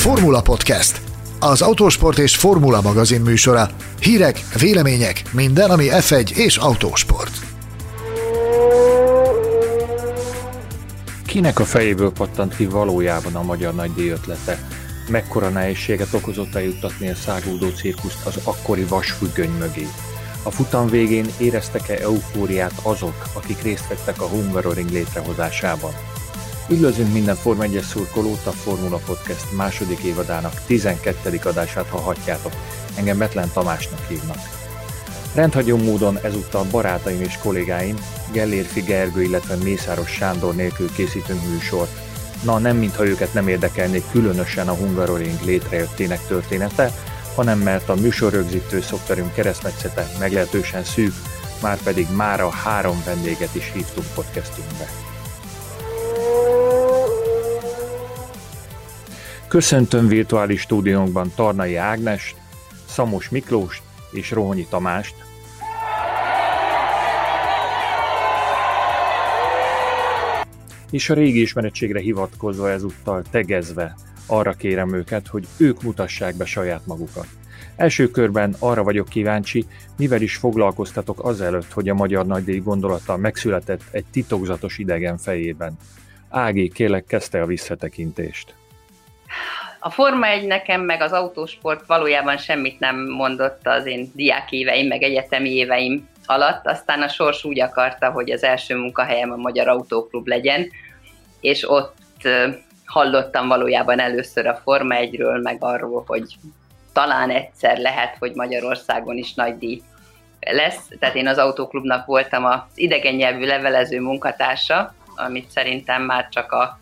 Formula Podcast, az autósport és formula magazin műsora. Hírek, vélemények, minden, ami F1 és autósport. Kinek a fejéből pattant ki valójában a magyar nagydíj ötlete? Mekkora nehézséget okozott eljuttatni a szágódó cirkuszt az akkori vasfüggöny mögé? A futam végén éreztek-e eufóriát azok, akik részt vettek a Hungaroring létrehozásában? Üdvözlünk minden Forma 1 szurkolót a Formula Podcast második évadának 12. adását hallhatjátok. Engem Betlen Tamásnak hívnak. Rendhagyó módon ezúttal barátaim és kollégáim, Gellérfi Gergő, illetve Mészáros Sándor nélkül készítünk műsort. Na, nem mintha őket nem érdekelnék különösen a Hungaroring létrejöttének története, hanem mert a műsorrögzítő szoftverünk keresztmetszete meglehetősen szűk, már pedig mára három vendéget is hívtunk podcastünkbe. Köszöntöm virtuális stúdiónkban Tarnai Ágnest, Szamos Miklós és Rohonyi Tamást. És a régi ismerettségre hivatkozva ezúttal tegezve arra kérem őket, hogy ők mutassák be saját magukat. Első körben arra vagyok kíváncsi, mivel is foglalkoztatok azelőtt, hogy a magyar nagydíj gondolata megszületett egy titokzatos idegen fejében. Ági, kérlek, kezdte a visszatekintést. A Forma 1 nekem, meg az autósport valójában semmit nem mondott az én diák éveim, meg egyetemi éveim alatt, aztán a sors úgy akarta, hogy az első munkahelyem a Magyar Autóklub legyen, és ott hallottam valójában először a Forma 1-ről, meg arról, hogy talán egyszer lehet, hogy Magyarországon is nagy díj lesz. Tehát én az autóklubnak voltam az idegen nyelvű levelező munkatársa, amit szerintem már csak a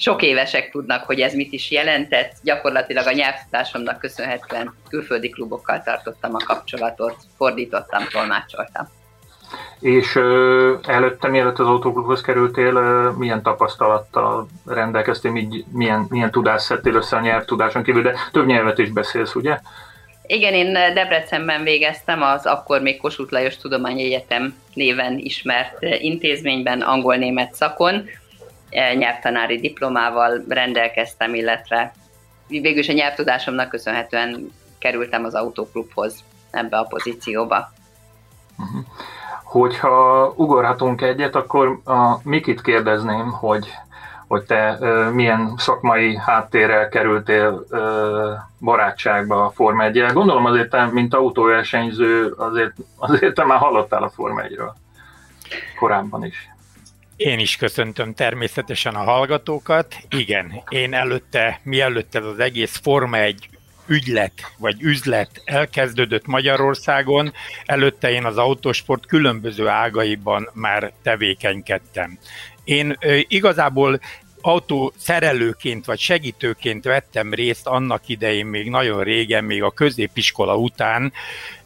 sok évesek tudnak, hogy ez mit is jelentett. Gyakorlatilag a nyelvtudásomnak köszönhetően külföldi klubokkal tartottam a kapcsolatot, fordítottam, tolmácsoltam. És ö, előtte, mielőtt az autóklubhoz kerültél, ö, milyen tapasztalattal rendelkeztél, így, milyen, milyen tudást szedtél össze a nyelvtudáson kívül, de több nyelvet is beszélsz, ugye? Igen, én Debrecenben végeztem, az akkor még Kossuth Lajos Tudományegyetem néven ismert intézményben, angol-német szakon, nyelvtanári diplomával rendelkeztem, illetve végül is a nyelvtudásomnak köszönhetően kerültem az autóklubhoz ebbe a pozícióba. Uh-huh. Hogyha ugorhatunk egyet, akkor a Mikit kérdezném, hogy, hogy te ö, milyen szakmai háttérrel kerültél ö, barátságba a Forma 1 Gondolom azért te, mint autóversenyző, azért, azért te már hallottál a Forma 1-ről korábban is. Én is köszöntöm természetesen a hallgatókat. Igen, én előtte, mielőtt ez az egész Forma egy ügylet vagy üzlet elkezdődött Magyarországon, előtte én az autósport különböző ágaiban már tevékenykedtem. Én igazából autó szerelőként vagy segítőként vettem részt annak idején még nagyon régen, még a középiskola után,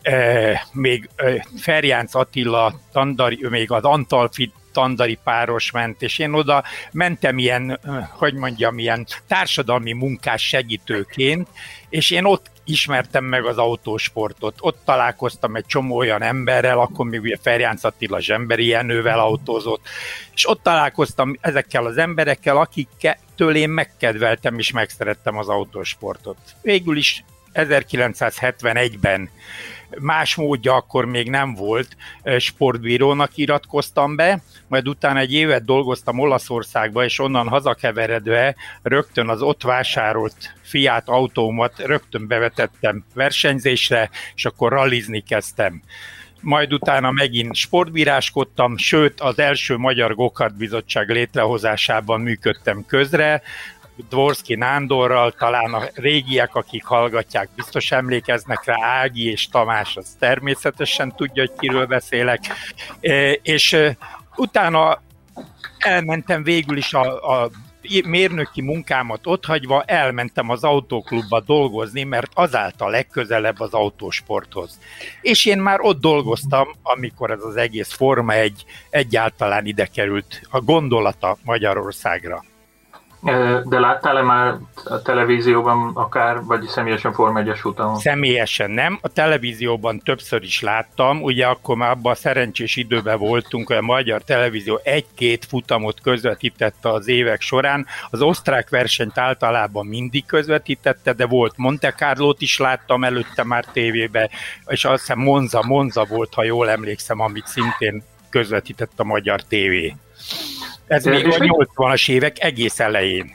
eh, még eh, Ferjánc Attila, Tandari, még az Antalfi tandari páros ment, és én oda mentem ilyen, hogy mondjam, ilyen társadalmi munkás segítőként, és én ott ismertem meg az autósportot. Ott találkoztam egy csomó olyan emberrel, akkor még ugye Ferjánc Attila Zsemberi Jenővel autózott, és ott találkoztam ezekkel az emberekkel, akiktől én megkedveltem és megszerettem az autósportot. Végül is 1971-ben más módja akkor még nem volt, sportbírónak iratkoztam be, majd utána egy évet dolgoztam Olaszországba, és onnan hazakeveredve rögtön az ott vásárolt Fiat autómat rögtön bevetettem versenyzésre, és akkor rallizni kezdtem. Majd utána megint sportbíráskodtam, sőt az első Magyar Gokart Bizottság létrehozásában működtem közre, Dvorski Nándorral, talán a régiek, akik hallgatják, biztos emlékeznek rá, Ági és Tamás, az természetesen tudja, hogy kiről beszélek, e, és e, utána elmentem végül is a, a mérnöki munkámat otthagyva elmentem az autóklubba dolgozni, mert azáltal legközelebb az autósporthoz. És én már ott dolgoztam, amikor ez az egész Forma egy egyáltalán ide került a gondolata Magyarországra. De láttál-e már a televízióban akár, vagy személyesen Forma 1 utamon? Személyesen nem. A televízióban többször is láttam. Ugye akkor már abban a szerencsés időben voltunk, hogy a magyar televízió egy-két futamot közvetítette az évek során. Az osztrák versenyt általában mindig közvetítette, de volt Monte Carlo-t is láttam előtte már tévébe, és azt hiszem Monza, Monza volt, ha jól emlékszem, amit szintén közvetített a magyar tévé. Ez még a 80-as évek egész elején.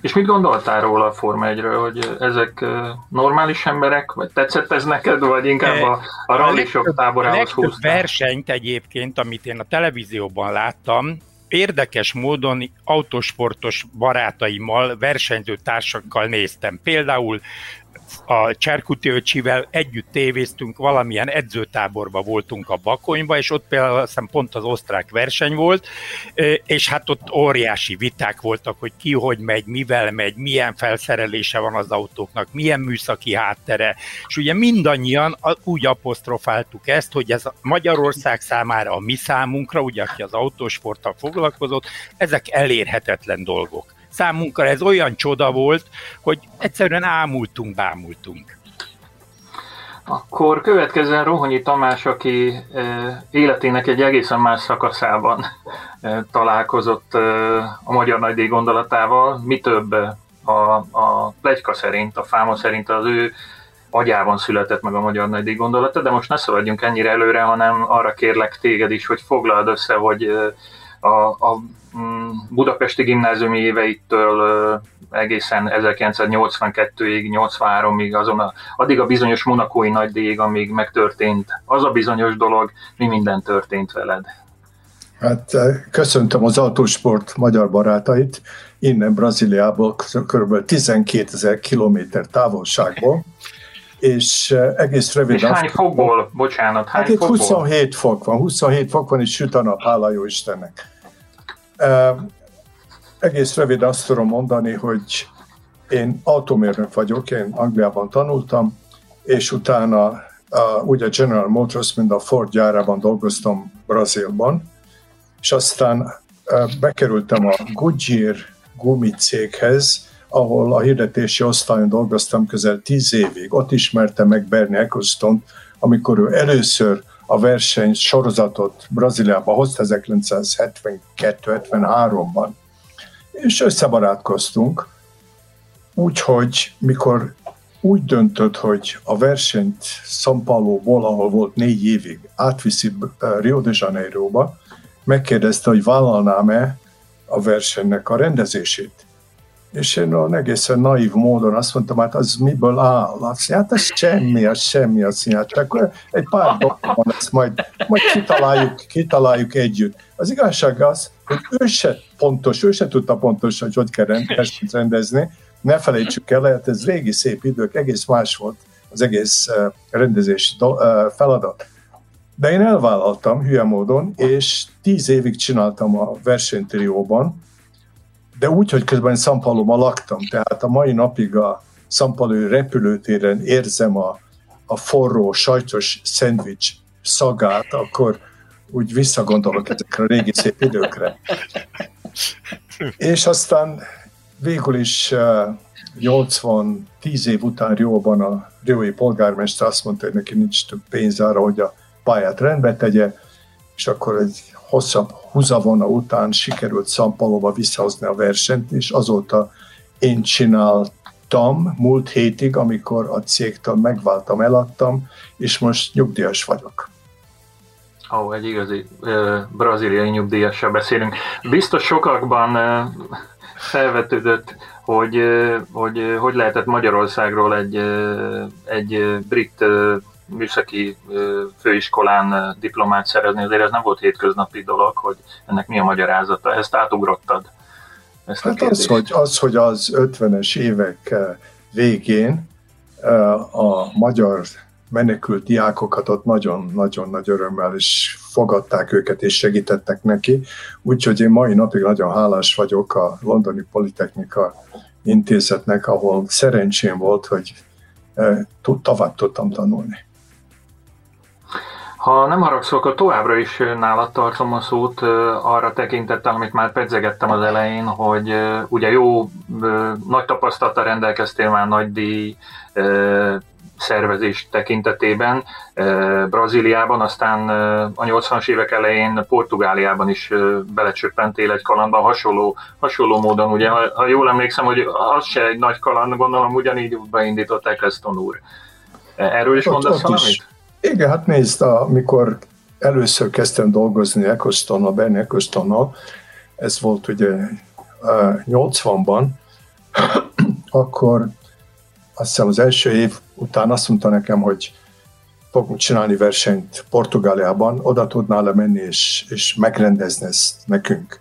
És mit gondoltál róla a Forma 1 hogy ezek normális emberek, vagy tetszett ez neked, vagy inkább a, a rallisok táborához húztál? versenyt egyébként, amit én a televízióban láttam, érdekes módon autosportos barátaimmal, versenyző társakkal néztem. Például a Cserkuti öcsivel együtt tévéztünk, valamilyen edzőtáborba voltunk a Bakonyba, és ott például azt pont az osztrák verseny volt, és hát ott óriási viták voltak, hogy ki hogy megy, mivel megy, milyen felszerelése van az autóknak, milyen műszaki háttere, és ugye mindannyian úgy apostrofáltuk ezt, hogy ez Magyarország számára, a mi számunkra, ugye aki az autósporttal foglalkozott, ezek elérhetetlen dolgok számunkra ez olyan csoda volt, hogy egyszerűen ámultunk, bámultunk. Akkor következően Rohonyi Tamás, aki életének egy egészen más szakaszában találkozott a magyar nagydíj gondolatával. Mi több a, a plegyka szerint, a fáma szerint az ő agyában született meg a magyar nagydíj gondolata, de most ne szaladjunk ennyire előre, hanem arra kérlek téged is, hogy foglald össze, hogy a, a Mm, budapesti gimnáziumi éveittől egészen 1982-ig, 83-ig, azon a, addig a bizonyos monakói nagydíjig, amíg megtörtént az a bizonyos dolog, mi minden történt veled. Hát köszöntöm az autósport magyar barátait, innen Brazíliából kb. 12 ezer kilométer távolságból, és egész rövid... És hány fokból, bocsánat, hány hát itt 27 fok van, 27 fok van, és süt a nap, hála jó Istennek. Egész rövid azt tudom mondani, hogy én automérnök vagyok, én Angliában tanultam, és utána uh, úgy a General Motors, mint a Ford gyárában dolgoztam Brazílban, és aztán uh, bekerültem a Goodyear gumicéghez, ahol a hirdetési osztályon dolgoztam közel tíz évig. Ott ismertem meg Bernie Eccleston, amikor ő először a verseny sorozatot Brazíliába hozta 1972-73-ban, és összebarátkoztunk, úgyhogy mikor úgy döntött, hogy a versenyt São Paulo-ból, ahol volt négy évig, átviszi eh, Rio de Janeiroba, megkérdezte, hogy vállalnám-e a versenynek a rendezését. És én olyan egészen naív módon azt mondtam, hát az miből áll? Azt hát az semmi, az semmi, mondja, hát akkor egy pár dolog ezt majd, majd kitaláljuk, kitaláljuk együtt. Az igazság az, hogy ő se pontos, ő se tudta pontos, hogy hogy kell rendezni. Ne felejtsük el, hát ez régi szép idők, egész más volt az egész eh, rendezési eh, feladat. De én elvállaltam hülye módon, és tíz évig csináltam a versenytrióban, de úgy, hogy közben Szampalóban laktam, tehát a mai napig a Szampalói repülőtéren érzem a, a forró, sajtos szendvics szagát, akkor úgy visszagondolok ezekre a régi szép időkre. És aztán végül is 80, 10 év után Rióban a Riói polgármester azt mondta, hogy neki nincs több pénz arra, hogy a pályát rendbe tegye, és akkor egy hosszabb húzavona után sikerült Szampalóba visszahozni a versenyt, és azóta én csináltam múlt hétig, amikor a cégtől megváltam, eladtam, és most nyugdíjas vagyok. Ó, oh, egy igazi uh, braziliai nyugdíjassal beszélünk. Biztos sokakban uh, felvetődött, hogy, uh, hogy hogy lehetett Magyarországról egy, uh, egy brit uh, műszaki főiskolán diplomát szerezni, azért ez nem volt hétköznapi dolog, hogy ennek mi a magyarázata. Ezt átugrottad. Ezt hát az hogy, az, hogy az 50-es évek végén a magyar menekült diákokat ott nagyon-nagyon nagy örömmel is fogadták őket és segítettek neki. Úgyhogy én mai napig nagyon hálás vagyok a Londoni Politechnika intézetnek, ahol szerencsém volt, hogy tovább tudtam tanulni. Ha nem haragszol, akkor továbbra is nálad tartom a szót arra tekintettel, amit már pedzegettem az elején, hogy ugye jó nagy tapasztalata rendelkeztél már nagy díj szervezés tekintetében Brazíliában, aztán a 80-as évek elején Portugáliában is belecsöppentél egy kalandban, hasonló, hasonló módon, ugye, ha, ha jól emlékszem, hogy az se egy nagy kaland, gondolom ugyanígy beindított Eccleston úr. Erről is mondasz valamit? Igen, hát nézd, amikor először kezdtem dolgozni Ecclestonnal, Bernie Ecclestonnal, ez volt ugye 80-ban, akkor azt hiszem az első év után azt mondta nekem, hogy fogunk csinálni versenyt Portugáliában, oda tudnál le menni és, és megrendezni ezt nekünk.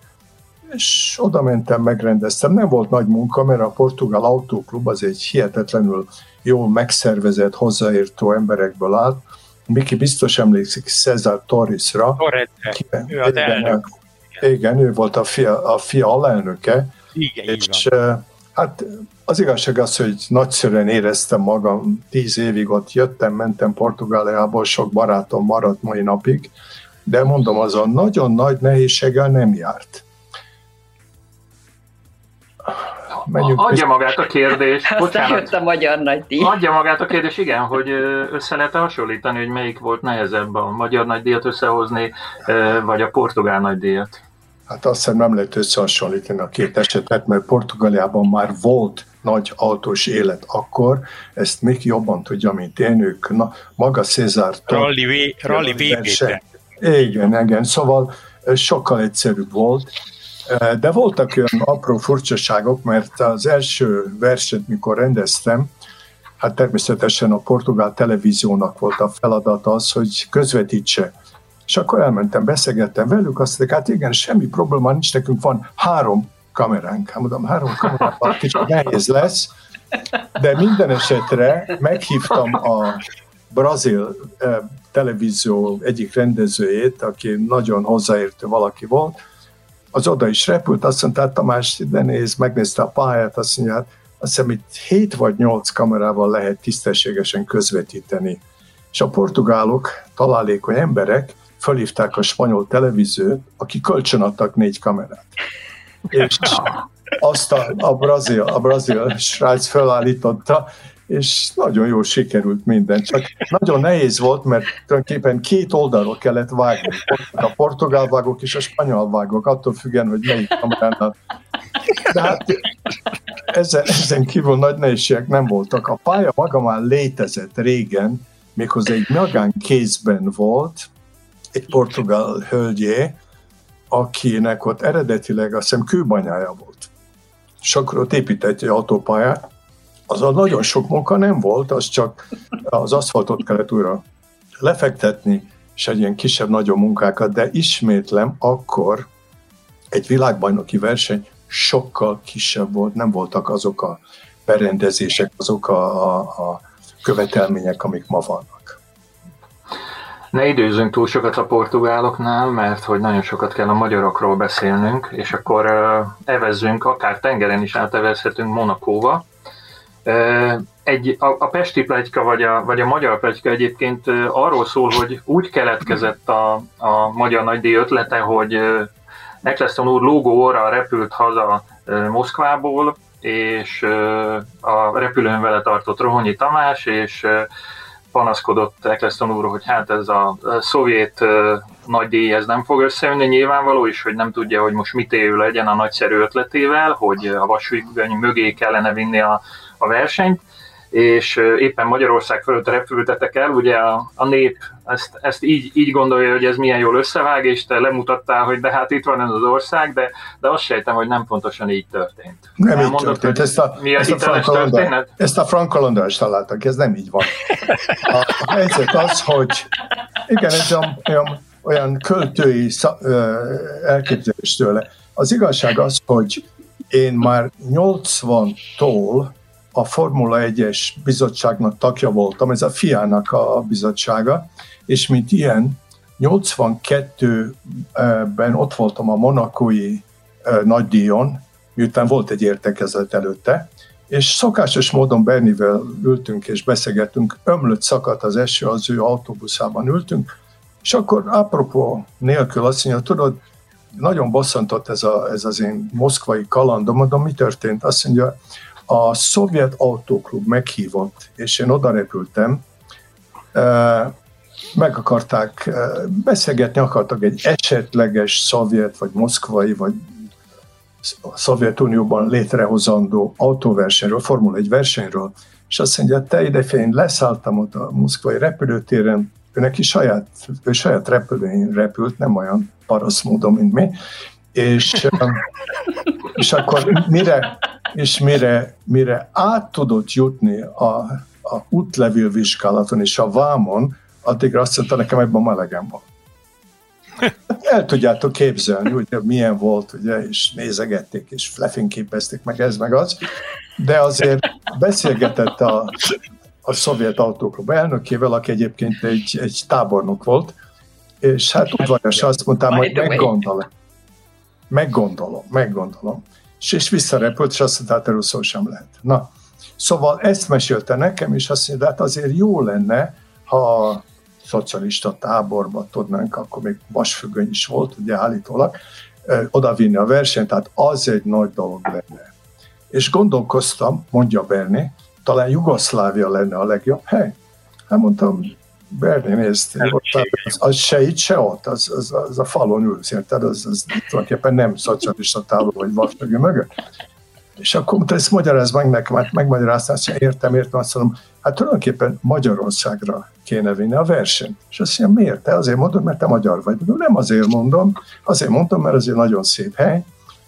És oda mentem, megrendeztem. Nem volt nagy munka, mert a Portugál Autóklub az egy hihetetlenül jól megszervezett, hozzáértő emberekből áll. Miki biztos emlékszik Cezár Torresra. Torres, ő az igen, ő volt a fia, a fia alelnöke. Igen, és hát az igazság az, hogy nagyszerűen éreztem magam, tíz évig ott jöttem, mentem Portugáliából, sok barátom maradt mai napig, de mondom, az a nagyon nagy nehézséggel nem járt. Menjünk adja magát a kérdés. Bocsánat. jött a magyar nagydíj. Adja magát a kérdés, igen, hogy össze lehet hasonlítani, hogy melyik volt nehezebb a magyar nagydíjat összehozni, vagy a portugál nagydíjat? Hát azt hiszem nem lehet összehasonlítani a két esetet, mert Portugáliában már volt nagy autós élet akkor, ezt még jobban tudja, mint én, ők, na, maga Cézár. Rally, rally Igen, igen, szóval sokkal egyszerűbb volt, de voltak olyan apró furcsaságok, mert az első verset, mikor rendeztem, hát természetesen a portugál televíziónak volt a feladat az, hogy közvetítse. És akkor elmentem, beszélgettem velük, azt mondták, hát igen, semmi probléma nincs, nekünk van három kameránk. Hát mondom, három kameránk, kicsit nehéz lesz, de minden esetre meghívtam a brazil televízió egyik rendezőjét, aki nagyon hozzáértő valaki volt, az oda is repült, azt mondta, hát Tamás, ide néz, megnézte a pályát, azt mondja, hát azt hiszem itt 7 vagy 8 kamerával lehet tisztességesen közvetíteni. És a portugálok, találékony emberek, fölhívták a spanyol televíziót, aki kölcsönadtak négy kamerát. És azt a, a brazil, a brazil srác felállította, és nagyon jól sikerült minden. Csak nagyon nehéz volt, mert tulajdonképpen két oldalról kellett vágni. A portugál vágók és a spanyol vágók, attól függően, hogy melyik kameránál. De hát ezen, ezen kívül nagy nehézségek nem voltak. A pálya maga már létezett régen, méghozzá egy magán kézben volt, egy portugál hölgyé, akinek ott eredetileg azt hiszem kőbanyája volt. És akkor ott épített egy autópályát, az a nagyon sok munka nem volt, az csak az aszfaltot kellett újra lefektetni, és egy ilyen kisebb-nagyobb munkákat, de ismétlem, akkor egy világbajnoki verseny sokkal kisebb volt, nem voltak azok a berendezések, azok a, a, a követelmények, amik ma vannak. Ne időzünk túl sokat a portugáloknál, mert hogy nagyon sokat kell a magyarokról beszélnünk, és akkor evezzünk, akár tengeren is átevezhetünk Monakóba, egy, a, a Pesti plegyka vagy a, vagy a magyar plegyka egyébként arról szól, hogy úgy keletkezett a, a magyar nagydíj ötlete, hogy Eccleston úr lógó repült haza Moszkvából, és a repülőn vele tartott Rohonyi Tamás, és panaszkodott Eccleston úr, hogy hát ez a szovjet nagy ez nem fog összejönni nyilvánvaló, és hogy nem tudja, hogy most mit élő legyen a nagyszerű ötletével, hogy a vasúgöny mögé kellene vinni a, a versenyt, és éppen Magyarország fölött repültetek el, ugye a, a nép ezt, ezt így, így gondolja, hogy ez milyen jól összevág, és te lemutattál, hogy de hát itt van ez az ország, de, de azt sejtem, hogy nem pontosan így történt. Nem így történt. Ezt a, mi ezt, a történet? ezt a Frank találtak, ez nem így van. A, a helyzet az, hogy igen, ez olyan, olyan, olyan költői elképzelés tőle. Az igazság az, hogy én már 80-tól a Formula 1-es bizottságnak tagja voltam, ez a fiának a bizottsága, és mint ilyen 82-ben ott voltam a monakói nagydíjon, miután volt egy értekezlet előtte, és szokásos módon Bernivel ültünk és beszélgettünk, ömlött szakadt az eső, az ő autóbuszában ültünk, És akkor apropó nélkül azt mondja, tudod, nagyon bosszantott ez, a, ez az én moszkvai kalandom, mondom, mi történt? Azt mondja, a szovjet autóklub meghívott, és én oda repültem, meg akarták beszélgetni, akartak egy esetleges szovjet, vagy moszkvai, vagy a Szovjetunióban létrehozandó autóversenyről, Formula 1 versenyről, és azt mondja, te idefén leszálltam ott a moszkvai repülőtéren, ő neki saját, ő saját repülőjén repült, nem olyan parasz módon, mint mi, és, és akkor mire, és mire, mire át tudott jutni a, a útlevél vizsgálaton és a vámon, addigra azt mondta nekem, ebben melegem van. El tudjátok képzelni, hogy milyen volt, ugye, és nézegették, és lefényképezték meg ez, meg az, de azért beszélgetett a, a szovjet autóklub elnökével, aki egyébként egy, egy tábornok volt, és hát udvarias azt mondtam, hogy meggondolom. Meggondolom, meggondolom. És, és visszarepült, és azt mondta, hát erről szó sem lehet. Na, szóval ezt mesélte nekem, és azt mondja, hát azért jó lenne, ha szocialista táborba tudnánk, akkor még vasfüggöny is volt, ugye állítólag, odavinni a versenyt, tehát az egy nagy dolog lenne. És gondolkoztam, mondja Berni, talán Jugoszlávia lenne a legjobb hely. Hát mondtam, Berni, nézd, az, az se itt, se ott, az, az, az a falon ülsz, érted? Az, az tulajdonképpen nem szocialista tábor vagy vasfüggöny mögött. És akkor mondta, ezt magyaráz meg nekem, hát megmagyaráztam, azt értem, értem, azt mondom, hát tulajdonképpen Magyarországra kéne vinni a versenyt. És azt mondja, miért? Te azért mondod, mert te magyar vagy. De nem azért mondom, azért mondom, mert egy nagyon szép hely,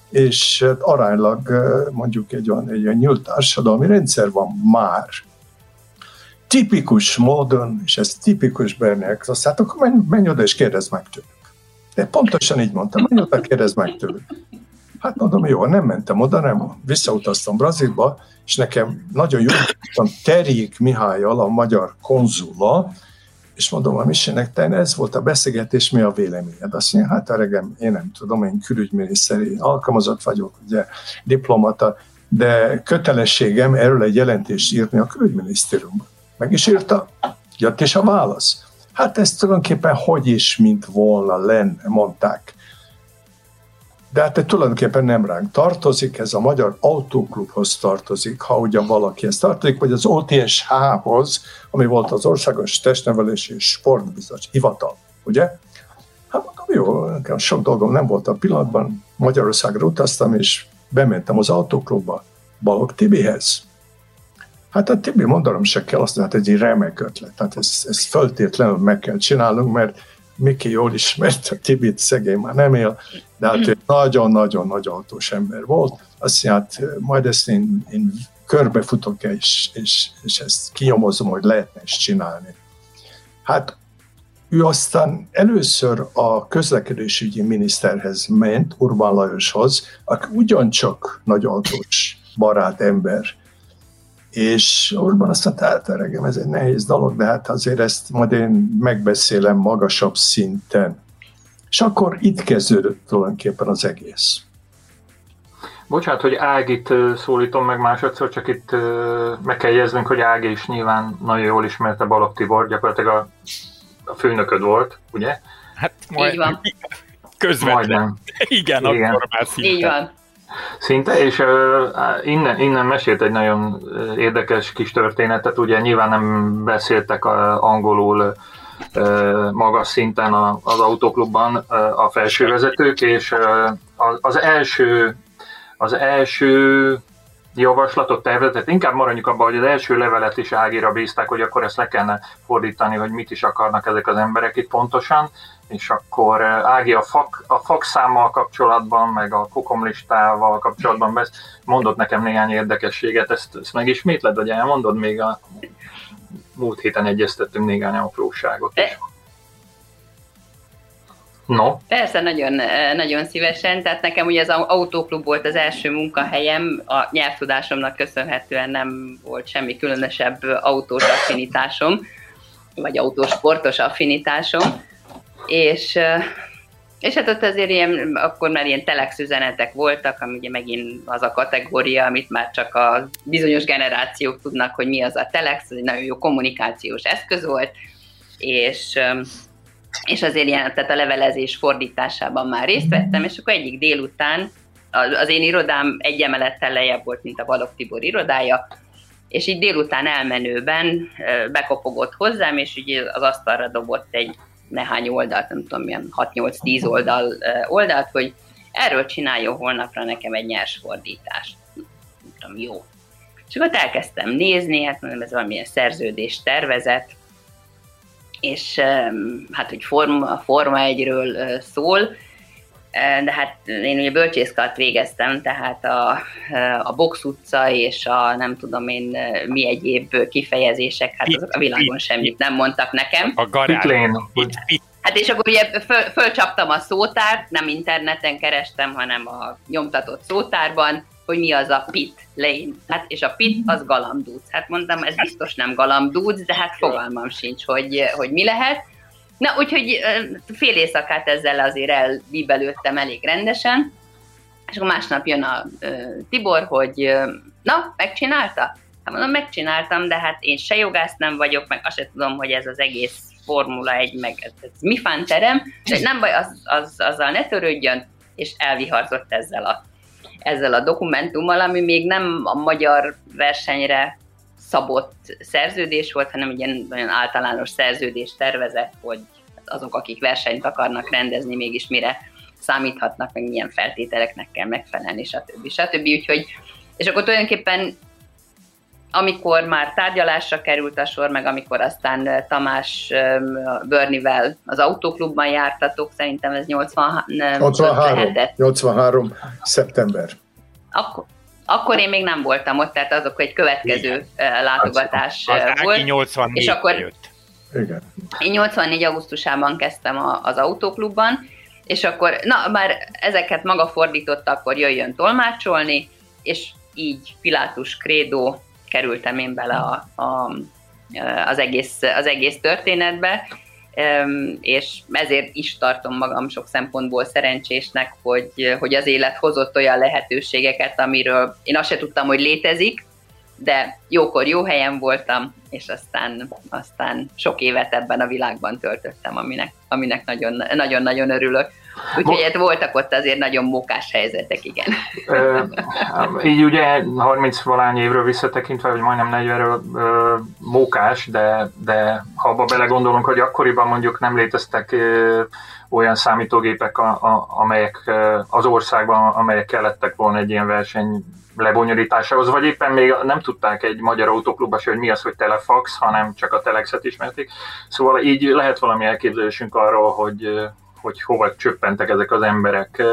és hát aránylag mondjuk egy olyan, egy olyan nyílt társadalmi rendszer van már. Tipikus módon, és ez tipikus Berniek, azt hát akkor menj, menj oda és kérdezd meg tőlük. De pontosan így mondtam, menj oda, kérdezd meg tőlük. Hát mondom, jó, nem mentem oda, nem. Visszautaztam Brazilba, és nekem nagyon jó, Terjék Mihályal, a magyar konzula, és mondom a Misének, te ez volt a beszélgetés, mi a véleményed? Azt mondja, hát öregem, én nem tudom, én külügyminiszteri alkalmazott vagyok, ugye diplomata, de kötelességem erről egy jelentést írni a külügyminisztériumban. Meg is írta, jött is a válasz. Hát ez tulajdonképpen hogy is, mint volna lenne, mondták. De hát tulajdonképpen nem ránk tartozik, ez a Magyar Autóklubhoz tartozik, ha ugyan valaki ezt tartozik, vagy az OTSH-hoz, ami volt az Országos Testnevelési és Sportbiztos Hivatal, ugye? Hát mondom, jó, nekem sok dolgom nem volt a pillanatban, Magyarországra utaztam, és bementem az autóklubba, Balog Tibihez. Hát a Tibi mondanom se kell, azt hát egy remek ötlet. Tehát ezt, ezt föltétlenül meg kell csinálnunk, mert Miki jól ismert, a Tibit szegény már nem él, de hát ő nagyon-nagyon nagy autós ember volt. Azt hát majd ezt én, én körbefutok és, és, és ezt kinyomozom, hogy lehetne is csinálni. Hát ő aztán először a közlekedésügyi miniszterhez ment, Urbán Lajoshoz, aki ugyancsak nagy autós barát ember, és Orbán azt mondta, hát öregem, ez egy nehéz dolog, de hát azért ezt majd én megbeszélem magasabb szinten. És akkor itt kezdődött tulajdonképpen az egész. Bocsánat, hogy Ágit szólítom meg másodszor, csak itt meg kell jegyeznünk, hogy Ági is nyilván nagyon jól ismerte Balogh Tibor, gyakorlatilag a, a főnököd volt, ugye? Hát majd Így van. közvetlen. Igen, Igen. akkor már szinte. Így van. Szinte, és innen, innen mesélt egy nagyon érdekes kis történetet, ugye nyilván nem beszéltek angolul magas szinten az autóklubban a felsővezetők, és uh, az, az első az első javaslatot tervezett, inkább maradjunk abban, hogy az első levelet is Ágira bízták, hogy akkor ezt le kellene fordítani, hogy mit is akarnak ezek az emberek itt pontosan, és akkor Ági a, fak, a fakszámmal kapcsolatban, meg a kokomlistával kapcsolatban besz, mondott nekem néhány érdekességet, ezt, ezt megismétled, vagy elmondod még a múlt héten egyeztettünk néhány apróságot. is. No, Persze, nagyon, eh, nagyon szívesen. Tehát nekem ugye az autóklub volt az első munkahelyem, a nyelvtudásomnak köszönhetően nem volt semmi különösebb autós affinitásom, vagy autósportos affinitásom. És, eh, és hát ott azért ilyen, akkor már ilyen telex üzenetek voltak, ami ugye megint az a kategória, amit már csak a bizonyos generációk tudnak, hogy mi az a telex, ez egy nagyon jó kommunikációs eszköz volt, és eh, és azért ilyen, tehát a levelezés fordításában már részt vettem, és akkor egyik délután az én irodám egy emelettel lejjebb volt, mint a Balog Tibor irodája, és így délután elmenőben bekopogott hozzám, és így az asztalra dobott egy nehány oldalt, nem tudom milyen 6-8-10 oldal, oldalt, hogy erről csináljon holnapra nekem egy nyers fordítást. Mondtam, jó. És akkor elkezdtem nézni, hát mondom, ez valamilyen szerződés tervezet, és hát, hogy forma, forma egyről szól, de hát én ugye bölcsészkart végeztem, tehát a, a box utca és a nem tudom én mi egyéb kifejezések, hát azok a világon semmit nem mondtak nekem. A garázs. Hát és akkor ugye föl, fölcsaptam a szótárt, nem interneten kerestem, hanem a nyomtatott szótárban, hogy mi az a pit lane. Hát, és a pit az galambdúc. Hát mondtam, ez biztos nem galambdúc, de hát fogalmam sincs, hogy, hogy mi lehet. Na, úgyhogy fél éjszakát ezzel azért elbíbelődtem elég rendesen, és akkor másnap jön a Tibor, hogy na, megcsinálta? Hát mondom, megcsináltam, de hát én se jogász nem vagyok, meg azt sem tudom, hogy ez az egész Formula 1, meg ez, ez mi terem, de nem baj, az, az, azzal ne törődjön, és elviharzott ezzel a, ezzel a dokumentummal, ami még nem a magyar versenyre szabott szerződés volt, hanem egy ilyen nagyon általános szerződés tervezett, hogy azok, akik versenyt akarnak rendezni, mégis mire számíthatnak, meg milyen feltételeknek kell megfelelni, stb. stb. Úgyhogy, és akkor tulajdonképpen amikor már tárgyalásra került a sor, meg amikor aztán Tamás Börnivel az autóklubban jártatok, szerintem ez 80, 83, 83 szeptember. Akkor, akkor én még nem voltam ott, tehát azok egy következő Igen. látogatás az volt. 84 és akkor jött. Igen. Én 84. augusztusában kezdtem a, az autóklubban, és akkor, na, már ezeket maga fordította, akkor jöjjön tolmácsolni, és így Pilátus Krédó kerültem én bele a, a, az, egész, az egész történetbe, és ezért is tartom magam sok szempontból szerencsésnek, hogy, hogy az élet hozott olyan lehetőségeket, amiről én azt se tudtam, hogy létezik, de jókor jó helyen voltam, és aztán, aztán sok évet ebben a világban töltöttem, aminek, aminek nagyon, nagyon-nagyon örülök. Úgyhogy hát voltak ott azért nagyon mókás helyzetek, igen. így ugye 30 valány évről visszatekintve, vagy majdnem 40-ről mókás, de, de ha abba belegondolunk, hogy akkoriban mondjuk nem léteztek olyan számítógépek, a, a, amelyek az országban, amelyek kellettek volna egy ilyen verseny lebonyolításához, vagy éppen még nem tudták egy magyar autóklubba hogy mi az, hogy telefax, hanem csak a telexet ismerték. Szóval így lehet valami elképzelésünk arról, hogy, hogy hova csöppentek ezek az emberek.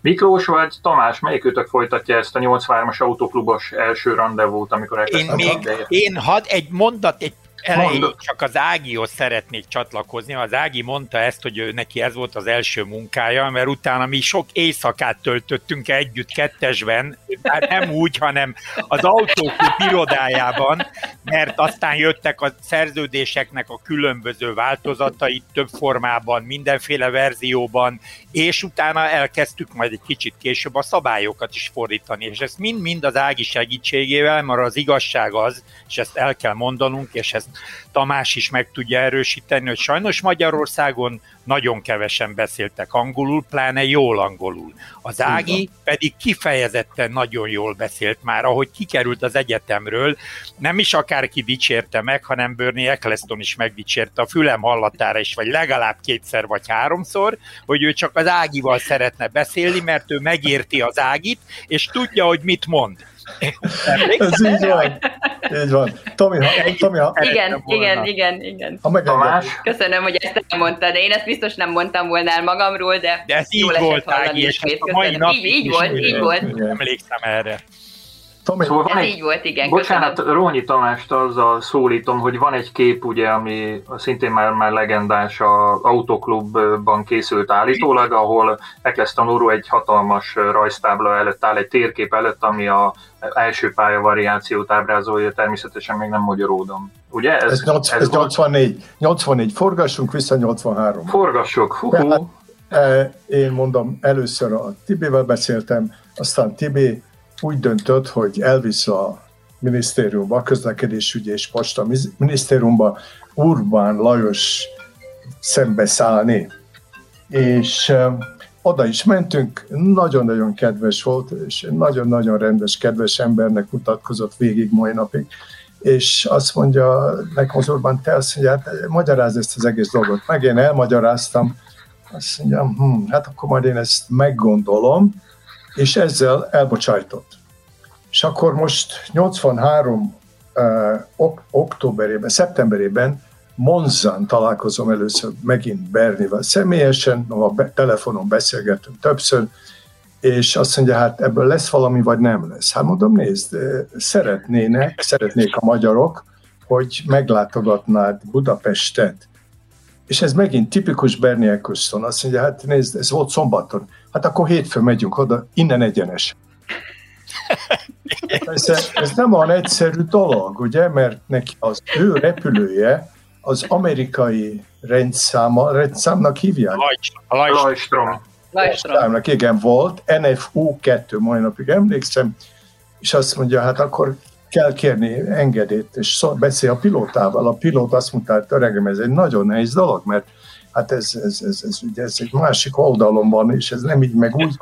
Miklós vagy Tamás, melyikőtök folytatja ezt a 83-as autóklubos első rendezvút, amikor elkezdtem? Én még, én had egy mondat, egy elején Mond. csak az Ágihoz szeretnék csatlakozni. Az Ági mondta ezt, hogy ő neki ez volt az első munkája, mert utána mi sok éjszakát töltöttünk együtt kettesben, hát nem úgy, hanem az autóklub irodájában, mert aztán jöttek a szerződéseknek a különböző változatai több formában, mindenféle verzióban, és utána elkezdtük majd egy kicsit később a szabályokat is fordítani, és ezt mind-mind az Ági segítségével, mert az igazság az, és ezt el kell mondanunk, és ezt Tamás is meg tudja erősíteni, hogy sajnos Magyarországon nagyon kevesen beszéltek angolul, pláne jól angolul. Az Ági pedig kifejezetten nagyon jól beszélt már, ahogy kikerült az egyetemről, nem is akárki dicsérte meg, hanem Bernie Eccleston is megdicsérte a fülem hallatára is, vagy legalább kétszer vagy háromszor, hogy ő csak az Ágival szeretne beszélni, mert ő megérti az Ágit, és tudja, hogy mit mond. Ez így van. Így van. Tomi, ha, Tomi, ha igen, igen, igen, igen. Ha Tamás. Köszönöm, hogy ezt elmondtad. Én ezt biztos nem mondtam volna el magamról, de, de ez így volt, Ági, és a mai nap így, így volt, így volt. Emlékszem erre. Tomi, szóval Ez egy, így volt, igen. Bocsánat, köszönöm. Rónyi Tamást azzal szólítom, hogy van egy kép, ugye, ami szintén már, már legendás a Autoklubban készült állítólag, ahol Eccleston úr egy hatalmas rajztábla előtt áll, egy térkép előtt, ami a első pálya variációt ábrázolja, természetesen még nem magyaródom. Ugye? Ez, ez, 8, ez, ez 84. 84. Forgassunk vissza 83. Forgassuk. Hú-hú. Tehát, e, én mondom, először a Tibével beszéltem, aztán Tibé úgy döntött, hogy elvisz a minisztériumba, közlekedésügyi és posta minisztériumba Urbán Lajos szembeszállni. És oda is mentünk, nagyon-nagyon kedves volt, és nagyon-nagyon rendes, kedves embernek mutatkozott végig mai napig. És azt mondja nekem az Orbán, te azt mondja, hát magyaráz ezt az egész dolgot. Meg én elmagyaráztam, azt mondja, hm, hát akkor majd én ezt meggondolom, és ezzel elbocsájtott. És akkor most 83 uh, ok- októberében, szeptemberében Monzán találkozom először megint Bernivel személyesen, a be- telefonon beszélgetünk többször, és azt mondja, hát ebből lesz valami, vagy nem lesz. Hát mondom, nézd, szeretnének, szeretnék a magyarok, hogy meglátogatnád Budapestet. És ez megint tipikus Bernie Eccleston. Azt mondja, hát nézd, ez volt szombaton. Hát akkor hétfőn megyünk oda, innen egyenes. Persze, ez nem olyan egyszerű dolog, ugye, mert neki az ő repülője az amerikai rendszáma, rendszámnak hívják? Lajstrom. Lajstromnak, igen, volt, NFU2, mai napig emlékszem, és azt mondja, hát akkor kell kérni engedélyt, és szó, beszél a pilótával. A pilóta azt mondta, hogy öregem, ez egy nagyon nehéz dolog, mert hát ez, ez, ez, ez, ugye ez egy másik oldalon van, és ez nem így meg úgy.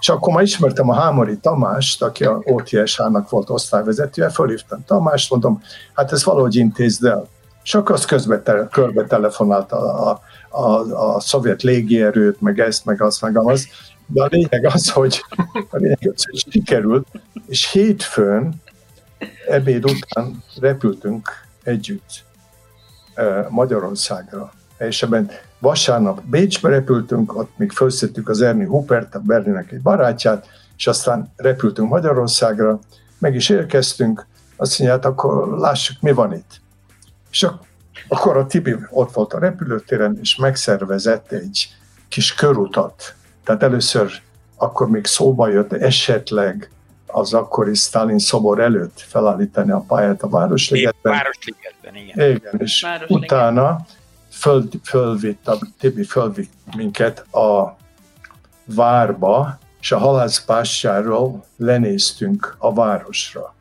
És akkor már ismertem a Hámori Tamást, aki a OTSH-nak volt osztályvezetője, fölhívtam Tamást, mondom, hát ez valahogy intézd el. És akkor az közben te, körbe telefonált a, a, a, a szovjet légierőt, meg ezt, meg azt, meg az. De a lényeg az, hogy, a lényeg az, hogy sikerült, és hétfőn ebéd után repültünk együtt Magyarországra. És ebben vasárnap Bécsbe repültünk, ott még felszettük az Erni Hupert, a Berlinek egy barátját, és aztán repültünk Magyarországra, meg is érkeztünk, azt mondja, hát akkor lássuk, mi van itt. És akkor a Tibi ott volt a repülőtéren, és megszervezett egy kis körutat. Tehát először akkor még szóba jött esetleg az akkori Stalin szobor előtt felállítani a pályát a Városligetben. Városligetben, igen. Igen, és utána föl, fölvitt, a Tibi fölvitt minket a várba, és a halászpástyáról lenéztünk a városra.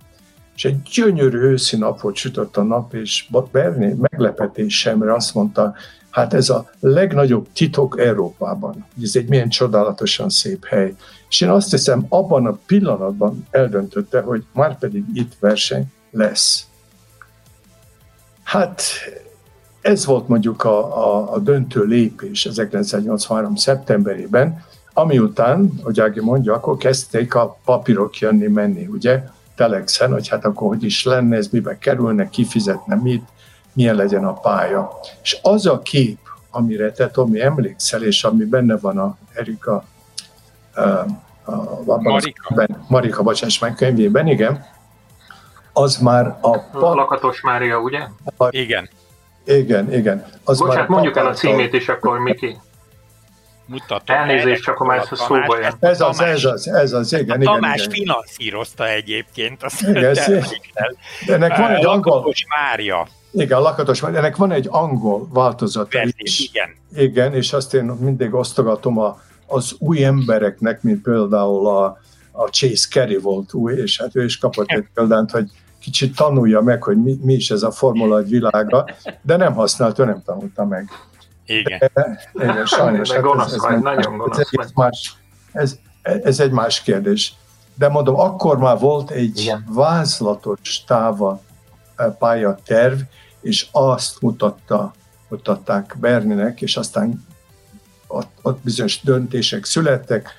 És egy gyönyörű őszi nap volt, sütött a nap, és Berni meglepetésemre azt mondta, hát ez a legnagyobb titok Európában. Ez egy milyen csodálatosan szép hely. És én azt hiszem, abban a pillanatban eldöntötte, hogy már pedig itt verseny lesz. Hát ez volt mondjuk a, a, a döntő lépés 1983. szeptemberében, ami után, hogy Ági mondja, akkor kezdték a papírok jönni-menni, ugye, telexen, hogy hát akkor hogy is lenne, ez mibe kerülne, kifizetne mit, milyen legyen a pálya. És az a kép, amire te Tomi emlékszel, és ami benne van a Erika a, a, Marika. Ben, Marika, bocsáss meg, könyvében, igen, az már a... Pa- Lakatos Mária, ugye? A, igen. Igen, igen. Az Bocsánat, mondjuk el a címét is akkor, Miki. Mutatom. Elnézést, csak a már szóba jön. Ez az, ez az, ez az, igen, igen. Tamás igen. finanszírozta egyébként. Azt Igen, ennek van egy angol... Mária. Igen, Lakatos Mária. Ennek van egy angol változata Verzi, is. igen. Igen, és azt én mindig osztogatom a, az új embereknek, mint például a, a Chase Carey volt új, és hát ő is kapott egy példányt, hogy kicsit tanulja meg, hogy mi, mi is ez a Formula 1 világa, de nem használt, ő nem tanulta meg. Igen. Igen, sajnos. De hát gonosz ez, vagy, ez, nagyon ez, gonosz ez, vagy. egy más, ez, ez egy más kérdés. De mondom, akkor már volt egy Igen. vázlatos táva eh, pályaterv, és azt mutatta, mutatták Berninek, és aztán ott, ott bizonyos döntések születtek.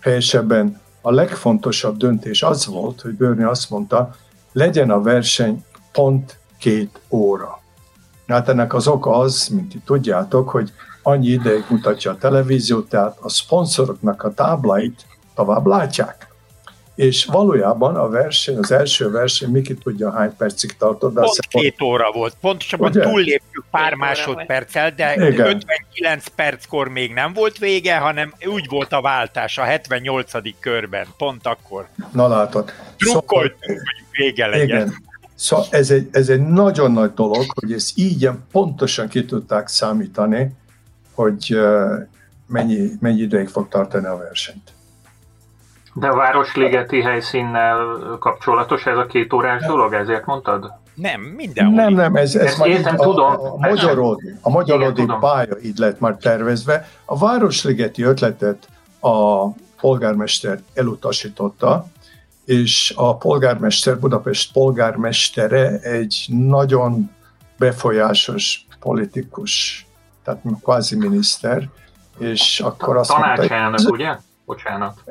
Helyesebben a legfontosabb döntés az volt, hogy Berni azt mondta, legyen a verseny pont két óra. Hát ennek az oka az, mint ti tudjátok, hogy annyi ideig mutatja a televízió, tehát a szponzoroknak a tábláit tovább látják. És valójában a verseny, az első verseny, Miki tudja hány percig tartott, de Pont azt hiszem, két óra volt. Pontosabban Ugye? túlléptük pár másodperccel, de Igen. 59 perckor még nem volt vége, hanem úgy volt a váltás a 78. körben. Pont akkor. na látod. Drukkoltunk, hogy vége legyen. Igen. Szóval ez egy, ez egy nagyon nagy dolog, hogy ezt így pontosan ki tudták számítani, hogy mennyi, mennyi ideig fog tartani a versenyt. De a Városligeti helyszínnel kapcsolatos ez a két órás dolog, ezért mondtad? Nem, mindenhol. Nem, nem, ez, ez Ezt már értem, így a, tudom. a, a magyarodi, a magyarodi tudom. pálya így lett már tervezve. A Városligeti ötletet a polgármester elutasította, és a polgármester, Budapest polgármestere egy nagyon befolyásos politikus, tehát kvázi miniszter, és akkor azt mondta, Tanácselnök, ugye? Bocsánat.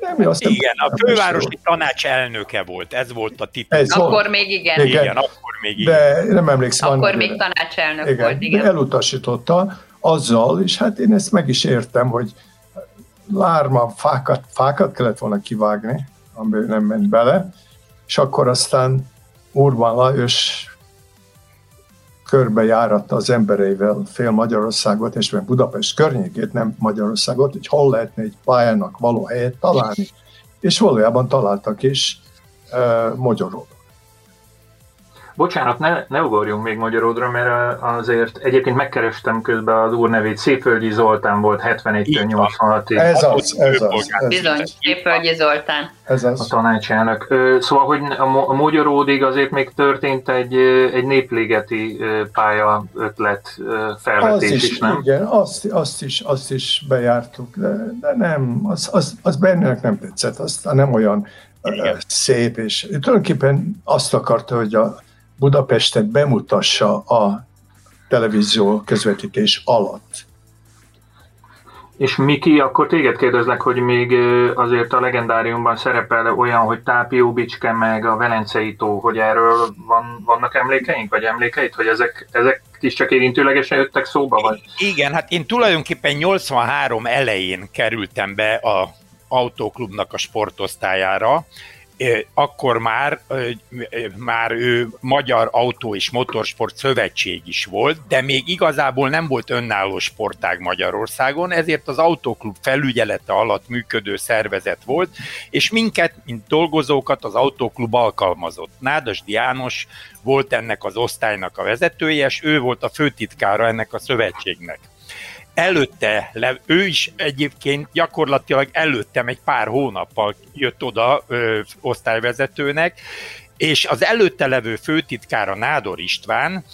nem, azt nem- Igen, a fővárosi tanács elnöke volt, ez volt a titul. Ez volt. Akkor még igen. Igen. Igen, akkor még igen. de nem emlékszem. Akkor még idején. tanácselnök igen, volt, De igen. elutasította azzal, és hát én ezt meg is értem, hogy lárma fákat, fákat kellett volna kivágni, ami nem ment bele, és akkor aztán Urbán Lajos körbejáratta az embereivel fél Magyarországot, és meg Budapest környékét, nem Magyarországot, hogy hol lehetne egy pályának való helyet találni. És valójában találtak is uh, Magyarországon. Bocsánat, ne, ne ugorjunk még Magyaródra, mert azért egyébként megkerestem közben az úr nevét. Szépföldi Zoltán volt 71-től Így van. 86-ig Ez az, ez az, ez, Bizony, Szépölgyi Zoltán. ez a az. tanácselnök. Ö, Szóval, hogy a a Magyaródig azért még történt egy, egy népligeti ö, pálya ötlet Az felvetés is, is, nem? igen, azt, azt, is, azt is bejártuk, de, de nem, az, az, az bennek nem tetszett, aztán nem olyan Igen. szép, és tulajdonképpen azt akarta, hogy a Budapestet bemutassa a televízió közvetítés alatt. És Miki, akkor téged kérdezlek, hogy még azért a legendáriumban szerepel olyan, hogy Tápió Bicske meg a Velencei tó, hogy erről van, vannak emlékeink, vagy emlékeit, hogy ezek, ezek is csak érintőlegesen jöttek szóba, vagy? Igen, hát én tulajdonképpen 83 elején kerültem be a autóklubnak a sportosztályára, akkor már, már ő Magyar Autó és Motorsport Szövetség is volt, de még igazából nem volt önálló sportág Magyarországon, ezért az autóklub felügyelete alatt működő szervezet volt, és minket, mint dolgozókat az autóklub alkalmazott. Nádasdi János volt ennek az osztálynak a vezetője, és ő volt a főtitkára ennek a szövetségnek előtte, le, ő is egyébként gyakorlatilag előttem egy pár hónappal jött oda ö, osztályvezetőnek, és az előtte levő főtitkára Nádor István,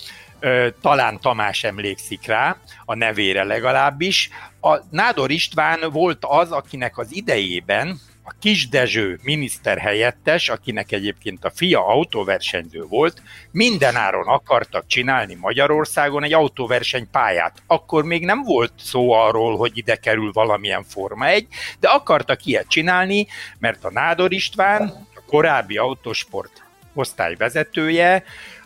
ö, talán Tamás emlékszik rá, a nevére legalábbis. A Nádor István volt az, akinek az idejében a Kis Dezső miniszterhelyettes, akinek egyébként a fia autóversenyző volt, mindenáron akartak csinálni Magyarországon egy autóversenypályát. Akkor még nem volt szó arról, hogy ide kerül valamilyen Forma 1, de akartak ilyet csinálni, mert a Nádor István, a korábbi autósport osztályvezetője,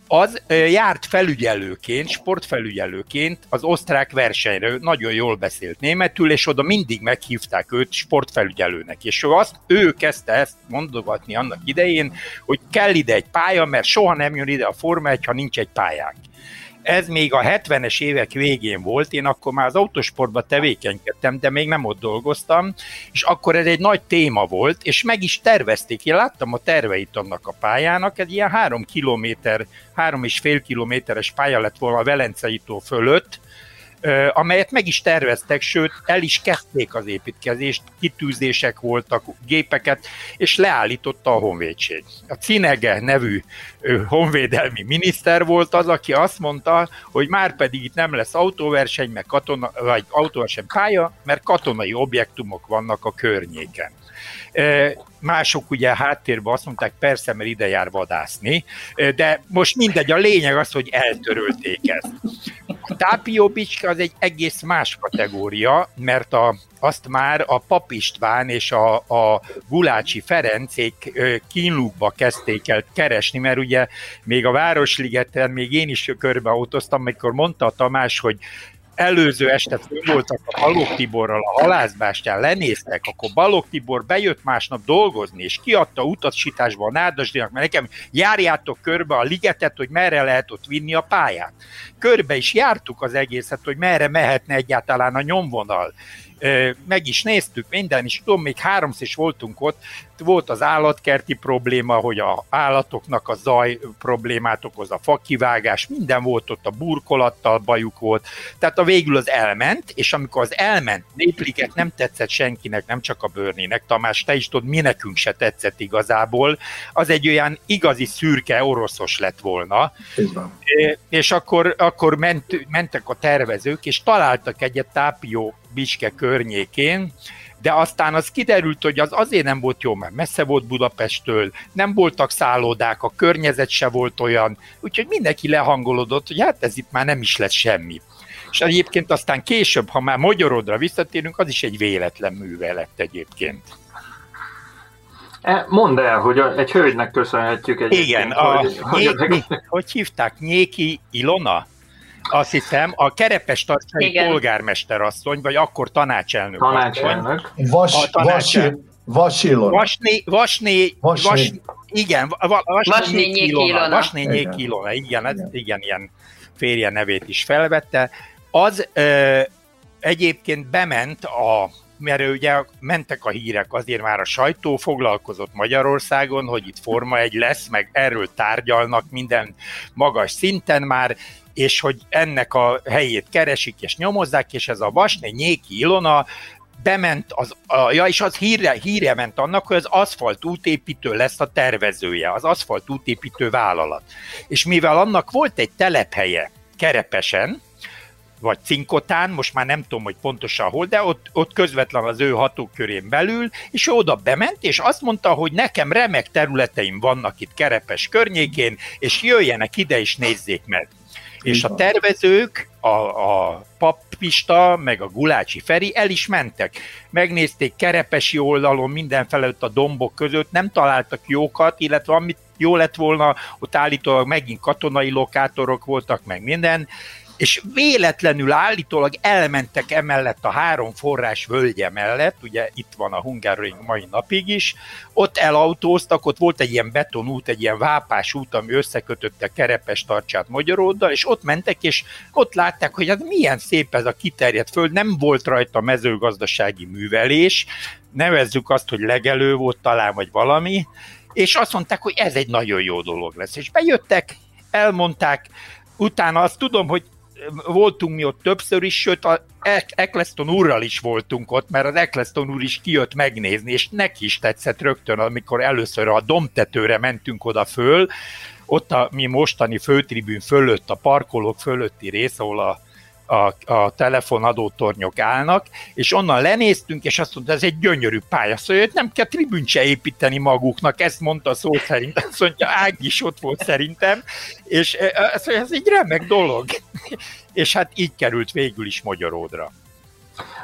az járt felügyelőként, sportfelügyelőként az osztrák versenyre, nagyon jól beszélt németül, és oda mindig meghívták őt sportfelügyelőnek. És ő, azt, ő kezdte ezt mondogatni annak idején, hogy kell ide egy pálya, mert soha nem jön ide a Forma 1, ha nincs egy pályánk. Ez még a 70-es évek végén volt, én akkor már az autosportban tevékenykedtem, de még nem ott dolgoztam, és akkor ez egy nagy téma volt, és meg is tervezték. Én láttam a terveit annak a pályának, egy ilyen három kilométer, három és fél kilométeres pálya lett volna a Velencei tó fölött, amelyet meg is terveztek, sőt, el is kezdték az építkezést, kitűzések voltak, gépeket, és leállította a honvédség. A Cinege nevű honvédelmi miniszter volt az, aki azt mondta, hogy már pedig itt nem lesz autóverseny, meg katona, vagy autóverseny pálya, mert katonai objektumok vannak a környéken. Mások ugye háttérben azt mondták, persze, mert ide jár vadászni, de most mindegy, a lényeg az, hogy eltörölték ezt. A Tápió Bicske az egy egész más kategória, mert a, azt már a Pap István és a, a Gulácsi Ferencék kínlukba kezdték el keresni, mert ugye még a Városligeten még én is körbeautóztam, amikor mondta a Tamás, hogy előző este fönn voltak a Balogh Tiborral a halászbástyán, lenéztek, akkor Balogh Tibor bejött másnap dolgozni, és kiadta utasításba a Nádasdinak, mert nekem járjátok körbe a ligetet, hogy merre lehet ott vinni a pályát. Körbe is jártuk az egészet, hogy merre mehetne egyáltalán a nyomvonal. Meg is néztük minden, és tudom, még háromszor is voltunk ott, volt az állatkerti probléma, hogy a állatoknak a zaj problémát okoz, a fakivágás, minden volt ott, a burkolattal bajuk volt, tehát a végül az elment, és amikor az elment, Népliget nem tetszett senkinek, nem csak a bőrnének, Tamás, te is tudod, mi nekünk se tetszett igazából, az egy olyan igazi szürke oroszos lett volna, és akkor, akkor ment, mentek a tervezők, és találtak egyet Tápió Biske környékén, de aztán az kiderült, hogy az azért nem volt jó, mert messze volt Budapesttől, nem voltak szállodák, a környezet se volt olyan, úgyhogy mindenki lehangolódott, hogy hát ez itt már nem is lesz semmi. És egyébként aztán később, ha már Magyarodra visszatérünk, az is egy véletlen művelet egyébként. E, mondd el, hogy egy hölgynek köszönhetjük egy. Igen, a, hogy, Nyéki, hogy, hogy hívták? Nyéki Ilona? Azt hiszem, a Kerepes tartsai polgármester asszony, vagy akkor tanácselnök. Tanácselnök. Vas, a tanácselnök. Vas, Ilona. Vasné, Vasné, Vasné. Vas, igen, Vasné Ilona. Vasné Ilona, igen, ez, igen, ilyen férje nevét is felvette. Az ö, egyébként bement a mert ugye mentek a hírek, azért már a sajtó foglalkozott Magyarországon, hogy itt Forma egy lesz, meg erről tárgyalnak minden magas szinten már, és hogy ennek a helyét keresik és nyomozzák, és ez a Vasné Nyéki Ilona bement, az, a, ja, és az híre, híre ment annak, hogy az aszfalt útépítő lesz a tervezője, az aszfalt útépítő vállalat. És mivel annak volt egy telephelye Kerepesen, vagy Cinkotán, most már nem tudom, hogy pontosan hol, de ott, ott közvetlen az ő hatókörén belül, és ő oda bement, és azt mondta, hogy nekem remek területeim vannak itt Kerepes környékén, és jöjjenek ide, és nézzék meg. És a tervezők, a, a Pappista, meg a Gulácsi Feri el is mentek. Megnézték Kerepesi oldalon, mindenfelett a dombok között, nem találtak jókat, illetve amit jó lett volna, ott állítólag megint katonai lokátorok voltak, meg minden, és véletlenül állítólag elmentek emellett a három forrás völgye mellett, ugye itt van a Hungaroring mai napig is, ott elautóztak, ott volt egy ilyen betonút, egy ilyen vápás út, ami összekötötte Kerepes tartsát Magyaróddal, és ott mentek, és ott látták, hogy hát milyen szép ez a kiterjedt föld, nem volt rajta mezőgazdasági művelés, nevezzük azt, hogy legelő volt talán, vagy valami, és azt mondták, hogy ez egy nagyon jó dolog lesz. És bejöttek, elmondták, utána azt tudom, hogy voltunk mi ott többször is, sőt a Eccleston úrral is voltunk ott, mert az Eccleston úr is kijött megnézni, és neki is tetszett rögtön, amikor először a domtetőre mentünk oda föl, ott a mi mostani főtribűn fölött, a parkolók fölötti rész, ahol a a, a telefonadótornyok állnak, és onnan lenéztünk, és azt mondta, ez egy gyönyörű pálya, szóval nem kell tribünt se építeni maguknak, ezt mondta szó szerint, azt mondja, Ág is ott volt szerintem, és ez, ez egy remek dolog. és hát így került végül is Magyaródra.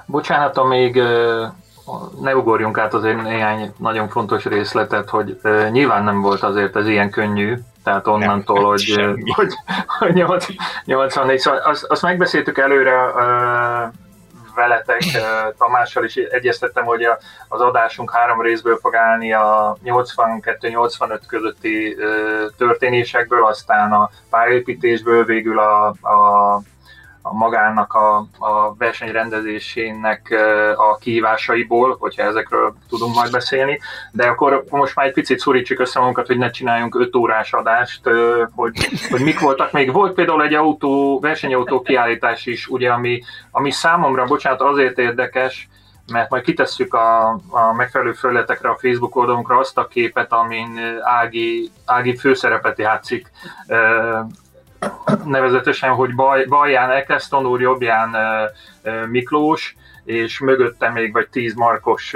Bocsánat, még ne ugorjunk át azért néhány nagyon fontos részletet, hogy nyilván nem volt azért ez ilyen könnyű, tehát onnantól, nem, hogy, hogy, hogy 84, szóval azt, azt megbeszéltük előre uh, veletek, uh, Tamással is egyeztettem, hogy a, az adásunk három részből fog állni a 82-85 közötti történésekből, aztán a pályaépítésből, végül a, a a magának a, a versenyrendezésének a kihívásaiból, hogyha ezekről tudunk majd beszélni, de akkor most már egy picit szorítsuk össze magunkat, hogy ne csináljunk 5 órás adást, hogy, hogy mik voltak még. Volt például egy autó, versenyautó kiállítás is, ugye, ami, ami számomra, bocsánat, azért érdekes, mert majd kitesszük a, a megfelelő felületekre, a Facebook oldalunkra azt a képet, amin Ági, Ági főszerepet játszik nevezetesen, hogy baj, balján Eccleston úr, jobbján Miklós, és mögötte még vagy tíz markos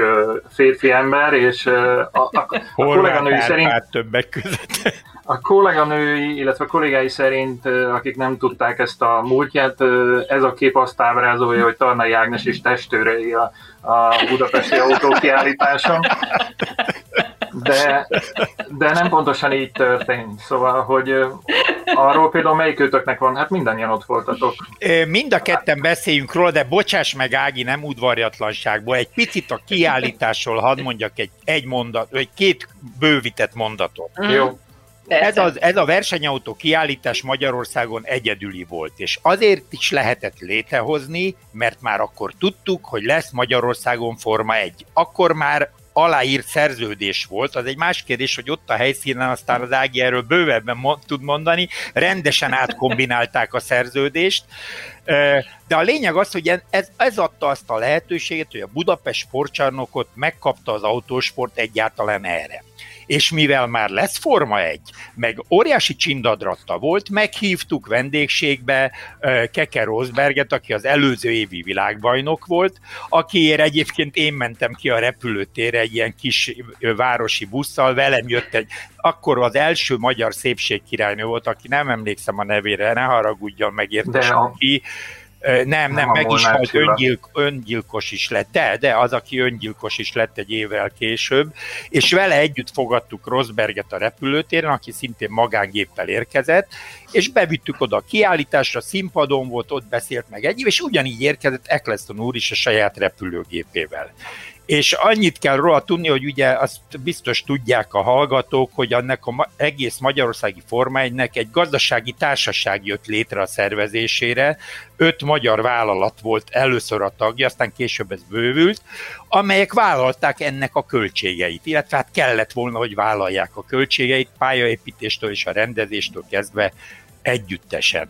férfi ember, és a, a, a kolléganői szerint... többek között. A kolléganői, illetve a kollégái szerint, akik nem tudták ezt a múltját, ez a kép azt ábrázolja, hogy Tarnai Ágnes és testőrei a, a budapesti autókiállításon de, de nem pontosan így történt. Szóval, hogy arról például melyik őtöknek van, hát mindannyian ott voltatok. Mind a ketten beszéljünk róla, de bocsáss meg Ági, nem udvarjatlanságból. Egy picit a kiállításról hadd mondjak egy, egy mondat, vagy két bővített mondatot. Jó. ez, az, ez a versenyautó kiállítás Magyarországon egyedüli volt, és azért is lehetett létrehozni, mert már akkor tudtuk, hogy lesz Magyarországon Forma 1. Akkor már aláírt szerződés volt, az egy más kérdés, hogy ott a helyszínen aztán az Ági erről bővebben mo- tud mondani, rendesen átkombinálták a szerződést, de a lényeg az, hogy ez, ez adta azt a lehetőséget, hogy a Budapest sportcsarnokot megkapta az autósport egyáltalán erre és mivel már lesz Forma 1, meg óriási csindadratta volt, meghívtuk vendégségbe Keke Rosberget, aki az előző évi világbajnok volt, akiért egyébként én mentem ki a repülőtérre egy ilyen kis városi busszal, velem jött egy, akkor az első magyar szépségkirálynő volt, aki nem emlékszem a nevére, ne haragudjon meg érte ki, nem, nem, nem meg is halt, öngyilk, öngyilkos is lett, de, de az, aki öngyilkos is lett egy évvel később, és vele együtt fogadtuk Rosberget a repülőtéren, aki szintén magángéppel érkezett, és bevittük oda a kiállításra, színpadon volt, ott beszélt meg egy, és ugyanígy érkezett Eccleston úr is a saját repülőgépével. És annyit kell róla tudni, hogy ugye azt biztos tudják a hallgatók, hogy annak a egész Magyarországi Forma egy gazdasági társaság jött létre a szervezésére, öt magyar vállalat volt először a tagja, aztán később ez bővült, amelyek vállalták ennek a költségeit, illetve hát kellett volna, hogy vállalják a költségeit pályaépítéstől és a rendezéstől kezdve együttesen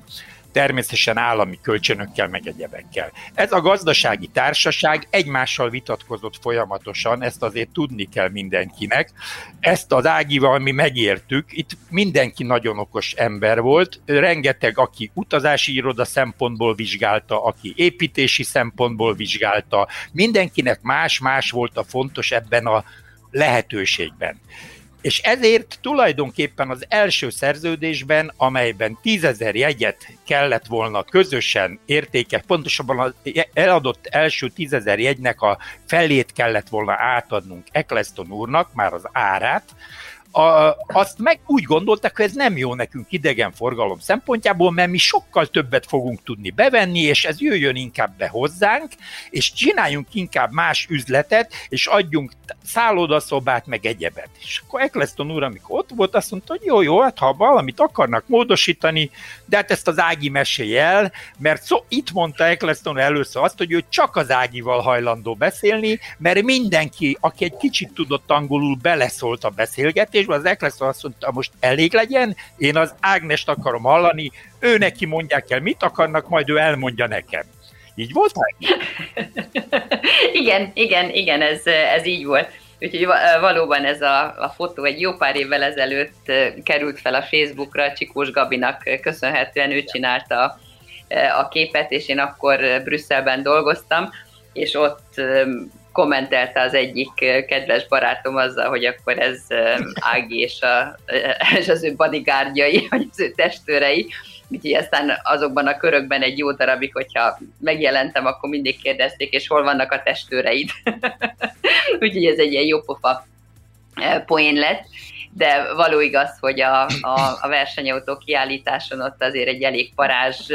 természetesen állami kölcsönökkel, meg egyebekkel. Ez a gazdasági társaság egymással vitatkozott folyamatosan, ezt azért tudni kell mindenkinek. Ezt az Ágival mi megértük, itt mindenki nagyon okos ember volt, rengeteg, aki utazási iroda szempontból vizsgálta, aki építési szempontból vizsgálta, mindenkinek más-más volt a fontos ebben a lehetőségben. És ezért tulajdonképpen az első szerződésben, amelyben tízezer jegyet kellett volna közösen értéke, pontosabban az eladott első tízezer jegynek a felét kellett volna átadnunk Eccleston úrnak, már az árát, a, azt meg úgy gondolták, hogy ez nem jó nekünk idegenforgalom szempontjából, mert mi sokkal többet fogunk tudni bevenni, és ez jöjjön inkább be hozzánk, és csináljunk inkább más üzletet, és adjunk szállodaszobát, meg egyebet. És akkor Eccleston úr, amikor ott volt, azt mondta, hogy jó, jó, hát ha valamit akarnak módosítani, de hát ezt az Ági mesélj el, mert szó, itt mondta Eccleston először azt, hogy ő csak az Ágival hajlandó beszélni, mert mindenki, aki egy kicsit tudott angolul, beleszólt a beszélgetés, beszélgetésben az Eccleston azt mondta, most elég legyen, én az Ágnest akarom hallani, ő neki mondják el, mit akarnak, majd ő elmondja nekem. Így volt? igen, igen, igen, ez, ez így volt. Úgyhogy valóban ez a, a fotó egy jó pár évvel ezelőtt került fel a Facebookra, Csikós Gabinak köszönhetően ő csinálta a képet, és én akkor Brüsszelben dolgoztam, és ott kommentelte az egyik kedves barátom azzal, hogy akkor ez Ági és, a, és az ő bodyguardjai, vagy az ő testőrei, úgyhogy aztán azokban a körökben egy jó darabig, hogyha megjelentem, akkor mindig kérdezték, és hol vannak a testőreid. úgyhogy ez egy ilyen jó pofa poén lett, de való igaz, hogy a, a, a versenyautó kiállításon ott azért egy elég parázs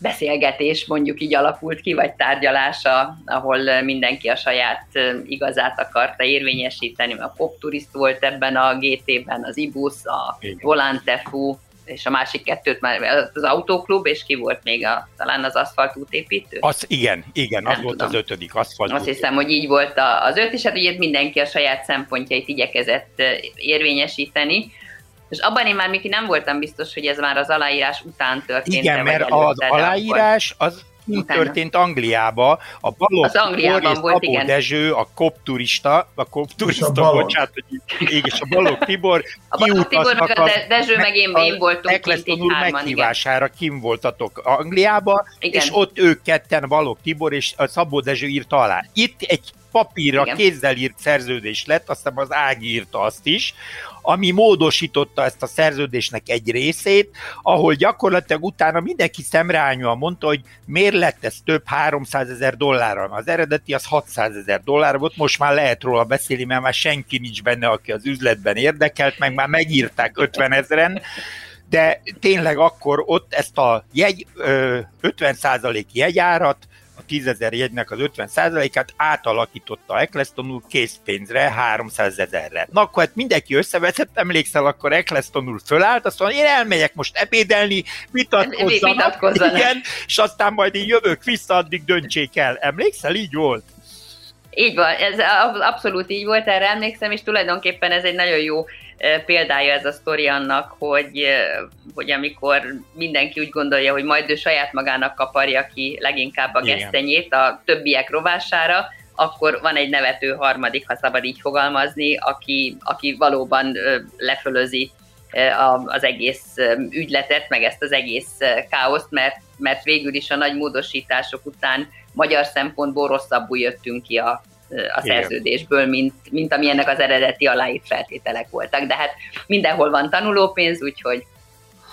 beszélgetés mondjuk így alakult ki, vagy tárgyalása, ahol mindenki a saját igazát akarta érvényesíteni, a popturist volt ebben a GT-ben, az Ibus, a Volantefu, és a másik kettőt már az autóklub, és ki volt még a, talán az aszfalt útépítő? Az, igen, igen, Nem az tudom. volt az ötödik aszfalt Azt hiszem, hogy így volt az öt, és hát ugye mindenki a saját szempontjait igyekezett érvényesíteni, és abban én már Miki nem voltam biztos, hogy ez már az aláírás után történt. Igen, mert az aláírás az úgy történt Angliába, a Balogh az Angliában volt, Szabó igen. Dezső, a kopturista, a kopturista, bocsánat, hogy így, és a Balogh Tibor A Balogh Tibor, meg a Dezső, meg én, én voltunk kint így hárman, meghívására kim voltatok Angliába, igen. és ott ők ketten, Balogh Tibor és a Szabó Dezső írta alá. Itt egy papírra Igen. kézzel írt szerződés lett, aztán az Ági írta azt is, ami módosította ezt a szerződésnek egy részét, ahol gyakorlatilag utána mindenki szemreányúan mondta, hogy miért lett ez több 300 ezer dollárra. Az eredeti az 600 ezer dollár volt, most már lehet róla beszélni, mert már senki nincs benne, aki az üzletben érdekelt, meg már megírták 50 ezeren, de tényleg akkor ott ezt a jegy, 50% jegyárat a 10 ezer jegynek az 50%-át átalakította Eccleston úr készpénzre 300 ezerre. Na akkor hát mindenki összevetett, emlékszel, akkor Eccleston úr fölállt, azt mondja, én elmegyek most ebédelni, vitatkozzanak, vitatkozzanak. Igen, és aztán majd én jövök vissza, addig döntsék el. Emlékszel, így volt? Így van, ez abszolút így volt, erre emlékszem, és tulajdonképpen ez egy nagyon jó példája ez a sztori annak, hogy, hogy amikor mindenki úgy gondolja, hogy majd ő saját magának kaparja ki leginkább a gesztenyét a többiek rovására, akkor van egy nevető harmadik, ha szabad így fogalmazni, aki, aki valóban lefölözi az egész ügyletet, meg ezt az egész káoszt, mert, mert végül is a nagy módosítások után magyar szempontból rosszabbul jöttünk ki a, a szerződésből, mint, mint amilyennek az eredeti aláírt feltételek voltak. De hát mindenhol van tanulópénz, úgyhogy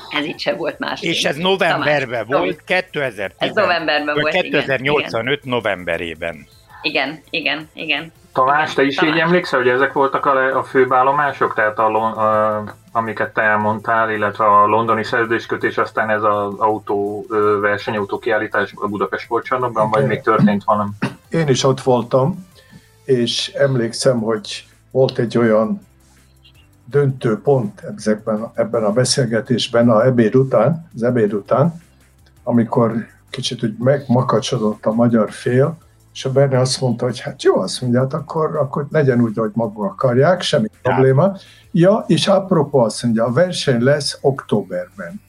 ez itt se volt más. És ez novemberben Tamás, volt, 2010, ez novemberben volt, 2085 igen, novemberében. Igen, igen, igen. Tamás, te is Tamás. így emlékszel, hogy ezek voltak a, a főbállomások, tehát a, a, amiket te elmondtál, illetve a londoni szerződéskötés, aztán ez az autó, versenyautó kiállítás a Budapest sportcsarnokban, vagy még történt valami? Én is ott voltam, és emlékszem, hogy volt egy olyan döntő pont ezekben, ebben a beszélgetésben a ebéd után, az ebéd után, amikor kicsit úgy megmakacsodott a magyar fél, és a Berni azt mondta, hogy hát jó, azt mondja, hát akkor, akkor legyen úgy, ahogy maguk akarják, semmi ja. probléma. Ja, és apropó azt mondja, a verseny lesz októberben.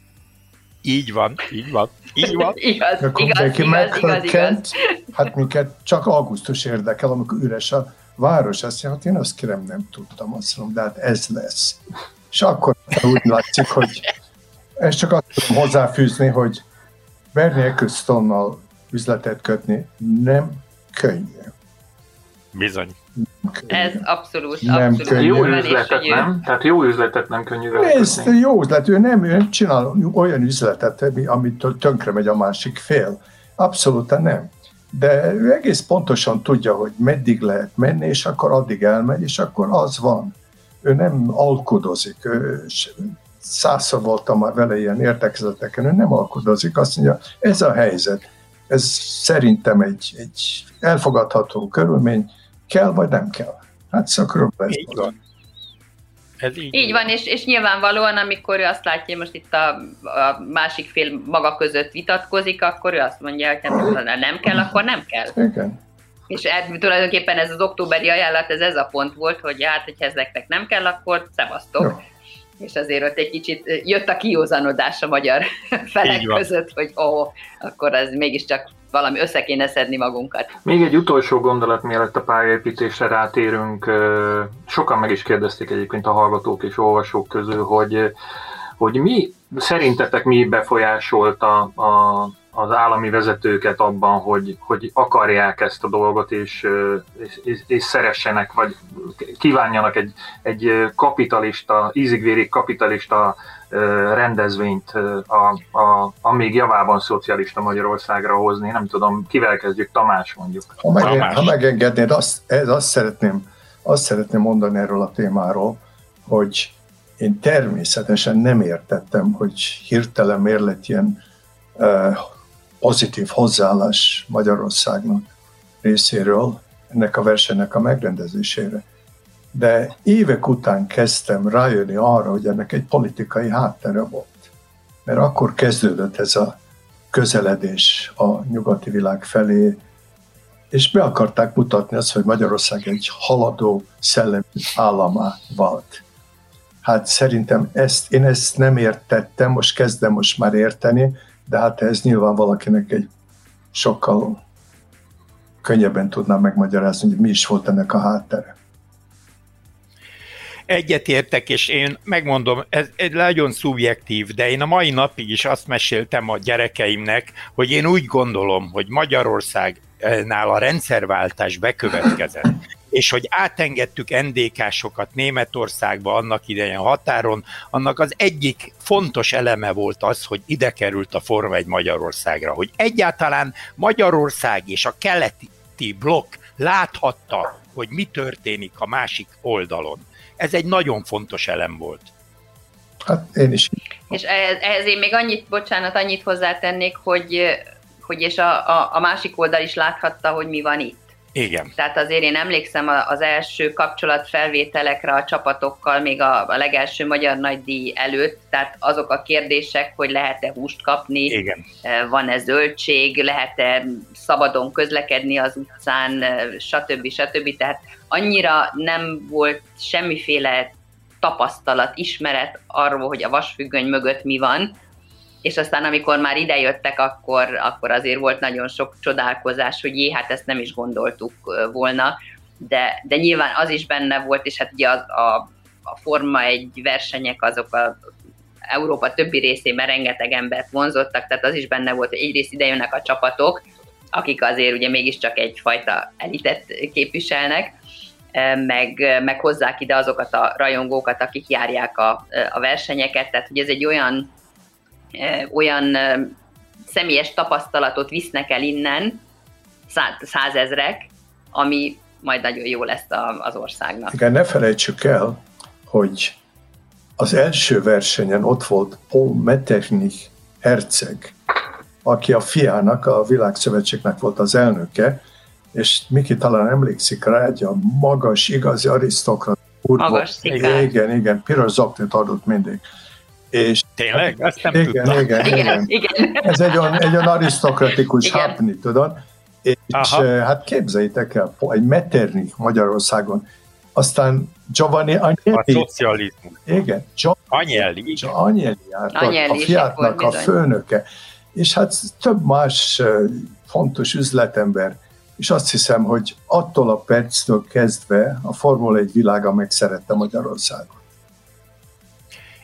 Így van, így van, így van. igaz, Akkor igaz, igaz, igaz, igaz. Hát minket csak augusztus érdekel, amikor üres a város. Azt mondja, hát én azt kérem, nem tudtam, azt mondom, de hát ez lesz. És akkor úgy látszik, hogy ezt csak azt tudom hozzáfűzni, hogy Bernie Ecclestonnal üzletet kötni nem könnyű. Bizony. Ez abszolút, nem abszolút. Könnyű. Jó üzletet nem? Tehát jó üzletet nem könnyű Ez jó üzlet, ő nem ő csinál olyan üzletet, amit tönkre megy a másik fél. Abszolút nem. De ő egész pontosan tudja, hogy meddig lehet menni, és akkor addig elmegy, és akkor az van. Ő nem alkudozik. Ő, százszor voltam már vele ilyen értekezeteken, ő nem alkudozik, azt mondja, ez a helyzet ez szerintem egy, egy elfogadható körülmény, kell vagy nem kell. Hát szakról így van. Ez így, így van, és, és nyilvánvalóan, amikor ő azt látja, hogy most itt a, a másik fél maga között vitatkozik, akkor ő azt mondja, hogy nem, nem kell, akkor nem kell. Igen. És ez, tulajdonképpen ez az októberi ajánlat, ez ez a pont volt, hogy hát, hogy ez nektek nem kell, akkor szevasztok. Jó és azért ott egy kicsit jött a kiózanodás a magyar felek között, hogy ó, akkor ez mégiscsak valami össze kéne szedni magunkat. Még egy utolsó gondolat, mielőtt a pályaépítésre rátérünk. Sokan meg is kérdezték egyébként a hallgatók és olvasók közül, hogy, hogy mi szerintetek mi befolyásolta a, az állami vezetőket abban, hogy, hogy akarják ezt a dolgot, és, és, és szeressenek, vagy kívánjanak egy, egy kapitalista, ízigvérig kapitalista rendezvényt a, a, a még javában szocialista Magyarországra hozni. Nem tudom, kivel kezdjük, Tamás mondjuk. Ha, meg, ha megengednéd, azt, ez, azt, szeretném, azt szeretném mondani erről a témáról, hogy én természetesen nem értettem, hogy hirtelen miért lett ilyen uh, pozitív hozzáállás Magyarországnak részéről ennek a versenynek a megrendezésére. De évek után kezdtem rájönni arra, hogy ennek egy politikai háttere volt. Mert akkor kezdődött ez a közeledés a nyugati világ felé, és be akarták mutatni azt, hogy Magyarország egy haladó szellemi államá vált. Hát szerintem ezt, én ezt nem értettem, most kezdem most már érteni, de hát ez nyilván valakinek egy sokkal könnyebben tudnám megmagyarázni, hogy mi is volt ennek a háttere. Egyetértek, és én megmondom, ez egy nagyon szubjektív, de én a mai napig is azt meséltem a gyerekeimnek, hogy én úgy gondolom, hogy Magyarországnál a rendszerváltás bekövetkezett és hogy átengedtük NDK-sokat Németországba annak idején határon, annak az egyik fontos eleme volt az, hogy ide került a Forma egy Magyarországra, hogy egyáltalán Magyarország és a keleti blokk láthatta, hogy mi történik a másik oldalon. Ez egy nagyon fontos elem volt. Hát én is. És ehhez, ehhez én még annyit, bocsánat, annyit hozzátennék, hogy hogy és a, a, a másik oldal is láthatta, hogy mi van itt. Igen. Tehát azért én emlékszem az első kapcsolatfelvételekre a csapatokkal, még a, a legelső Magyar Nagydíj előtt, tehát azok a kérdések, hogy lehet-e húst kapni, Igen. van-e zöldség, lehet-e szabadon közlekedni az utcán, stb. stb. Tehát annyira nem volt semmiféle tapasztalat, ismeret arról, hogy a vasfüggöny mögött mi van, és aztán amikor már idejöttek, akkor, akkor azért volt nagyon sok csodálkozás, hogy jé, hát ezt nem is gondoltuk volna, de, de nyilván az is benne volt, és hát ugye az, a, a Forma egy versenyek azok a Európa többi részében rengeteg embert vonzottak, tehát az is benne volt, hogy egyrészt ide jönnek a csapatok, akik azért ugye mégiscsak egyfajta elitet képviselnek, meg, meg hozzák ide azokat a rajongókat, akik járják a, a versenyeket, tehát hogy ez egy olyan olyan személyes tapasztalatot visznek el innen, százezrek, ami majd nagyon jó lesz az országnak. Igen, ne felejtsük el, hogy az első versenyen ott volt Paul Metternich herceg, aki a fiának, a Világszövetségnek volt az elnöke, és Miki talán emlékszik rá, egy a magas, igazi arisztokrat úr Magas Igen, igen, igen, piros zoknit adott mindig. És Tényleg? Ezt nem igen, tudtam. Igen, igen, igen. Ez egy olyan, egy olyan arisztokratikus hapni, tudod? És Aha. hát képzeljétek el, egy Metternich Magyarországon, aztán Giovanni Agnelli. A szocializmus. Igen. Agnelli. Agnelli a fiatnak a főnöke. És hát több más fontos üzletember. És azt hiszem, hogy attól a perctől kezdve a Formula 1 világa megszerette Magyarországot.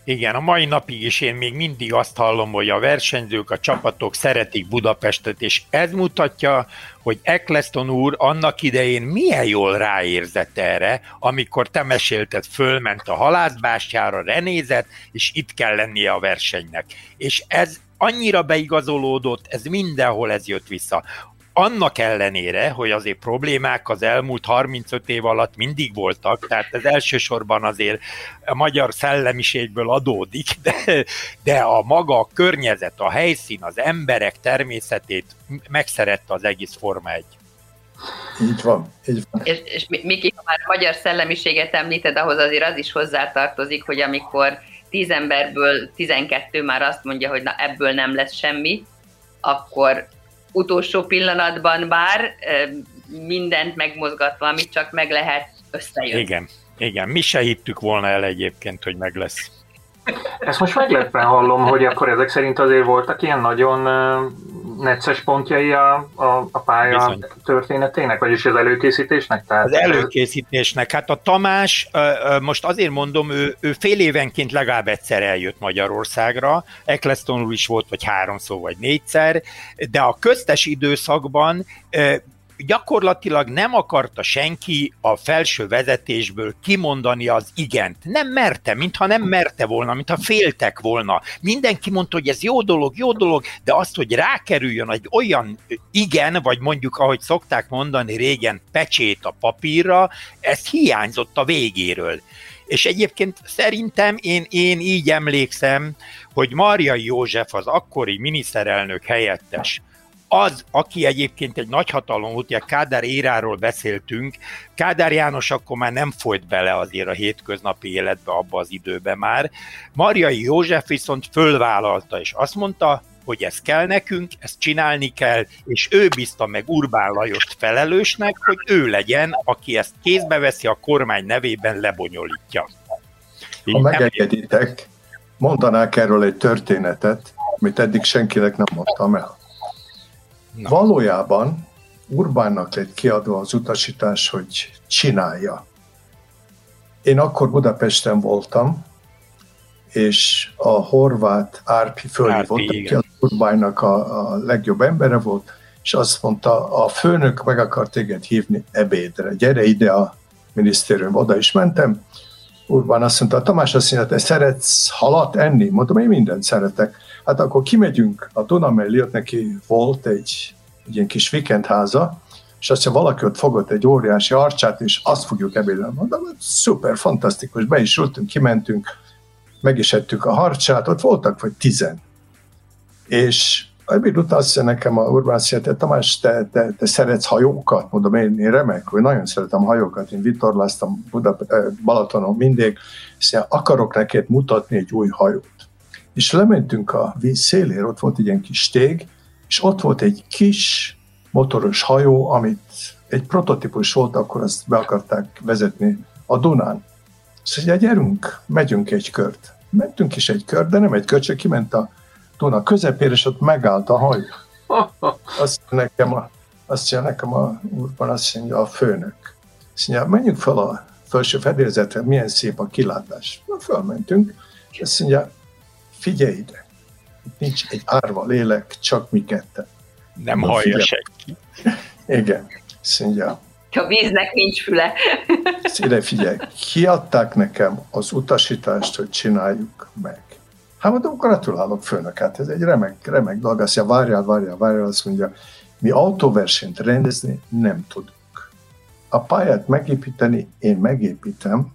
Igen, a mai napig is én még mindig azt hallom, hogy a versenyzők, a csapatok szeretik Budapestet, és ez mutatja, hogy Eccleston úr annak idején milyen jól ráérzett erre, amikor te mesélted, fölment a halászbástyára, renézett, és itt kell lennie a versenynek. És ez annyira beigazolódott, ez mindenhol ez jött vissza annak ellenére, hogy azért problémák az elmúlt 35 év alatt mindig voltak, tehát ez elsősorban azért a magyar szellemiségből adódik, de, de a maga a környezet, a helyszín, az emberek természetét megszerette az egész Forma 1. Így van, így van. És, és Miki, ha már a magyar szellemiséget említed, ahhoz azért az is hozzátartozik, hogy amikor 10 emberből 12 már azt mondja, hogy na ebből nem lesz semmi, akkor utolsó pillanatban bár mindent megmozgatva, amit csak meg lehet összejön. Igen, igen. Mi se hittük volna el egyébként, hogy meg lesz. Ezt most meglepve hallom, hogy akkor ezek szerint azért voltak ilyen nagyon necces pontjai a, a, a pálya Bizony. történetének, vagyis az előkészítésnek? Tehát az előkészítésnek. Hát a Tamás, most azért mondom, ő, ő fél évenként legalább egyszer eljött Magyarországra, Eccleston is volt, vagy háromszor, vagy négyszer, de a köztes időszakban gyakorlatilag nem akarta senki a felső vezetésből kimondani az igent. Nem merte, mintha nem merte volna, mintha féltek volna. Mindenki mondta, hogy ez jó dolog, jó dolog, de azt, hogy rákerüljön egy olyan igen, vagy mondjuk, ahogy szokták mondani régen, pecsét a papírra, ez hiányzott a végéről. És egyébként szerintem én, én így emlékszem, hogy Marjai József, az akkori miniszterelnök helyettes, az, aki egyébként egy nagyhatalom volt, ugye Kádár éráról beszéltünk, Kádár János akkor már nem folyt bele azért a hétköznapi életbe abba az időbe már. Marjai József viszont fölvállalta, és azt mondta, hogy ez kell nekünk, ezt csinálni kell, és ő bízta meg Urbán Lajost felelősnek, hogy ő legyen, aki ezt kézbe veszi, a kormány nevében lebonyolítja. Így ha megengeditek, mondanák erről egy történetet, amit eddig senkinek nem mondtam el. Na. Valójában Urbánnak lett kiadva az utasítás, hogy csinálja. Én akkor Budapesten voltam, és a horvát Árpi fölhívott, aki az Urbánnak a, a legjobb embere volt, és azt mondta, a főnök meg akar téged hívni ebédre, gyere ide a minisztérium, oda is mentem. Urbán azt mondta, Tamás azt mondta, te szeretsz halat enni? Mondtam, én mindent szeretek. Hát akkor kimegyünk a Duna mellé, ott neki volt egy, egy ilyen kis vikendháza, és azt mondja, valaki ott fogott egy óriási arcsát, és azt fogjuk ebédelni. Mondom, szuper, fantasztikus, be is ültünk, kimentünk, meg is ettük a harcsát, ott voltak vagy tizen. És Emil utalsz nekem a Urbán te Tamás, te, te, te szeretsz hajókat? Mondom, én, én remek, hogy nagyon szeretem hajókat, én vitorláztam Budap- eh, Balatonon mindig, és akarok neked mutatni egy új hajót. És lementünk a víz szélére, ott volt egy ilyen kis tég, és ott volt egy kis motoros hajó, amit egy prototípus volt, akkor azt be akarták vezetni a Dunán. Szóval gyerünk, megyünk egy kört. Mentünk is egy kört, de nem egy kört, csak kiment a Duna közepére, és ott megállt a hajó. Azt nekem a, azt mondja nekem a úrban, azt mondja a főnök. Azt mondja, menjünk fel a felső fedélzetre, milyen szép a kilátás. Na, fölmentünk, és azt mondja, figyelj ide, nincs egy árva lélek, csak mi ketten. Nem Na, hallja senki. Igen, azt mondja, a víznek nincs füle. Ide figyelj, kiadták nekem az utasítást, hogy csináljuk meg. Hát mondom, gratulálok főnök, hát ez egy remek, remek dolog. Azt mondja, várjál, várjál, várjál, azt mondja, mi autóversenyt rendezni nem tudunk. A pályát megépíteni én megépítem,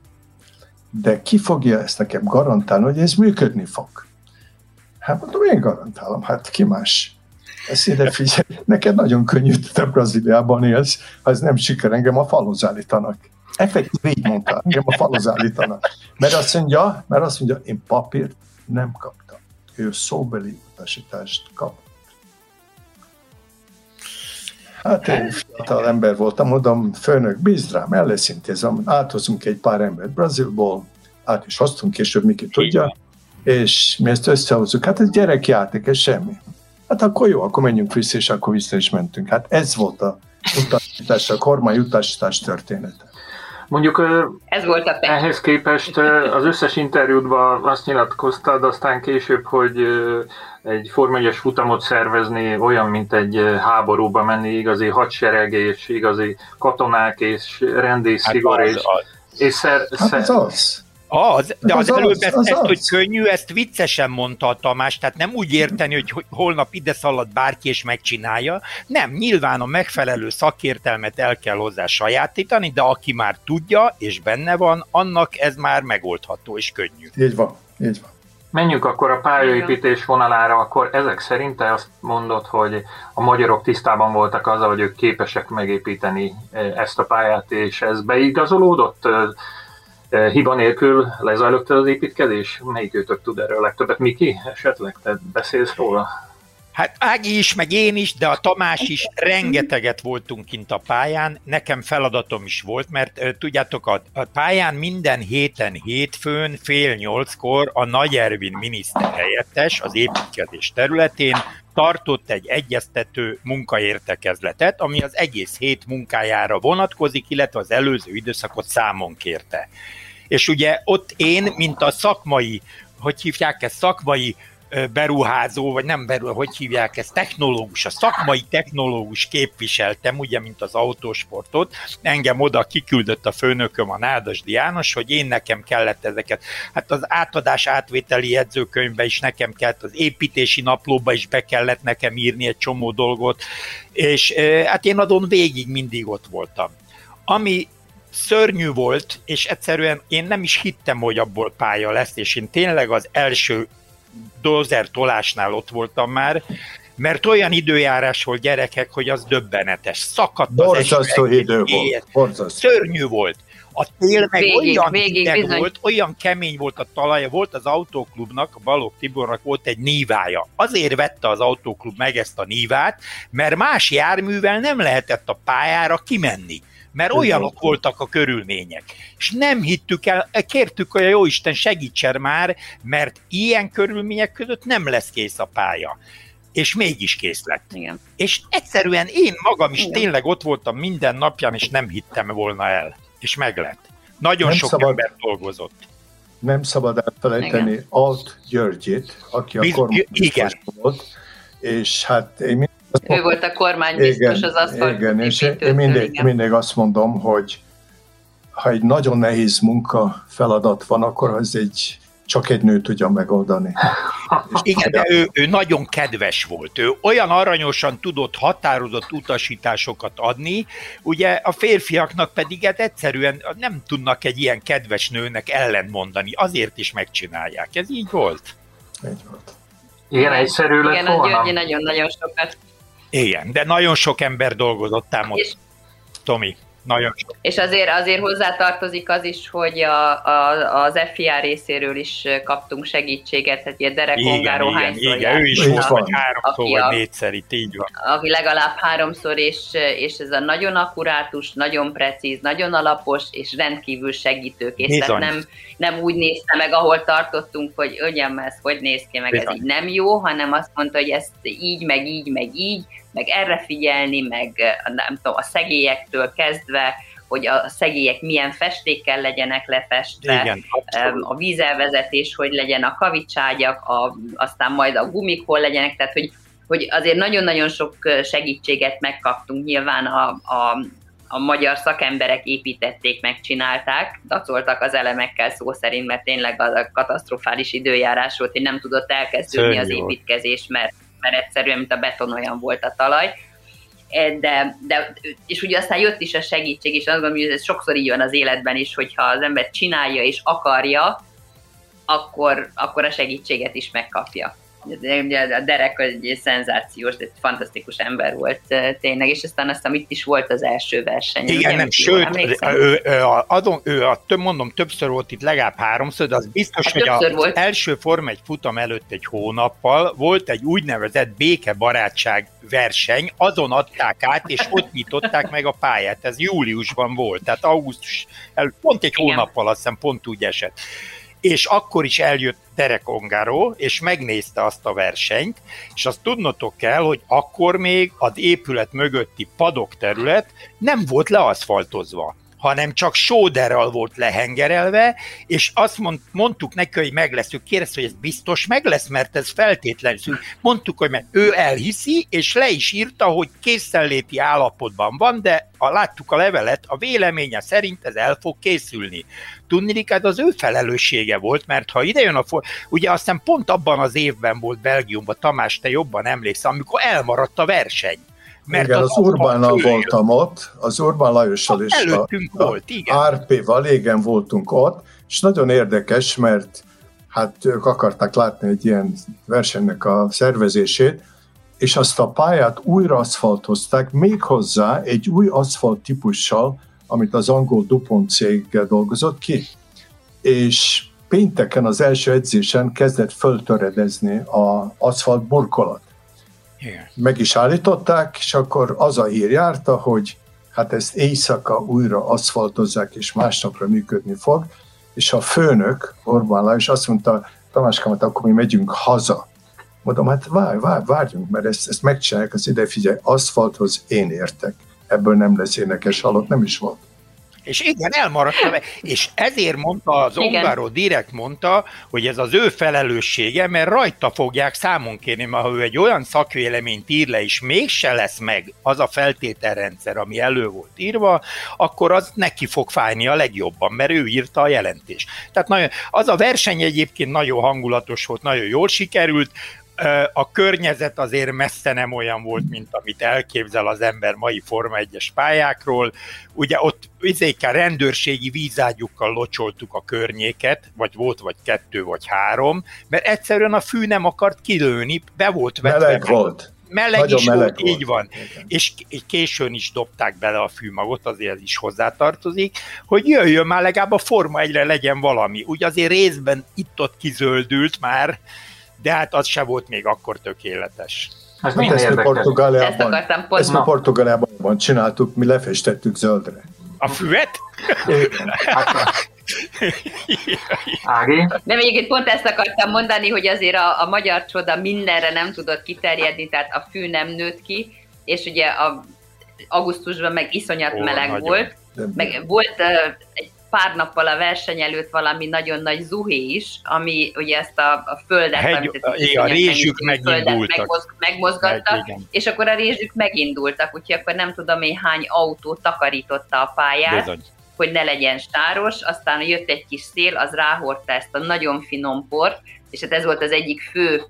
de ki fogja ezt nekem garantálni, hogy ez működni fog? Hát mondom, én garantálom, hát ki más? Ezt ide figyelj, neked nagyon könnyű, te Brazíliában élsz, ha ez nem siker, engem a falhoz állítanak. Effektív így mondta, engem a falhoz állítanak. Mert azt mondja, mert azt mondja, én papírt nem kaptam. Ő szóbeli utasítást kapott. Hát én fiatal ember voltam, mondom, főnök, bízd rám, el lesz intézem, áthozunk egy pár embert Brazilból, át is hoztunk később, Miki tudja, és mi ezt összehozzuk. Hát ez gyerekjáték, ez semmi. Hát akkor jó, akkor menjünk vissza, és akkor vissza is mentünk. Hát ez volt a utasítás, a kormány utasítás története. Mondjuk Ez volt a ehhez képest az összes interjúdban azt nyilatkoztad aztán később, hogy egy formegyes futamot szervezni olyan, mint egy háborúba menni, igazi hadsereg és igazi katonák és rendész hát szigor. És, és szer, hát az az. Az, de az, az előbb az, ezt, az, ezt, hogy könnyű, ezt viccesen mondta a Tamás, tehát nem úgy érteni, hogy holnap ide szalad bárki és megcsinálja. Nem, nyilván a megfelelő szakértelmet el kell hozzá sajátítani, de aki már tudja és benne van, annak ez már megoldható és könnyű. Így van, így van. Menjünk akkor a pályaépítés vonalára, akkor ezek szerint te azt mondod, hogy a magyarok tisztában voltak azzal, hogy ők képesek megépíteni eh, ezt a pályát, és ez beigazolódott? Eh, hiba nélkül lezajlott az építkezés? Melyik őtök tud erről legtöbbet? Miki, esetleg te beszélsz róla? Hát Ági is, meg én is, de a Tamás is rengeteget voltunk kint a pályán, nekem feladatom is volt, mert tudjátok, a, a pályán minden héten hétfőn fél nyolckor a Nagy Ervin miniszter helyettes az építkezés területén tartott egy egyeztető munkaértekezletet, ami az egész hét munkájára vonatkozik, illetve az előző időszakot számon kérte. És ugye ott én, mint a szakmai, hogy hívják ezt, szakmai beruházó, vagy nem beruházó, hogy hívják ezt, technológus, a szakmai technológus képviseltem, ugye, mint az autósportot. Engem oda kiküldött a főnököm, a Nádasdi János, hogy én nekem kellett ezeket. Hát az átadás átvételi jegyzőkönyvbe is nekem kellett, az építési naplóba is be kellett nekem írni egy csomó dolgot, és hát én adon végig mindig ott voltam. Ami szörnyű volt, és egyszerűen én nem is hittem, hogy abból pálya lesz, és én tényleg az első dozer tolásnál ott voltam már, mert olyan időjárás volt gyerekek, hogy az döbbenetes. Szakadt Borzasztó az idő volt. Borzasztó. Szörnyű volt. A tél meg végig, olyan végig, volt, olyan kemény volt a talaja, volt az autóklubnak, a Balog Tibornak volt egy nívája. Azért vette az autóklub meg ezt a nívát, mert más járművel nem lehetett a pályára kimenni mert olyanok voltak a körülmények. És nem hittük el, kértük, hogy a Jóisten segítsen már, mert ilyen körülmények között nem lesz kész a pálya. És mégis kész lett. Igen. És egyszerűen én magam is Igen. tényleg ott voltam minden napján, és nem hittem volna el. És meg lett. Nagyon nem sok szabad, ember dolgozott. Nem szabad elfelejteni Alt Györgyit, aki a kormányzás volt, és hát én ő volt a kormánybiztos igen, az aszfalt. Igen, és én mindig, igen. mindig azt mondom, hogy ha egy nagyon nehéz munka feladat van, akkor az egy csak egy nő tudja megoldani. Igen, de ő, ő nagyon kedves volt. Ő olyan aranyosan tudott határozott utasításokat adni, ugye a férfiaknak pedig hát egyszerűen nem tudnak egy ilyen kedves nőnek ellentmondani, azért is megcsinálják. Ez így volt. Így volt. Ilyen egyszerű lett Igen, a Györgyi nagyon-nagyon sokat. Igen, de nagyon sok ember dolgozott ám ott, Tomi. Nagyon sok. És azért, azért hozzátartozik az is, hogy a, a, az FIA részéről is kaptunk segítséget, tehát ilyen Derek igen, Ongáró igen, igen, ő is volt, vagy háromszor, vagy négyszer itt, így van. Aki legalább háromszor, és, és ez a nagyon akkurátus, nagyon precíz, nagyon alapos, és rendkívül segítőkész. Tehát nem, nem úgy nézte meg, ahol tartottunk, hogy ögyem, ez hogy néz ki, meg Bizony. ez így nem jó, hanem azt mondta, hogy ezt így, meg így, meg így, meg erre figyelni, meg nem tudom, a szegélyektől kezdve, hogy a szegélyek milyen festékkel legyenek lefestve, Igen, a vízelvezetés, hogy legyen a kavicságyak, a, aztán majd a gumik hol legyenek, tehát hogy, hogy azért nagyon-nagyon sok segítséget megkaptunk, nyilván a, a, a magyar szakemberek építették, megcsinálták, dacoltak az elemekkel szó szerint, mert tényleg a katasztrofális időjárás volt, hogy nem tudott elkezdődni Szörnyű az építkezés, mert mert egyszerűen, mint a beton olyan volt a talaj. E, de, de, és ugye aztán jött is a segítség, és azt gondolom, hogy ez sokszor így van az életben is, hogyha az ember csinálja és akarja, akkor, akkor a segítséget is megkapja a Derek egy szenzációs, egy fantasztikus ember volt tényleg, és aztán aztán itt is volt az első verseny. Igen, ugye, nem, sőt, ő, ő, adom, ő a, több, mondom, többször volt itt, legalább háromszor, de az biztos, hát hogy az volt. első Forma egy futam előtt egy hónappal volt egy úgynevezett békebarátság verseny, azon adták át, és ott nyitották meg a pályát. Ez júliusban volt, tehát augusztus előtt, pont egy Igen. hónappal, azt hiszem, pont úgy esett és akkor is eljött Derek Ongaro, és megnézte azt a versenyt, és azt tudnotok kell, hogy akkor még az épület mögötti padok terület nem volt leaszfaltozva hanem csak sóderral volt lehengerelve, és azt mond, mondtuk neki, hogy meg lesz. Ő kérdezte, hogy ez biztos meg lesz, mert ez feltétlenül. Mondtuk, hogy mert ő elhiszi, és le is írta, hogy készenléti állapotban van, de a, láttuk a levelet, a véleménye szerint ez el fog készülni. Tudni, hát az ő felelőssége volt, mert ha idejön a for... ugye aztán pont abban az évben volt Belgiumban, Tamás, te jobban emlékszel, amikor elmaradt a verseny mert igen, az, az Urbánnal voltam ott, az Urbán Lajossal és a, volt, igen. RP-val, igen voltunk ott, és nagyon érdekes, mert hát ők akarták látni egy ilyen versenynek a szervezését, és azt a pályát újra aszfaltozták, méghozzá egy új aszfalt típussal, amit az angol Dupont cég dolgozott ki. És pénteken az első edzésen kezdett föltöredezni az aszfalt burkolat. Igen. Meg is állították, és akkor az a hír járta, hogy hát ezt éjszaka újra aszfaltozzák, és másnapra működni fog, és a főnök, Orbán Lajos azt mondta, Tamáskamat, akkor mi megyünk haza. Mondom, hát várj, várj, várjunk, mert ezt, ezt megcsinálják, az ide figyelj, aszfalthoz én értek. Ebből nem lesz énekes halott, nem is volt. És igen, elmaradt. És ezért mondta, az Ongaro direkt mondta, hogy ez az ő felelőssége, mert rajta fogják számon kérni, mert ha ő egy olyan szakvéleményt ír le, és mégse lesz meg az a feltételrendszer, ami elő volt írva, akkor az neki fog fájni a legjobban, mert ő írta a jelentést. Tehát nagyon, az a verseny egyébként nagyon hangulatos volt, nagyon jól sikerült, a környezet azért messze nem olyan volt, mint amit elképzel az ember mai Forma 1-es pályákról. Ugye ott izékkel rendőrségi vízágyukkal locsoltuk a környéket, vagy volt vagy kettő vagy három, mert egyszerűen a fű nem akart kilőni, be volt vetve. Meleg volt. Meleg Nagyon is meleg volt, volt, így van. Igen. És későn is dobták bele a fűmagot, azért ez is hozzátartozik, hogy jöjjön már legalább a Forma 1-re legyen valami. Ugye azért részben itt-ott kizöldült már, de hát az se volt még akkor tökéletes. Hát hát ezt, mi Portugáliában, ezt, ezt mi Portugáliában csináltuk, mi lefestettük zöldre. A füvet? Ági? Nem, egyébként pont ezt akartam mondani, hogy azért a, a magyar csoda mindenre nem tudott kiterjedni, tehát a fű nem nőtt ki, és ugye a augusztusban meg iszonyat Ó, meleg nagyon. volt, meg volt uh, egy pár nappal a verseny előtt valami nagyon nagy zuhé is, ami ugye ezt a, a földet, Hegy, amit a rézsük megindultak. Megmoz, megmozgattak, Meg, és akkor a rézsük megindultak, úgyhogy akkor nem tudom én hány autó takarította a pályát, Bizony. hogy ne legyen stáros, aztán jött egy kis szél, az ráhordta ezt a nagyon finom port, és hát ez volt az egyik fő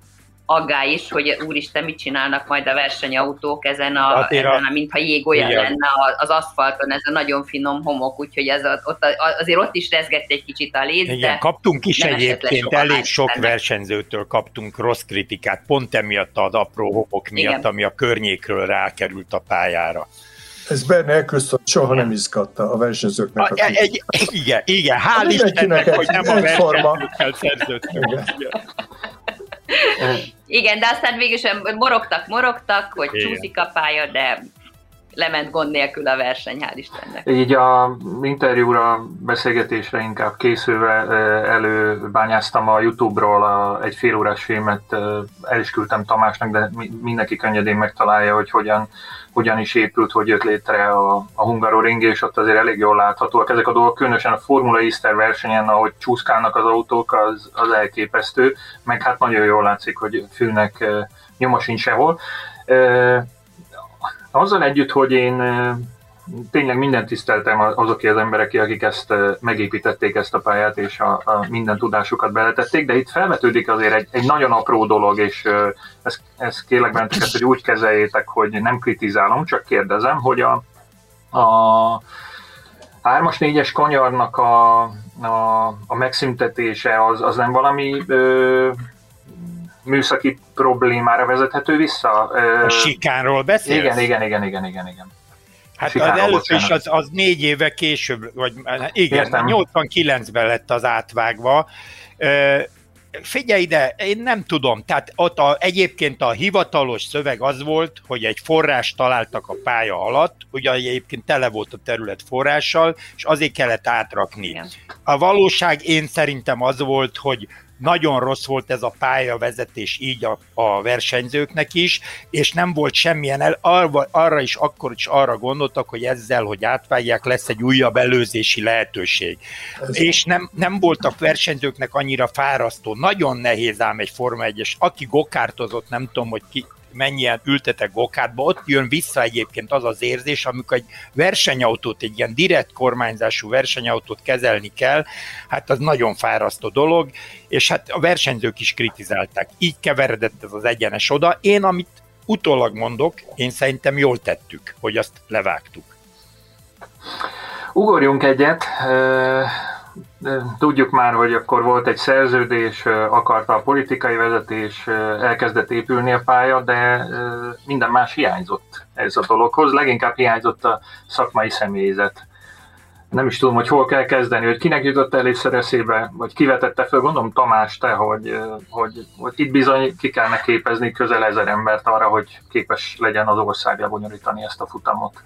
aggá is, hogy úristen, mit csinálnak majd a versenyautók ezen a, hát ezen a mintha jég olyan igen. lenne az aszfalton, ez a nagyon finom homok, úgyhogy ez a, ott, azért ott is rezgett egy kicsit a léc, Igen, kaptunk is egyébként, elég sok ennek. versenyzőtől kaptunk rossz kritikát, pont emiatt az apró homok miatt, igen. ami a környékről rákerült a pályára. Ez Berne Eccleston soha nem izgatta a versenyzőknek. A, a egy, igen, igen, hál' Istennek, hogy nem a versenyzőkkel szerződtünk. Igen, de aztán végül sem morogtak, morogtak, hogy Igen. csúszik a pálya, de lement gond nélkül a verseny, hál' Istennek. Így a interjúra, beszélgetésre inkább készülve előbányáztam a Youtube-ról a, egy félórás filmet, el is küldtem Tamásnak, de mindenki könnyedén megtalálja, hogy hogyan hogyan is épült, hogy jött létre a, a Hungaroring, és ott azért elég jól láthatóak ezek a dolgok, különösen a Formula Easter versenyen, ahogy csúszkálnak az autók, az, az elképesztő, meg hát nagyon jól látszik, hogy fűnek nyoma sincs sehol. Azzal együtt, hogy én tényleg mindent tiszteltem azok az emberek, akik ezt megépítették ezt a pályát, és a, a minden tudásukat beletették, de itt felvetődik azért egy, egy nagyon apró dolog, és ezt, ezt kérlek benneteket, hogy úgy kezeljétek, hogy nem kritizálom, csak kérdezem, hogy a, a 3-as, 4-es kanyarnak a, a, a megszüntetése az, az nem valami ö, műszaki problémára vezethető vissza? Ö, a sikánról beszélsz? Igen, igen, igen, igen, igen, igen. Hát Chicago, az először is az, az négy éve később, vagy igen, Értem. 89-ben lett az átvágva. Figyelj ide, én nem tudom, tehát ott a, egyébként a hivatalos szöveg az volt, hogy egy forrás találtak a pálya alatt, ugye egyébként tele volt a terület forrással, és azért kellett átrakni. Igen. A valóság én szerintem az volt, hogy nagyon rossz volt ez a pályavezetés így a, a versenyzőknek is, és nem volt semmilyen, el, arra, arra is akkor is arra gondoltak, hogy ezzel, hogy átvágják, lesz egy újabb előzési lehetőség. Ez és nem, nem voltak versenyzőknek annyira fárasztó. Nagyon nehéz ám egy Forma 1-es. Aki gokártozott, nem tudom, hogy ki, mennyien ültetek gokátba, ott jön vissza egyébként az az érzés, amikor egy versenyautót, egy ilyen direkt kormányzású versenyautót kezelni kell, hát az nagyon fárasztó dolog, és hát a versenyzők is kritizálták. Így keveredett ez az egyenes oda. Én, amit utólag mondok, én szerintem jól tettük, hogy azt levágtuk. Ugorjunk egyet. Tudjuk már, hogy akkor volt egy szerződés, akarta a politikai vezetés, elkezdett épülni a pálya, de minden más hiányzott ez a dologhoz. Leginkább hiányzott a szakmai személyzet. Nem is tudom, hogy hol kell kezdeni, hogy kinek jutott először eszébe, vagy kivetette föl, gondolom Tamás, te, hogy, hogy, hogy itt bizony ki kellene képezni közel ezer embert arra, hogy képes legyen az ország lebonyolítani ezt a futamot.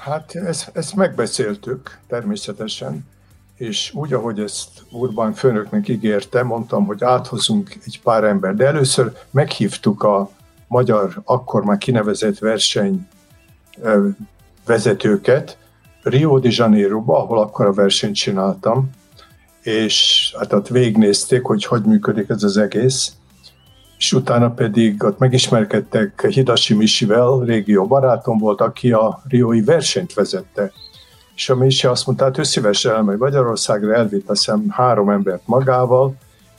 Hát ezt, ezt megbeszéltük természetesen és úgy, ahogy ezt Urban főnöknek ígérte, mondtam, hogy áthozunk egy pár ember. De először meghívtuk a magyar, akkor már kinevezett verseny vezetőket Rio de Janeiroba, ahol akkor a versenyt csináltam, és hát ott végignézték, hogy hogy működik ez az egész, és utána pedig ott megismerkedtek Hidashi Misivel, régió barátom volt, aki a Rioi versenyt vezette és a Mise azt mondta, hát ő szívesen elmegy Magyarországra, elvitt azt hiszem három embert magával,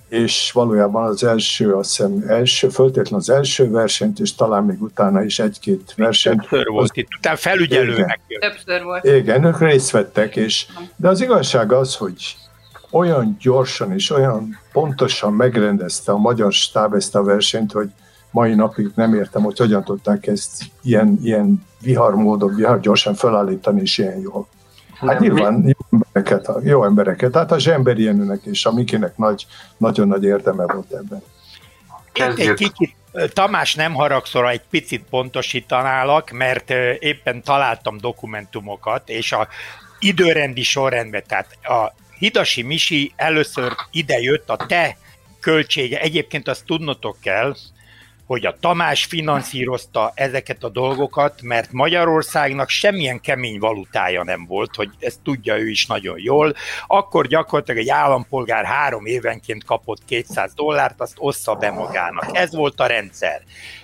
és valójában az első, azt hiszem első, föltétlen az első versenyt, és talán még utána is egy-két versenyt. Többször volt itt, utána felügyelőnek igen, Többször volt. Igen, ők részt vettek, és, de az igazság az, hogy olyan gyorsan és olyan pontosan megrendezte a magyar stáb ezt a versenyt, hogy mai napig nem értem, hogy hogyan tudták ezt ilyen, ilyen viharmódon, vihar gyorsan felállítani, és ilyen jól. Hát nyilván jó embereket, jó embereket. Hát a Zsember Jenőnek és a Mikinek nagy, nagyon nagy érdeme volt ebben. Egy kicsit, Tamás, nem haragszol, egy picit pontosítanálak, mert éppen találtam dokumentumokat, és a időrendi sorrendben, tehát a Hidasi Misi először idejött a te költsége, egyébként azt tudnotok kell, hogy a Tamás finanszírozta ezeket a dolgokat, mert Magyarországnak semmilyen kemény valutája nem volt, hogy ezt tudja ő is nagyon jól. Akkor gyakorlatilag egy állampolgár három évenként kapott 200 dollárt, azt ossza be magának. Ez volt a rendszer.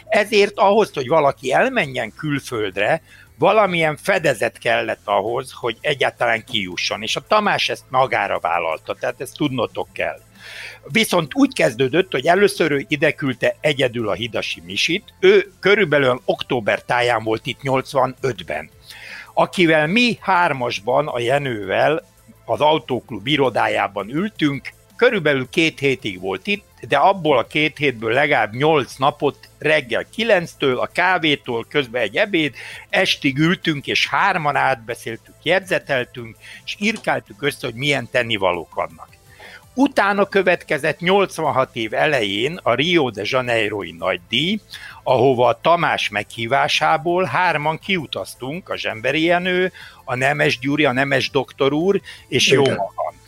Ezért ahhoz, hogy valaki elmenjen külföldre, valamilyen fedezet kellett ahhoz, hogy egyáltalán kijusson, és a Tamás ezt magára vállalta, tehát ezt tudnotok kell. Viszont úgy kezdődött, hogy először ő ide küldte egyedül a Hidasi Misit, ő körülbelül október táján volt itt 85-ben, akivel mi hármasban a Jenővel az autóklub irodájában ültünk, körülbelül két hétig volt itt, de abból a két hétből legalább nyolc napot reggel kilenctől, a kávétól, közben egy ebéd, estig ültünk, és hárman átbeszéltük, jegyzeteltünk, és írkáltuk össze, hogy milyen tennivalók vannak. Utána következett 86 év elején a Rio de Janeiro-i nagydíj, ahova a Tamás meghívásából hárman kiutaztunk, a Zsemberi Jenő, a Nemes Gyuri, a Nemes Doktor úr, és jó magam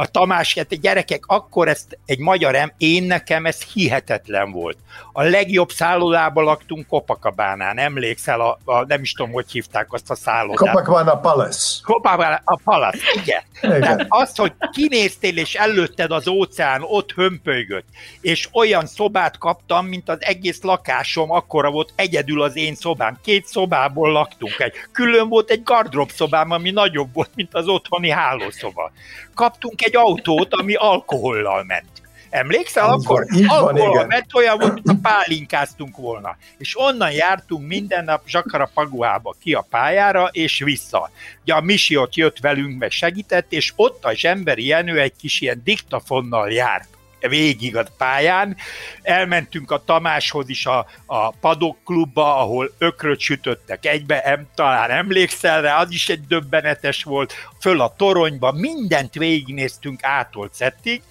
a Tamás, hát gyerekek, akkor ezt egy magyar em, én nekem ez hihetetlen volt. A legjobb szállodában laktunk Kopakabánán, emlékszel, a, a, nem is tudom, hogy hívták azt a szállodát. Copacabana Palace. Copacabana a Palace, igen. igen. Tehát azt, hogy kinéztél és előtted az óceán, ott hömpölygött, és olyan szobát kaptam, mint az egész lakásom, akkora volt egyedül az én szobám. Két szobából laktunk. Egy, külön volt egy gardrób szobám, ami nagyobb volt, mint az otthoni hálószoba. Kaptunk egy autót, ami alkohollal ment. Emlékszel így akkor? Van, ment, olyan volt, mint a pálinkáztunk volna. És onnan jártunk minden nap Zsakara Paguába ki a pályára, és vissza. Ugye a Misi ott jött velünk, meg segített, és ott a Zsemberi Jenő egy kis ilyen diktafonnal járt végig a pályán. Elmentünk a Tamáshoz is a, a Padok klubba, ahol ökröt sütöttek egybe, em, talán emlékszel rá, az is egy döbbenetes volt, föl a toronyba, mindent végignéztünk ától szettig,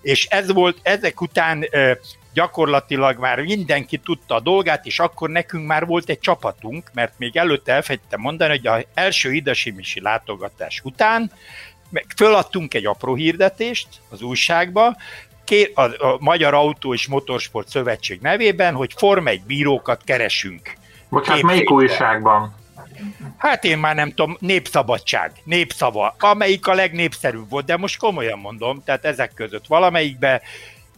és ez volt, ezek után gyakorlatilag már mindenki tudta a dolgát, és akkor nekünk már volt egy csapatunk, mert még előtte elfegytem mondani, hogy az első Idasimisi látogatás után föladtunk egy apró hirdetést az újságba, kér, a, a Magyar Autó és Motorsport Szövetség nevében, hogy Form 1 bírókat keresünk. Bocsánat, melyik újságban? Hát én már nem tudom, népszabadság, népszava, amelyik a legnépszerűbb volt, de most komolyan mondom, tehát ezek között valamelyikbe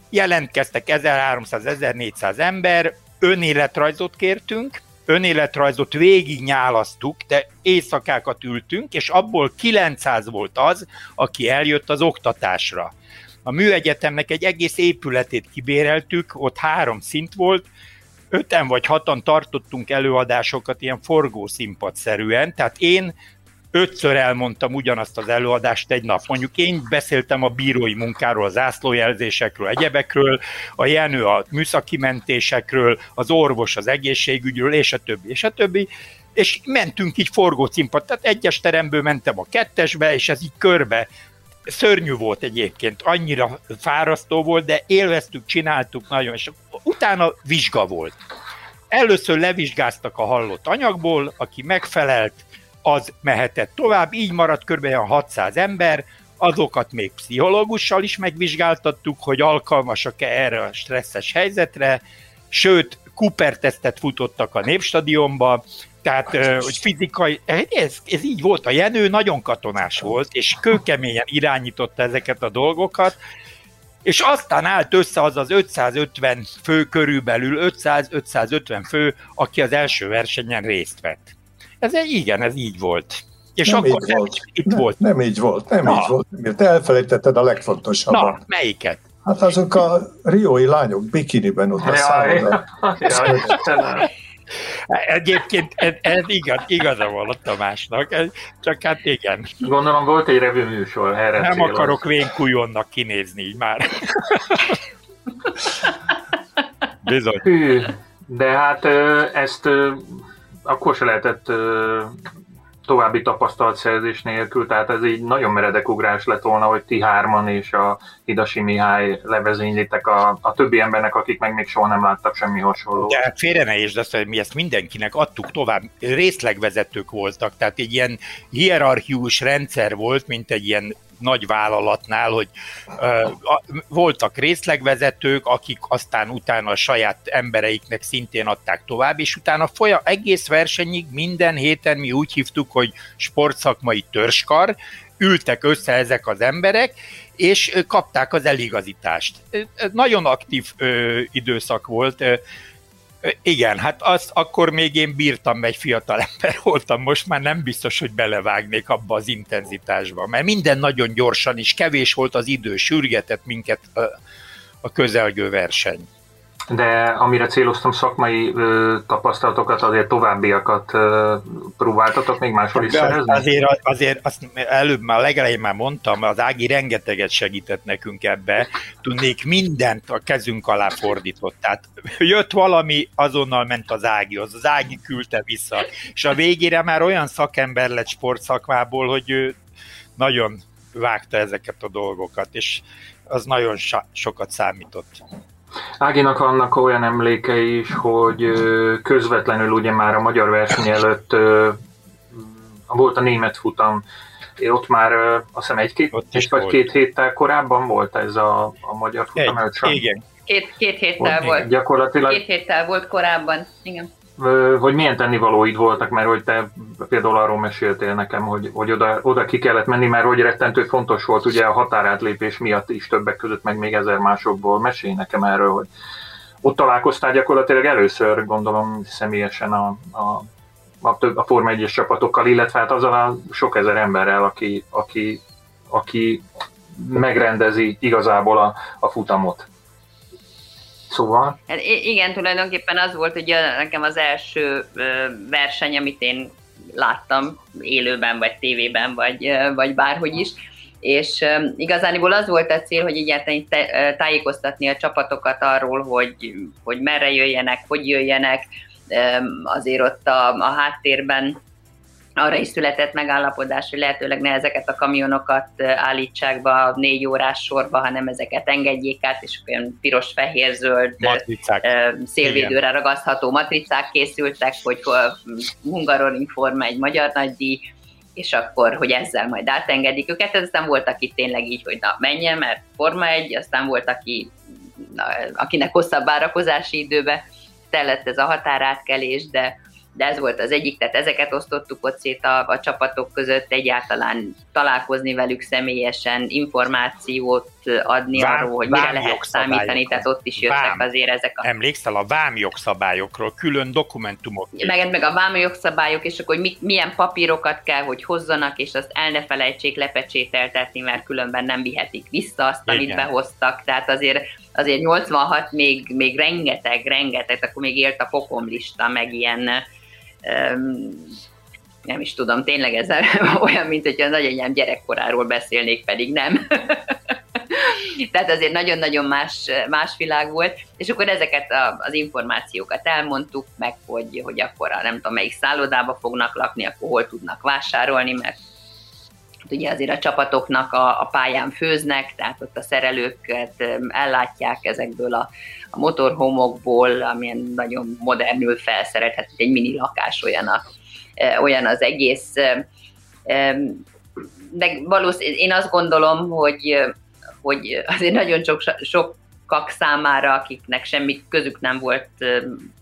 jelentkeztek 1300-1400 ember, önéletrajzot kértünk, önéletrajzot végig nyálasztuk, de éjszakákat ültünk, és abból 900 volt az, aki eljött az oktatásra. A műegyetemnek egy egész épületét kibéreltük, ott három szint volt, öten vagy hatan tartottunk előadásokat ilyen forgószínpadszerűen, tehát én ötször elmondtam ugyanazt az előadást egy nap. Mondjuk én beszéltem a bírói munkáról, az ászlójelzésekről, egyebekről, a Jenő a műszaki mentésekről, az orvos az egészségügyről, és a többi, és a többi és mentünk így forgócímpat, tehát egyes teremből mentem a kettesbe, és ez így körbe szörnyű volt egyébként, annyira fárasztó volt, de élveztük, csináltuk nagyon, és utána vizsga volt. Először levizsgáztak a hallott anyagból, aki megfelelt, az mehetett tovább, így maradt kb. 600 ember, azokat még pszichológussal is megvizsgáltattuk, hogy alkalmasak-e erre a stresszes helyzetre, sőt, Cooper tesztet futottak a Népstadionba, tehát, hogy fizikai, ez, ez így volt, a Jenő nagyon katonás volt, és kőkeményen irányította ezeket a dolgokat, és aztán állt össze az az 550 fő körülbelül, 500-550 fő, aki az első versenyen részt vett. Ez igen, ez így volt. És nem akkor így nem, volt. itt nem, volt. Nem így volt, nem Na. így volt, mert elfelejtetted a legfontosabbat. Na, melyiket? Hát azok a riói lányok bikiniben ott a szállodán. Egyébként ez, ez igaz, igaza van a Tamásnak, ez, csak hát igen. Gondolom volt egy revű műsor erre Nem célos. akarok vénkujonnak kinézni így már. Bizony. Hű, de hát ezt akkor se lehetett további tapasztalatszerzés nélkül, tehát ez így nagyon meredek ugrás lett volna, hogy ti hárman és a Hidasi Mihály levezénylitek a, a többi embernek, akik meg még soha nem láttak semmi hasonlót. De félre ne és azt, hogy mi ezt mindenkinek adtuk tovább, részlegvezetők voltak, tehát egy ilyen hierarchius rendszer volt, mint egy ilyen nagy vállalatnál, hogy ö, a, voltak részlegvezetők, akik aztán utána a saját embereiknek szintén adták tovább, és utána folyam, egész versenyig minden héten mi úgy hívtuk, hogy sportszakmai törskar, ültek össze ezek az emberek, és kapták az eligazítást. Nagyon aktív ö, időszak volt. Igen, hát azt akkor még én bírtam, egy fiatal ember voltam, most már nem biztos, hogy belevágnék abba az intenzitásba, mert minden nagyon gyorsan is, kevés volt az idő, sürgetett minket a közelgő verseny de amire céloztam szakmai ö, tapasztalatokat, azért továbbiakat ö, próbáltatok még máshol is szerezni? Azért, azért azt előbb már legelején már mondtam, az Ági rengeteget segített nekünk ebbe, tudnék mindent a kezünk alá fordított. Tehát jött valami, azonnal ment az Ágihoz, az Ági küldte vissza, és a végére már olyan szakember lett sportszakmából, hogy ő nagyon vágta ezeket a dolgokat, és az nagyon sokat számított. Áginak vannak olyan emlékei is, hogy közvetlenül ugye már a magyar verseny előtt volt a német futam, ott már azt hiszem egy-két egy vagy két héttel korábban volt ez a, a magyar futam előtt. Igen. Két, két héttel volt. volt. Gyakorlatilag. Két héttel volt korábban, igen hogy milyen tennivalóid voltak, mert hogy te például arról meséltél nekem, hogy, hogy oda, oda ki kellett menni, mert hogy rettentő fontos volt ugye a határátlépés miatt is többek között, meg még ezer másokból. Mesélj nekem erről, hogy ott találkoztál gyakorlatilag először, gondolom személyesen a, a, a, több, a Forma 1 csapatokkal, illetve hát azzal a sok ezer emberrel, aki, aki, aki megrendezi igazából a, a futamot. Szóval? Hát igen, tulajdonképpen az volt hogy nekem az első verseny, amit én láttam élőben, vagy tévében, vagy, vagy bárhogy is, és igazániból az volt a cél, hogy egyáltalán tájékoztatni a csapatokat arról, hogy, hogy merre jöjjenek, hogy jöjjenek, azért ott a, a háttérben arra is született megállapodás, hogy lehetőleg ne ezeket a kamionokat állítsák be a négy órás sorba, hanem ezeket engedjék át, és olyan piros-fehér-zöld szélvédőre ragasztható matricák készültek, hogy Hungaroring Forma egy magyar nagydíj, és akkor, hogy ezzel majd átengedik őket. Aztán volt, aki tényleg így, hogy na menjen, mert Forma egy, aztán volt, aki, na, akinek hosszabb várakozási időbe tellett ez a határátkelés, de de ez volt az egyik, tehát ezeket osztottuk ott szét a, a csapatok között, egyáltalán találkozni velük személyesen, információt adni vám, arról, hogy mire lehet számítani, tehát ott is jöttek vám. azért ezek a... Emlékszel a vám jogszabályokról, külön dokumentumok. Meg, meg a vám jogszabályok, és akkor mi, milyen papírokat kell, hogy hozzanak, és azt el ne felejtsék lepecsételtetni, mert különben nem vihetik vissza azt, amit Igen. behoztak, tehát azért azért 86 még, még rengeteg, rengeteg, akkor még élt a pokomlista, meg ilyen nem is tudom, tényleg ez olyan, mint hogy a nagyanyám gyerekkoráról beszélnék, pedig nem. Tehát azért nagyon-nagyon más, más világ volt, és akkor ezeket a, az információkat elmondtuk, meg hogy, hogy akkor a nem tudom melyik szállodába fognak lakni, akkor hol tudnak vásárolni, mert ugye azért a csapatoknak a, a pályán főznek, tehát ott a szerelőket ellátják ezekből a, a motorhomokból, amilyen nagyon modernül felszerelt, egy mini lakás olyan, a, olyan az egész. De valószínűleg én azt gondolom, hogy, hogy azért nagyon sok, sokak számára, akiknek semmi közük nem volt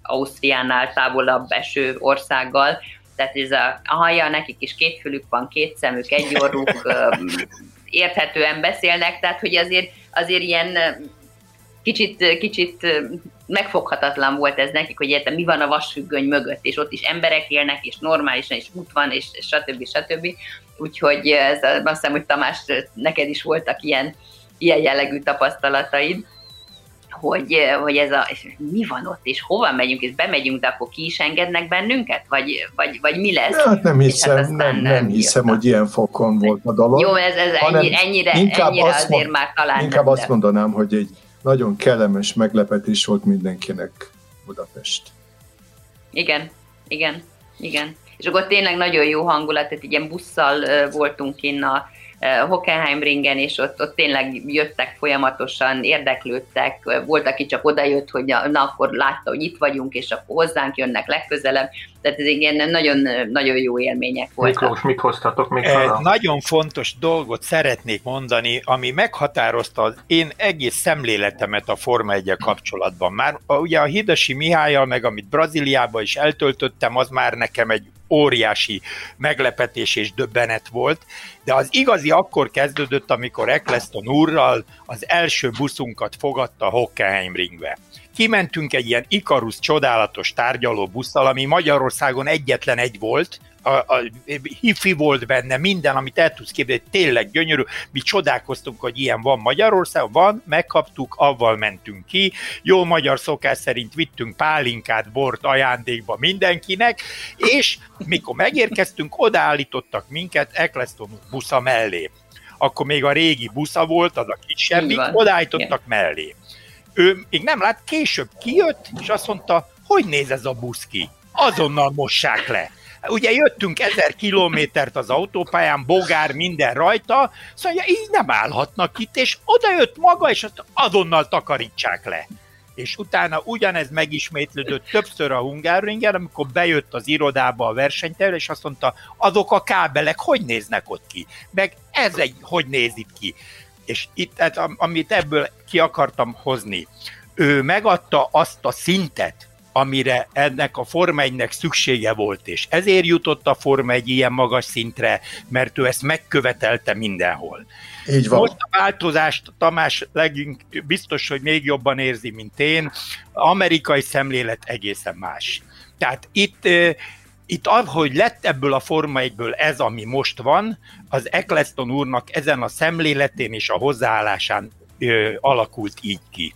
Ausztriánál távolabb eső országgal, tehát ez a, a haja, nekik is két fülük van, két szemük, egy orruk, érthetően beszélnek, tehát hogy azért, azért ilyen kicsit, kicsit megfoghatatlan volt ez nekik, hogy értem, mi van a vasfüggöny mögött, és ott is emberek élnek, és normálisan is út van, és, és stb. stb. Úgyhogy ez, azt hiszem, hogy Tamás, neked is voltak ilyen, ilyen jellegű tapasztalataid hogy, hogy ez a, és mi van ott, és hova megyünk, és bemegyünk, de akkor ki is engednek bennünket, vagy, vagy, vagy mi lesz? Hát nem hiszem, hát nem, nem hiszem, hogy ilyen fokon volt a dolog. Jó, ez, ez ennyi, ennyire, ennyire azt azért mond, már talán Inkább nem, azt mondanám, hogy egy nagyon kellemes meglepetés volt mindenkinek Budapest. Igen, igen, igen. És akkor tényleg nagyon jó hangulat, tehát ilyen busszal voltunk innen Hockenheim ringen, és ott, ott tényleg jöttek folyamatosan, érdeklődtek, volt, aki csak odajött, hogy na, na akkor látta, hogy itt vagyunk, és akkor hozzánk jönnek legközelebb. Tehát ez igen, nagyon, nagyon jó élmények voltak. Miklós, mit hoztatok még haza? Nagyon fontos dolgot szeretnék mondani, ami meghatározta az én egész szemléletemet a Forma 1 kapcsolatban. Már ugye a Hidesi Mihályal, meg amit Brazíliában is eltöltöttem, az már nekem egy óriási meglepetés és döbbenet volt, de az igazi akkor kezdődött, amikor Eccleston úrral az első buszunkat fogadta Hockenheim ringbe. Kimentünk egy ilyen Ikarus csodálatos tárgyaló busszal, ami Magyarországon egyetlen egy volt, a, a hifi volt benne, minden, amit el tudsz képzelni, tényleg gyönyörű. Mi csodálkoztunk, hogy ilyen van Magyarországon, van, megkaptuk, avval mentünk ki. Jó magyar szokás szerint vittünk pálinkát, bort ajándékba mindenkinek, és mikor megérkeztünk, odaállítottak minket Eccleston busza mellé. Akkor még a régi busza volt, az a kisebbik, odaállítottak mellé. Ő még nem lát, később kijött, és azt mondta, hogy néz ez a busz ki? Azonnal mossák le Ugye jöttünk ezer kilométert az autópályán, bogár, minden rajta, szóval így nem állhatnak itt, és oda jött maga, és azt azonnal takarítsák le. És utána ugyanez megismétlődött többször a Hungáringen, amikor bejött az irodába a versenyterül, és azt mondta, azok a kábelek hogy néznek ott ki? Meg ez egy, hogy néz itt ki? És itt, hát, amit ebből ki akartam hozni, ő megadta azt a szintet, amire ennek a Forma 1 szüksége volt, és ezért jutott a Forma 1 ilyen magas szintre, mert ő ezt megkövetelte mindenhol. Így van. Most a változást Tamás legink biztos, hogy még jobban érzi, mint én. Amerikai szemlélet egészen más. Tehát itt itt ahogy lett ebből a Forma 1-ből ez, ami most van, az Eccleston úrnak ezen a szemléletén és a hozzáállásán ö, alakult így ki.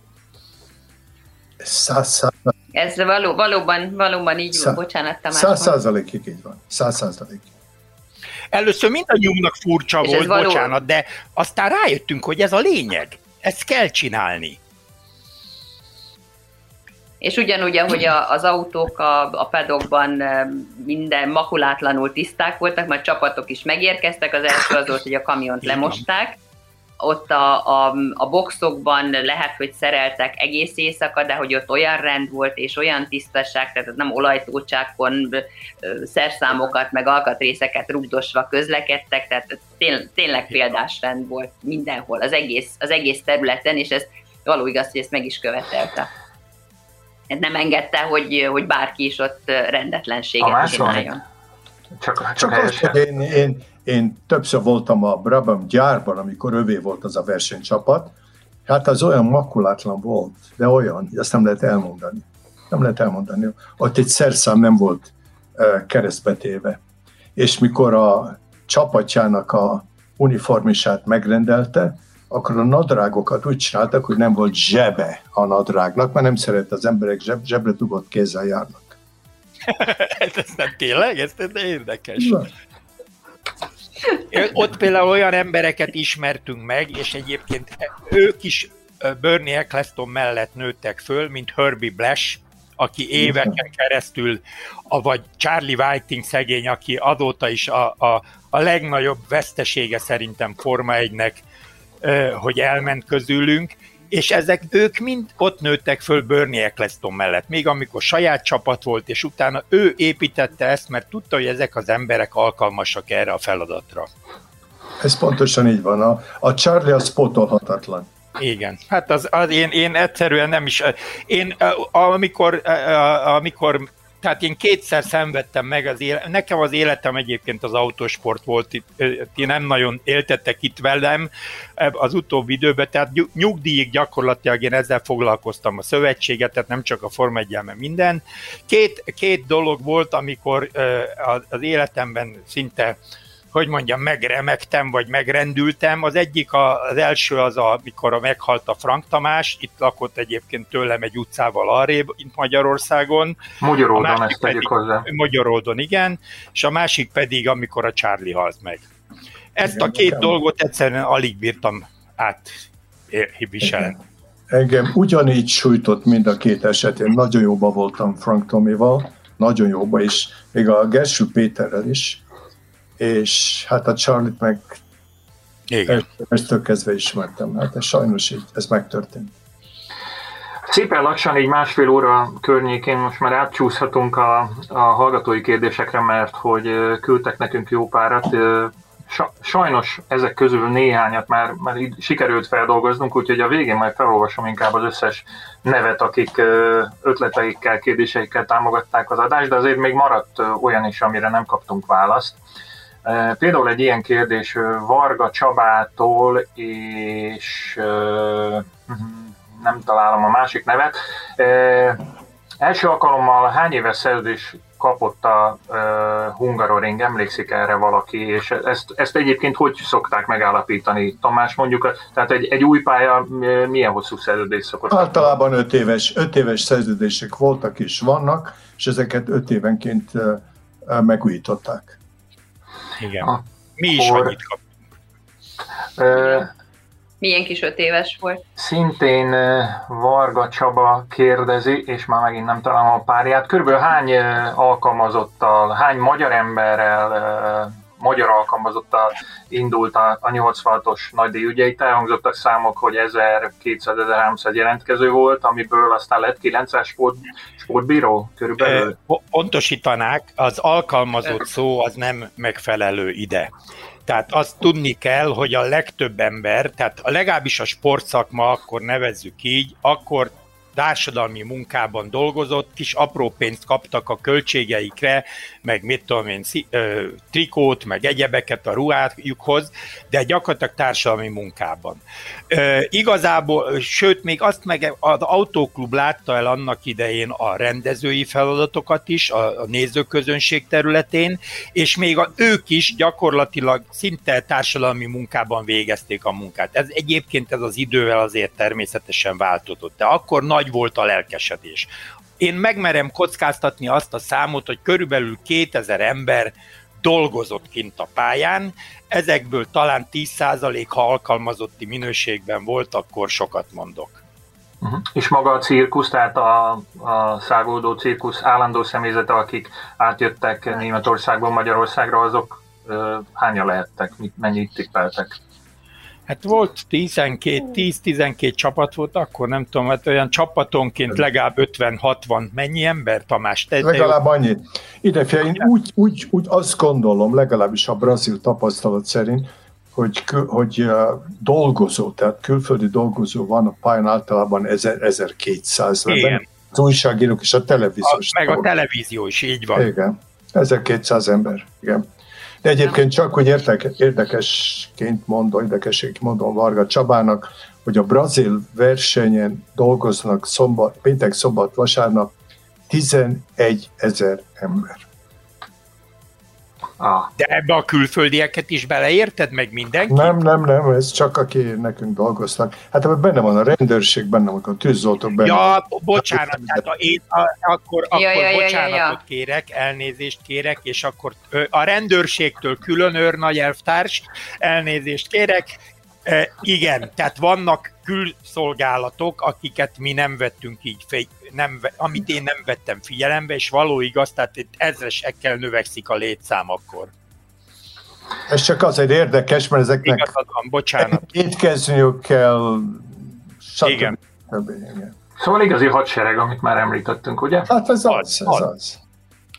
Száz százalék. Ez való, valóban, valóban így van, bocsánat, Tamás. Száz százalékig így van. Száz százalék. Először mindannyiunknak furcsa és volt, való... bocsánat, de aztán rájöttünk, hogy ez a lényeg. Ezt kell csinálni. És ugyanúgy, ahogy a, az autók a, a pedokban minden makulátlanul tiszták voltak, majd csapatok is megérkeztek, az első az volt, hogy a kamiont lemosták, ott a, a, a boxokban lehet, hogy szereltek egész éjszaka, de hogy ott olyan rend volt, és olyan tisztaság, tehát nem olajtócsákon szerszámokat, meg alkatrészeket rugdosva közlekedtek, tehát tény, tényleg példás rend volt mindenhol, az egész, az egész területen, és ez való igaz, hogy ezt meg is követelte. Nem engedte, hogy, hogy bárki is ott rendetlenséget csináljon. Csak, csak, csak azt, hogy én, én, én többször voltam a Brabham gyárban, amikor övé volt az a versenycsapat, hát az olyan makulátlan volt, de olyan, ezt nem lehet elmondani. Nem lehet elmondani. Ott egy szerszám nem volt keresztbetéve. És mikor a csapatjának a uniformisát megrendelte, akkor a nadrágokat úgy csináltak, hogy nem volt zsebe a nadrágnak, mert nem szeret az emberek zseb, zsebre dugott kézzel járnak. ez nem tényleg? Ez érdekes. Na. Ott például olyan embereket ismertünk meg, és egyébként ők is Bernie Eccleston mellett nőttek föl, mint Herbie Blash, aki éveken keresztül, vagy Charlie Whiting szegény, aki adóta is a, a, a legnagyobb vesztesége szerintem Forma 1-nek, hogy elment közülünk, és ezek ők mind ott nőttek föl Bernie Eccleston mellett, még amikor saját csapat volt, és utána ő építette ezt, mert tudta, hogy ezek az emberek alkalmasak erre a feladatra. Ez pontosan így van. A, a Charlie az potolhatatlan. Igen, hát az, az én, én egyszerűen nem is, én amikor, amikor tehát én kétszer szenvedtem meg az élet, nekem az életem egyébként az autósport volt, ti nem nagyon éltettek itt velem az utóbbi időben, tehát nyugdíjig gyakorlatilag én ezzel foglalkoztam a szövetséget, tehát nem csak a Forma 1 minden. Két, két dolog volt, amikor az életemben szinte hogy mondjam, megremegtem, vagy megrendültem. Az egyik, az első az, amikor a meghalt a Frank Tamás, itt lakott egyébként tőlem egy utcával arrébb, itt Magyarországon. Magyaroldon ezt tegyük hozzá. Magyaroldon, igen, és a másik pedig, amikor a Charlie halt meg. Ezt igen, a két igen. dolgot egyszerűen alig bírtam átviselni. Engem ugyanígy sújtott mind a két esetén. Nagyon jóba voltam Frank Tomival, nagyon jóba, és még a Gerső Péterrel is és hát a Charlie-t meg Igen. ezt kezdve ismertem. Hát ez sajnos így, ez megtörtént. Szépen lassan, így másfél óra környékén most már átcsúszhatunk a, a hallgatói kérdésekre, mert hogy küldtek nekünk jó párat. sajnos ezek közül néhányat már, már így sikerült feldolgoznunk, úgyhogy a végén majd felolvasom inkább az összes nevet, akik ötleteikkel, kérdéseikkel támogatták az adást, de azért még maradt olyan is, amire nem kaptunk választ. Például egy ilyen kérdés Varga Csabától, és nem találom a másik nevet. Első alkalommal hány éves szerződés kapott a uh, Hungaroring, emlékszik erre valaki, és ezt, ezt egyébként hogy szokták megállapítani? Tamás mondjuk, tehát egy, egy új pálya milyen hosszú szerződés szokott? Általában 5 éves, öt éves szerződések voltak és vannak, és ezeket 5 évenként megújították. Igen. Ah, Mi is annyit kaptunk. Uh, milyen kis öt éves volt? Szintén Varga Csaba kérdezi, és már megint nem találom a párját. Körülbelül hány alkalmazottal, hány magyar emberrel, magyar alkalmazottal indult a, a 86-os nagydíj? Ugye itt elhangzottak számok, hogy 1200-1300 jelentkező volt, amiből aztán lett 900 sport, sportbíró körülbelül? Pontosítanák, az alkalmazott szó az nem megfelelő ide. Tehát azt tudni kell, hogy a legtöbb ember, tehát legalábbis a sportszakma, akkor nevezzük így, akkor társadalmi munkában dolgozott, kis apró pénzt kaptak a költségeikre, meg mit tudom én, trikót, meg egyebeket a ruhájukhoz, de gyakorlatilag társadalmi munkában. Ö, igazából, sőt, még azt meg az autóklub látta el annak idején a rendezői feladatokat is, a, a nézőközönség területén, és még a, ők is gyakorlatilag szinte társadalmi munkában végezték a munkát. Ez egyébként ez az idővel azért természetesen változott, de akkor nagy volt a lelkesedés. Én megmerem kockáztatni azt a számot, hogy körülbelül 2000 ember dolgozott kint a pályán, ezekből talán 10% ha alkalmazotti minőségben volt, akkor sokat mondok. Uh-huh. És maga a cirkusz, tehát a, a száguldó cirkusz állandó személyzete, akik átjöttek Németországból Magyarországra, azok uh, hányan lehettek, mennyit tippeltek? Hát volt 10-12 csapat volt, akkor nem tudom, hát olyan csapatonként legalább 50-60, mennyi ember, Tamás? Te, legalább te annyi. Ide én úgy, úgy, úgy azt gondolom, legalábbis a brazil tapasztalat szerint, hogy, hogy dolgozó, tehát külföldi dolgozó van a pályán általában 1200 Igen. Az újságírók és a televíziós. A, meg a televízió is, így van. Igen, 1200 ember, igen. De egyébként csak, hogy érdeke, érdekesként mondom, érdekességként mondom Varga Csabának, hogy a brazil versenyen dolgoznak szombat, péntek, szombat, vasárnap 11 ezer ember. Ah. De ebbe a külföldieket is beleérted meg mindenki? Nem, nem, nem, ez csak aki nekünk dolgoznak. Hát ebben benne van a rendőrség, benne van a tűzoltók, benne Ja, bocsánat, tehát a, én a, akkor, ja, akkor ja, ja, bocsánatot ja, ja. kérek, elnézést kérek, és akkor a rendőrségtől külön őrnagy elvtárs, elnézést kérek, E, igen, tehát vannak külszolgálatok, akiket mi nem vettünk így, nem, amit én nem vettem figyelembe, és való igaz, tehát itt ezresekkel növekszik a létszám akkor. Ez csak azért érdekes, mert ezeknek Igazad van, bocsánat. étkezniük kell, stb. Igen. igen. Szóval igazi hadsereg, amit már említettünk, ugye? Hát ez az, ez az.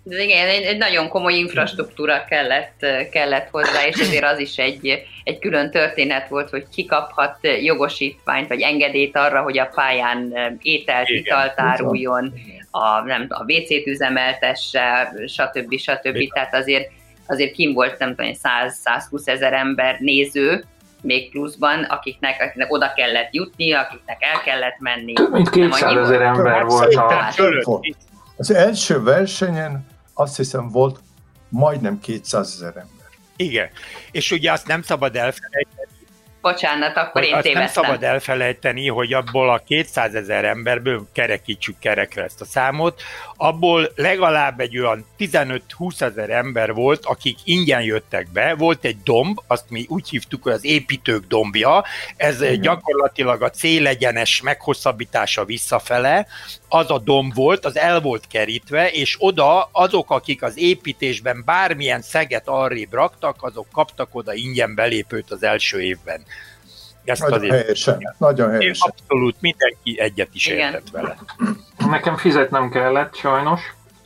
De igen, egy, egy nagyon komoly infrastruktúra kellett, kellett hozzá, és ezért az is egy, egy külön történet volt, hogy kikaphat jogosítványt, vagy engedélyt arra, hogy a pályán ételt, italt áruljon, a, nem, a WC-t üzemeltesse, stb. stb. Igen. Tehát azért, azért kim volt, nem tudom, 100-120 ezer ember néző, még pluszban, akiknek, akiknek oda kellett jutni, akiknek el kellett menni. Több mint 200 ezer ember volt. A... Az első versenyen azt hiszem volt majdnem 200 ezer ember. Igen, és ugye azt nem szabad elfelejteni, Bocsánat, akkor én azt tévedtem. nem szabad elfelejteni, hogy abból a 200 ezer emberből, kerekítsük kerekre ezt a számot, abból legalább egy olyan 15-20 ezer ember volt, akik ingyen jöttek be. Volt egy domb, azt mi úgy hívtuk, hogy az építők dombja, ez Igen. gyakorlatilag a célegyenes meghosszabbítása visszafele, az a domb volt, az el volt kerítve, és oda azok, akik az építésben bármilyen szeget arrébb raktak, azok kaptak oda ingyen belépőt az első évben. Ezt nagyon azért helyesen, nagyon helyesen. Abszolút mindenki egyet is Igen. értett vele. Nekem fizetnem kellett sajnos,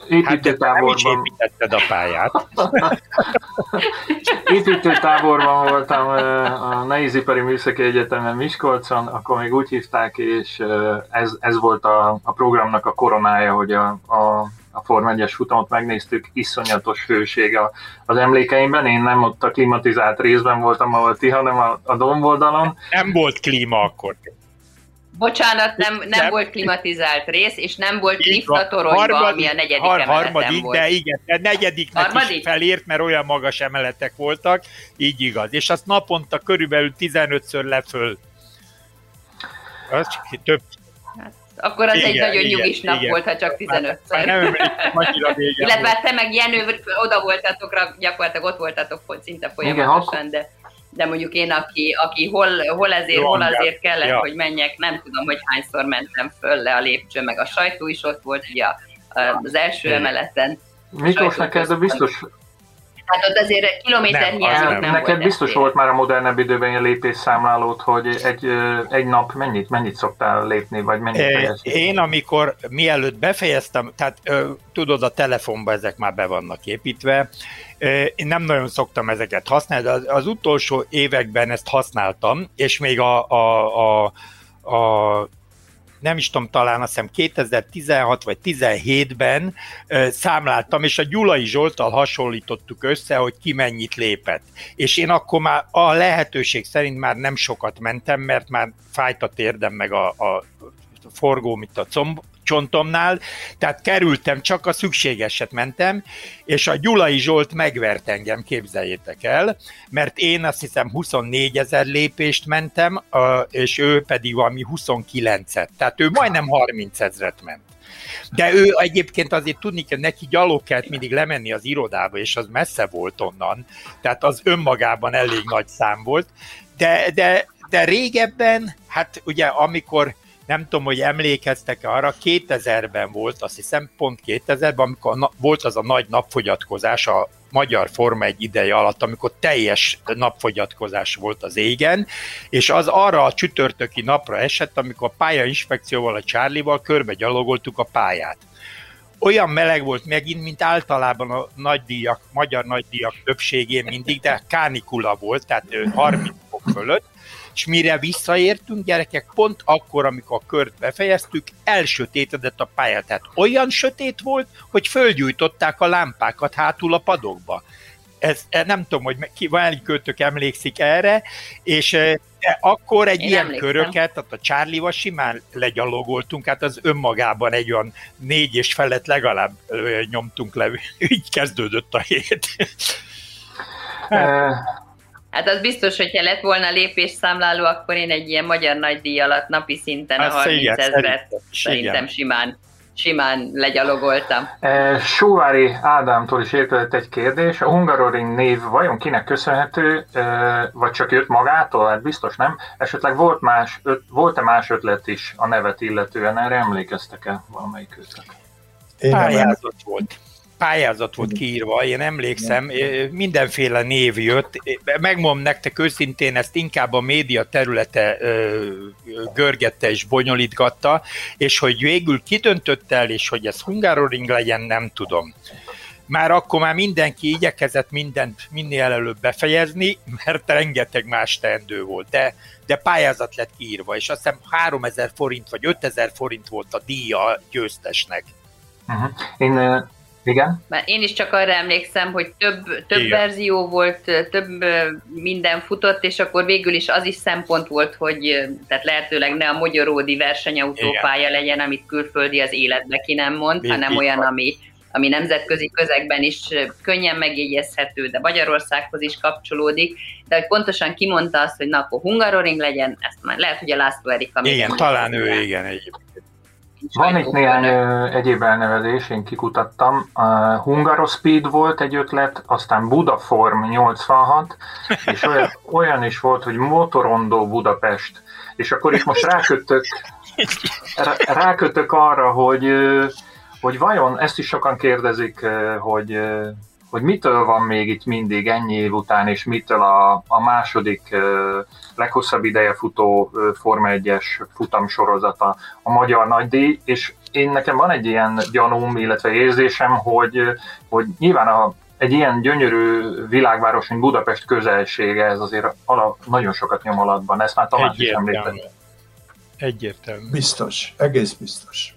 építőtáborban... Hát építetted a pályát. építőtáborban voltam a Nehézipari Műszaki Egyetemen Miskolcon, akkor még úgy hívták, és ez, ez volt a, a programnak a koronája, hogy a, a a Form 1-es futamot megnéztük, iszonyatos hőség az emlékeimben. Én nem ott a klimatizált részben voltam, ahol ti, hanem a, a domboldalon. Nem volt klíma akkor. Bocsánat, nem, nem, nem volt klimatizált rész, és nem volt lift a toronyban, ami a negyedik har, harmadik, volt. de igen, de negyediknek harmadik? is felért, mert olyan magas emeletek voltak, így igaz. És azt naponta körülbelül 15-ször leföl. Az több akkor az igen, egy nagyon igen, nyugis nap igen. volt, ha csak 15-ször. Nem Illetve hát te meg Jenő oda voltatok, gyakorlatilag ott voltatok szinte folyamatosan, igen, de de mondjuk én, aki, aki hol, hol ezért, Jó, hol azért kellett, ja. hogy menjek, nem tudom, hogy hányszor mentem föl le a lépcső, meg a sajtó is ott volt, ugye az első emeleten. Miklós, neked biztos Hát ott azért kilométer nem, hiányok nem, nem Neked volt biztos volt már a modernebb időben ilyen lépésszámlálót, hogy egy, egy nap mennyit, mennyit szoktál lépni, vagy mennyit é, Én amikor mielőtt befejeztem, tehát tudod, a telefonban ezek már be vannak építve, én nem nagyon szoktam ezeket használni, de az, az utolsó években ezt használtam, és még a, a, a, a nem is tudom, talán azt hiszem 2016 vagy 17-ben számláltam, és a Gyulai Zsoltal hasonlítottuk össze, hogy ki mennyit lépett. És én akkor már a lehetőség szerint már nem sokat mentem, mert már fájt a térdem meg a, a forgó, mint a comb, csontomnál, tehát kerültem, csak a szükségeset mentem, és a Gyulai Zsolt megvert engem, képzeljétek el, mert én azt hiszem 24 ezer lépést mentem, és ő pedig valami 29-et, tehát ő majdnem 30 ezret ment. De ő egyébként azért tudni kell, neki gyalog kellett mindig lemenni az irodába, és az messze volt onnan, tehát az önmagában elég nagy szám volt, de, de, de régebben, hát ugye amikor nem tudom, hogy emlékeztek arra, 2000-ben volt, azt hiszem pont 2000-ben, amikor na, volt az a nagy napfogyatkozás a magyar Forma egy ideje alatt, amikor teljes napfogyatkozás volt az égen, és az arra a csütörtöki napra esett, amikor a pályainspekcióval, a Csárlival körbe gyalogoltuk a pályát. Olyan meleg volt megint, mint általában a nagydíjak, magyar nagydíjak többségén mindig, de kánikula volt, tehát 30 fok fölött, és mire visszaértünk, gyerekek, pont akkor, amikor a kört befejeztük, elsötétedett a pálya. Tehát olyan sötét volt, hogy fölgyújtották a lámpákat hátul a padokba. Ez, e, nem tudom, hogy ki, van költök emlékszik erre, és e, de akkor egy Én ilyen emlékszem. köröket, tehát a Charlie-val simán legyalogoltunk, hát az önmagában egy olyan négy és felett legalább nyomtunk le, így kezdődött a hét. Hát, Hát az biztos, hogyha lett volna lépésszámláló, akkor én egy ilyen magyar nagydíj alatt napi szinten a 30 ezeret szerintem simán simán legyalogoltam. E, Sóvári Ádámtól is érkezett egy kérdés. A Hungaroring név vajon kinek köszönhető, e, vagy csak jött magától? Hát biztos nem. Esetleg volt más, volt-e más ötlet is a nevet illetően? Erre emlékeztek-e valamelyik ötlet? Pályázat volt pályázat volt kiírva, én emlékszem, mindenféle név jött. Megmondom nektek őszintén, ezt inkább a média területe görgette és bonyolítgatta, és hogy végül kitöntött el, és hogy ez Hungaroring legyen, nem tudom. Már akkor már mindenki igyekezett mindent minél előbb befejezni, mert rengeteg más teendő volt, de, de pályázat lett kiírva, és azt hiszem 3000 forint vagy 5000 forint volt a díja győztesnek. Uh-huh. Én igen. Mert én is csak arra emlékszem, hogy több, több verzió volt, több minden futott, és akkor végül is az is szempont volt, hogy tehát lehetőleg ne a magyaródi versenyautópálya legyen, amit külföldi az életbe ki nem mond, Igen. hanem olyan, ami, ami nemzetközi közegben is könnyen megjegyezhető, de Magyarországhoz is kapcsolódik, de hogy pontosan kimondta azt, hogy na akkor Hungaroring legyen, ezt már lehet, hogy a László Erika Igen, talán ő, igen, egyébként. Van itt néhány ö, egyéb elnevezés, én kikutattam. Uh, Hungarospeed volt egy ötlet, aztán Budaform 86, és olyan, olyan is volt, hogy Motorondó Budapest. És akkor itt most rákötök, rákötök arra, hogy, hogy vajon, ezt is sokan kérdezik, hogy hogy mitől van még itt mindig ennyi év után, és mitől a, a második leghosszabb ideje futó Forma 1-es futamsorozata a magyar nagydíj, és én nekem van egy ilyen gyanúm, illetve érzésem, hogy, hogy nyilván a, egy ilyen gyönyörű világváros, mint Budapest közelsége, ez azért ala, nagyon sokat nyom alatban. Ezt már Tamás is említett. Egyértelmű. Biztos, egész biztos.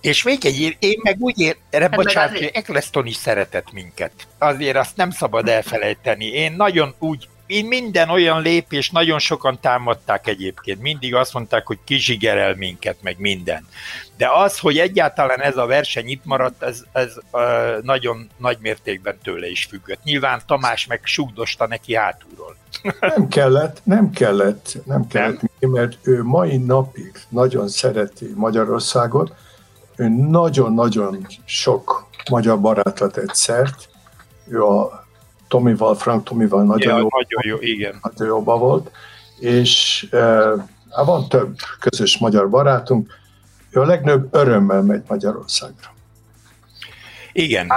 És még egy, én meg úgy ér, erre hát bocsánat, hogy Eccleston is szeretett minket. Azért azt nem szabad elfelejteni. Én nagyon úgy én minden olyan lépés, nagyon sokan támadták egyébként, mindig azt mondták, hogy kizsigerel minket, meg minden. De az, hogy egyáltalán ez a verseny itt maradt, ez, ez uh, nagyon nagy mértékben tőle is függött. Nyilván Tamás meg sugdosta neki hátulról. Nem kellett, nem kellett, nem kellett, nem? mert ő mai napig nagyon szereti Magyarországot, ő nagyon-nagyon sok magyar barátra tett szert, ő a Tomival, Frank Tomival nagyon, ja, jó, nagyon jó, igen. Nagyon jóba volt, és e, van több közös magyar barátunk, ő a legnagyobb örömmel megy Magyarországra. Igen.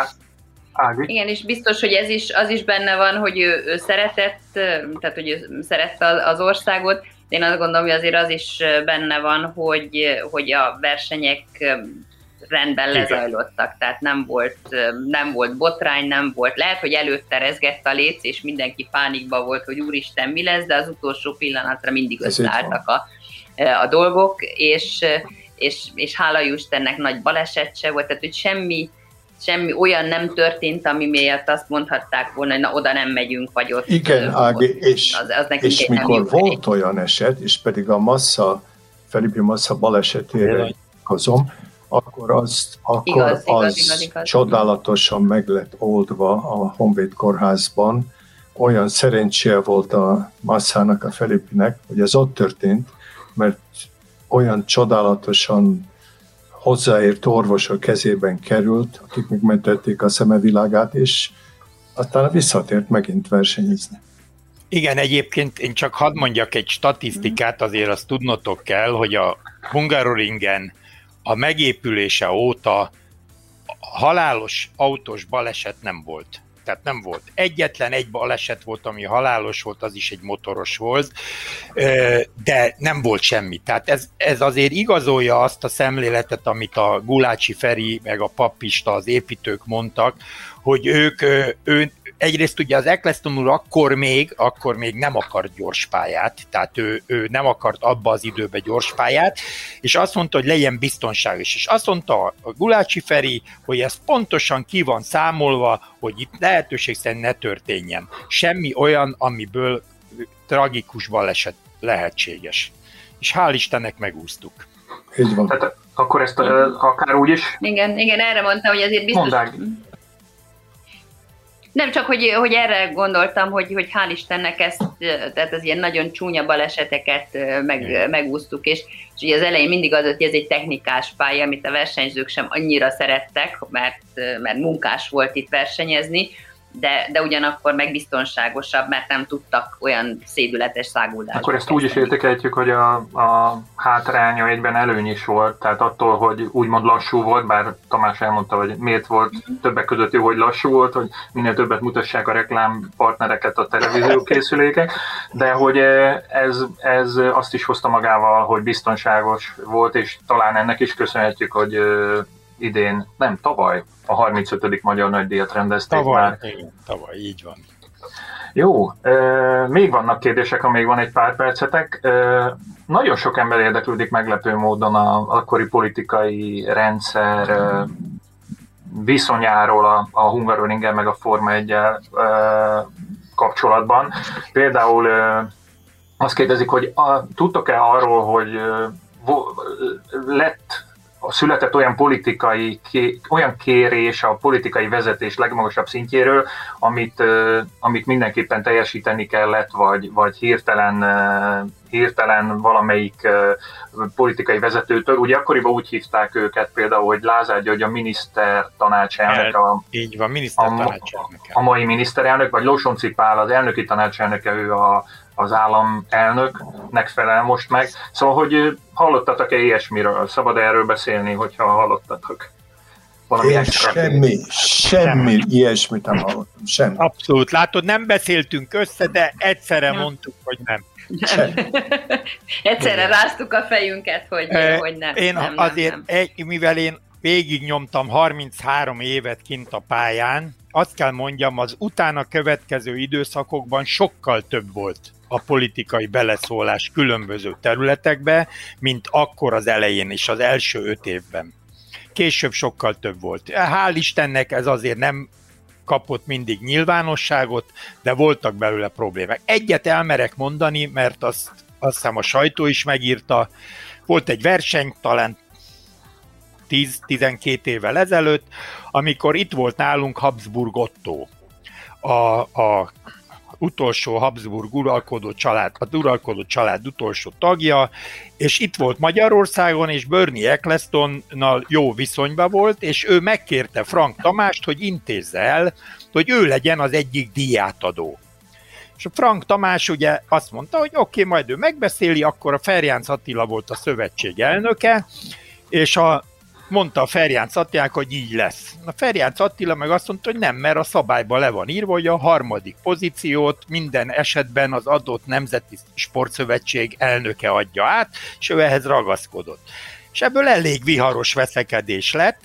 Ági. Igen, és biztos, hogy ez is, az is benne van, hogy ő, ő szeretett, tehát hogy ő szerette az országot. Én azt gondolom, hogy azért az is benne van, hogy, hogy a versenyek rendben Igen. lezajlottak, tehát nem volt, nem volt botrány, nem volt, lehet, hogy előtte rezgett a léc, és mindenki pánikba volt, hogy úristen, mi lesz, de az utolsó pillanatra mindig összeálltak a, a dolgok, és, és, és hála Istennek nagy baleset se volt, tehát hogy semmi, semmi olyan nem történt, ami miatt azt mondhatták volna, hogy na oda nem megyünk, vagy ott. Igen, Ági, és, az, az és mikor volt olyan eset, és pedig a Massa, Felipe Massa balesetére hozom, akkor, az, akkor igaz, az igaz, igaz, igaz. csodálatosan meg lett oldva a Honvéd kórházban. Olyan szerencséje volt a Massának, a Felipinek, hogy ez ott történt, mert olyan csodálatosan hozzáért orvosok kezében került, akik megmentették a szemevilágát, és aztán visszatért megint versenyezni. Igen, egyébként én csak hadd mondjak egy statisztikát, azért azt tudnotok kell, hogy a Hungaroringen a megépülése óta halálos autós baleset nem volt. Tehát nem volt. Egyetlen egy baleset volt, ami halálos volt, az is egy motoros volt, de nem volt semmi. Tehát ez, ez azért igazolja azt a szemléletet, amit a Gulácsi Feri meg a Papista, az építők mondtak, hogy ők, ő, egyrészt ugye az Eccleston úr akkor még, akkor még nem akart gyors pályát, tehát ő, ő nem akart abba az időbe gyors pályát, és azt mondta, hogy legyen biztonságos. És azt mondta a Gulácsi Feri, hogy ez pontosan ki van számolva, hogy itt lehetőség szerint ne történjen. Semmi olyan, amiből tragikus baleset lehetséges. És hál' Istennek megúsztuk. Így van. Tehát akkor ezt akár úgy is... Igen, igen, erre mondta, hogy azért biztos... Mondág. Nem csak, hogy, hogy erre gondoltam, hogy, hogy hál' Istennek ezt, tehát az ilyen nagyon csúnya baleseteket meg, megúsztuk, és, és ugye az elején mindig az, hogy ez egy technikás pálya, amit a versenyzők sem annyira szerettek, mert, mert munkás volt itt versenyezni, de, de ugyanakkor megbiztonságosabb, mert nem tudtak olyan szédületes száguldásba. Akkor ezt úgy is értékeljük, hogy a, a hátránya egyben előny is volt, tehát attól, hogy úgymond lassú volt, bár Tamás elmondta, hogy miért volt uh-huh. többek között jó, hogy lassú volt, hogy minél többet mutassák a reklámpartnereket a televíziókészülékek, de hogy ez, ez azt is hozta magával, hogy biztonságos volt, és talán ennek is köszönhetjük, hogy idén, nem, tavaly a 35. Magyar Nagydíjat rendezték tavaly, már. Igen, tavaly, így van. Jó, még vannak kérdések, amíg van egy pár percetek. Nagyon sok ember érdeklődik meglepő módon a akkori politikai rendszer viszonyáról a, a Hungaroringen meg a Forma 1 kapcsolatban. Például azt kérdezik, hogy a, tudtok-e arról, hogy lett született olyan politikai, olyan kérés a politikai vezetés legmagasabb szintjéről, amit, amit mindenképpen teljesíteni kellett, vagy, vagy hirtelen, hirtelen valamelyik politikai vezetőtől. Ugye akkoriban úgy hívták őket például, hogy Lázár György a miniszter tanácselnök, a, így van, miniszter a, a mai miniszterelnök, vagy Losonci Pál az elnöki tanácselnöke, ő a, az államelnöknek felel most meg. Szóval, hogy hallottatok-e ilyesmiről? Szabad erről beszélni, hogyha hallottatok? Valami Én semmi, semmi ilyesmit nem hallottam, semmi. Abszolút, látod, nem beszéltünk össze, de egyszerre mondtuk, hogy nem. Nem. Egyszerre ráztuk a fejünket, hogy, e, hogy nem. Én nem, azért, nem. Egy, mivel én végignyomtam 33 évet kint a pályán, azt kell mondjam, az utána következő időszakokban sokkal több volt a politikai beleszólás különböző területekbe, mint akkor az elején és az első öt évben. Később sokkal több volt. Hál' Istennek ez azért nem kapott mindig nyilvánosságot, de voltak belőle problémák. Egyet elmerek mondani, mert azt, azt hiszem a sajtó is megírta, volt egy verseny, talán 10-12 évvel ezelőtt, amikor itt volt nálunk Habsburg Otto, a, a utolsó Habsburg uralkodó család, a uralkodó család utolsó tagja, és itt volt Magyarországon, és Bernie Ecclestonnal jó viszonyban volt, és ő megkérte Frank Tamást, hogy intézze el, hogy ő legyen az egyik díjátadó. És a Frank Tamás ugye azt mondta, hogy oké, okay, majd ő megbeszéli, akkor a Ferjánc Attila volt a szövetség elnöke, és a mondta a Ferjánc Attilának, hogy így lesz. A Ferjánc Attila meg azt mondta, hogy nem, mert a szabályban le van írva, hogy a harmadik pozíciót minden esetben az adott nemzeti sportszövetség elnöke adja át, és ő ehhez ragaszkodott. És ebből elég viharos veszekedés lett,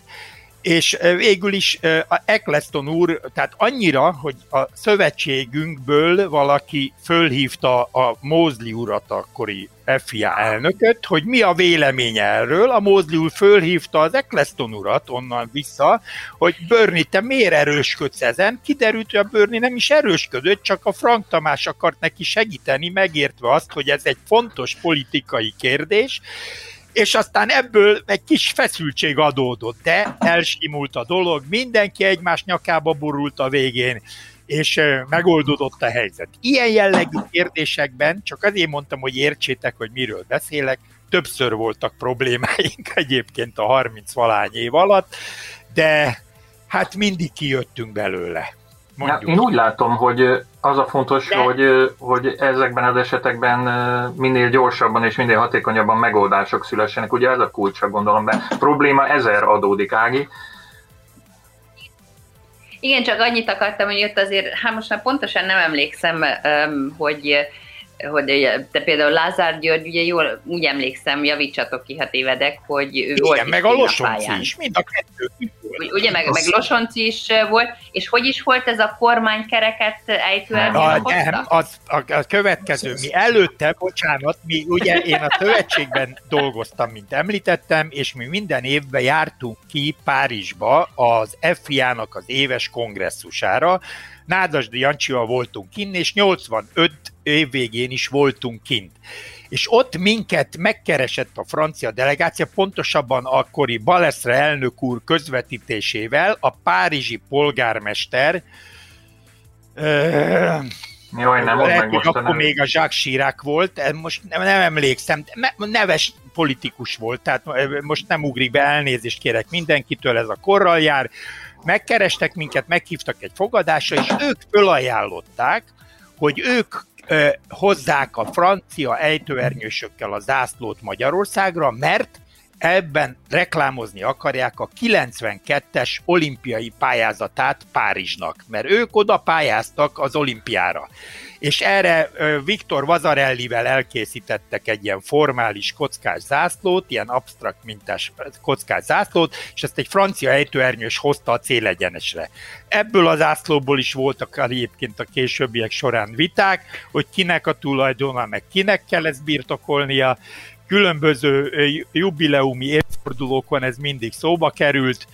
és végül is a Eccleston úr, tehát annyira, hogy a szövetségünkből valaki fölhívta a Mosley urat, akkori FIA elnököt, hogy mi a véleménye erről. A Mosley úr fölhívta az Eccleston urat onnan vissza, hogy Börni, te miért erősködsz ezen? Kiderült, hogy a Börni nem is erősködött, csak a Frank Tamás akart neki segíteni, megértve azt, hogy ez egy fontos politikai kérdés, és aztán ebből egy kis feszültség adódott, de elsimult a dolog, mindenki egymás nyakába borult a végén, és megoldódott a helyzet. Ilyen jellegű kérdésekben, csak azért mondtam, hogy értsétek, hogy miről beszélek, többször voltak problémáink egyébként a 30 valány év alatt, de hát mindig kijöttünk belőle. Ja, én úgy látom, hogy az a fontos, De... hogy, hogy ezekben az esetekben minél gyorsabban és minél hatékonyabban megoldások szülessenek. Ugye ez a kulcsa, gondolom, de probléma ezer adódik, Ági. Igen, csak annyit akartam, hogy jött azért, hát most már pontosan nem emlékszem, hogy hogy te például Lázár György, ugye jól úgy emlékszem, javítsatok ki, ha tévedek, hogy ő Igen, volt meg a Losonci is, mind a kettő. Ugye, meg, meg Losonci is volt, és hogy is volt ez a kormánykereket ejtően? A, nem, az, a, a következő, mi előtte, bocsánat, mi ugye én a szövetségben dolgoztam, mint említettem, és mi minden évben jártunk ki Párizsba az FIA-nak az éves kongresszusára, Nádasdi Jancsival voltunk kint, és 85 év végén is voltunk kint. És ott minket megkeresett a francia delegáció, pontosabban akkori Baleszre elnök úr közvetítésével a párizsi polgármester, Jaj, nem lehet, meg most akkor nem. még a Jacques Chirac volt, most nem, nem emlékszem, neves politikus volt, tehát most nem ugrik be, elnézést kérek mindenkitől, ez a korral jár, megkerestek minket, meghívtak egy fogadásra, és ők fölajánlották, hogy ők ö, hozzák a francia ejtőernyősökkel a zászlót Magyarországra, mert ebben reklámozni akarják a 92-es olimpiai pályázatát Párizsnak, mert ők oda pályáztak az olimpiára és erre Viktor Vazarellivel elkészítettek egy ilyen formális kockás zászlót, ilyen absztrakt mintás kockás zászlót, és ezt egy francia ejtőernyős hozta a célegyenesre. Ebből az zászlóból is voltak egyébként a későbbiek során viták, hogy kinek a tulajdona, meg kinek kell ezt birtokolnia, különböző jubileumi évfordulókon ez mindig szóba került,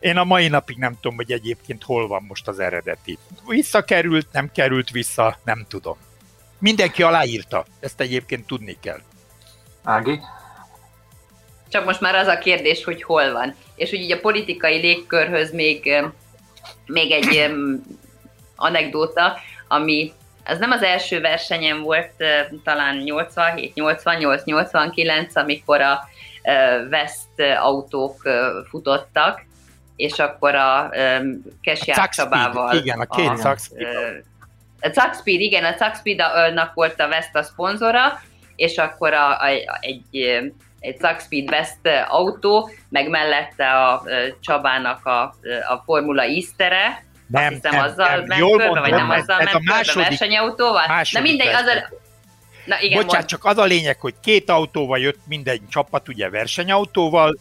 én a mai napig nem tudom, hogy egyébként hol van most az eredeti. Visszakerült, nem került vissza, nem tudom. Mindenki aláírta, ezt egyébként tudni kell. Ági? Csak most már az a kérdés, hogy hol van. És hogy így a politikai légkörhöz még, még egy anekdóta, ami az nem az első versenyen volt, talán 87, 88, 89, amikor a West autók futottak, és akkor a um, Kesiák Csabával. Igen, a két a, A igen, a Zackspeed-nak volt a West a szponzora, és akkor a, a, egy, egy Zackspeed West autó, meg mellette a Csabának a, a Formula Eastere, nem, azt hiszem nem, azzal nem, ment körbe, vagy nem azzal ment körbe versenyautóval? De mindegy, az a, Na igen, Bocsánat, mond. csak az a lényeg, hogy két autóval jött minden csapat, ugye versenyautóval,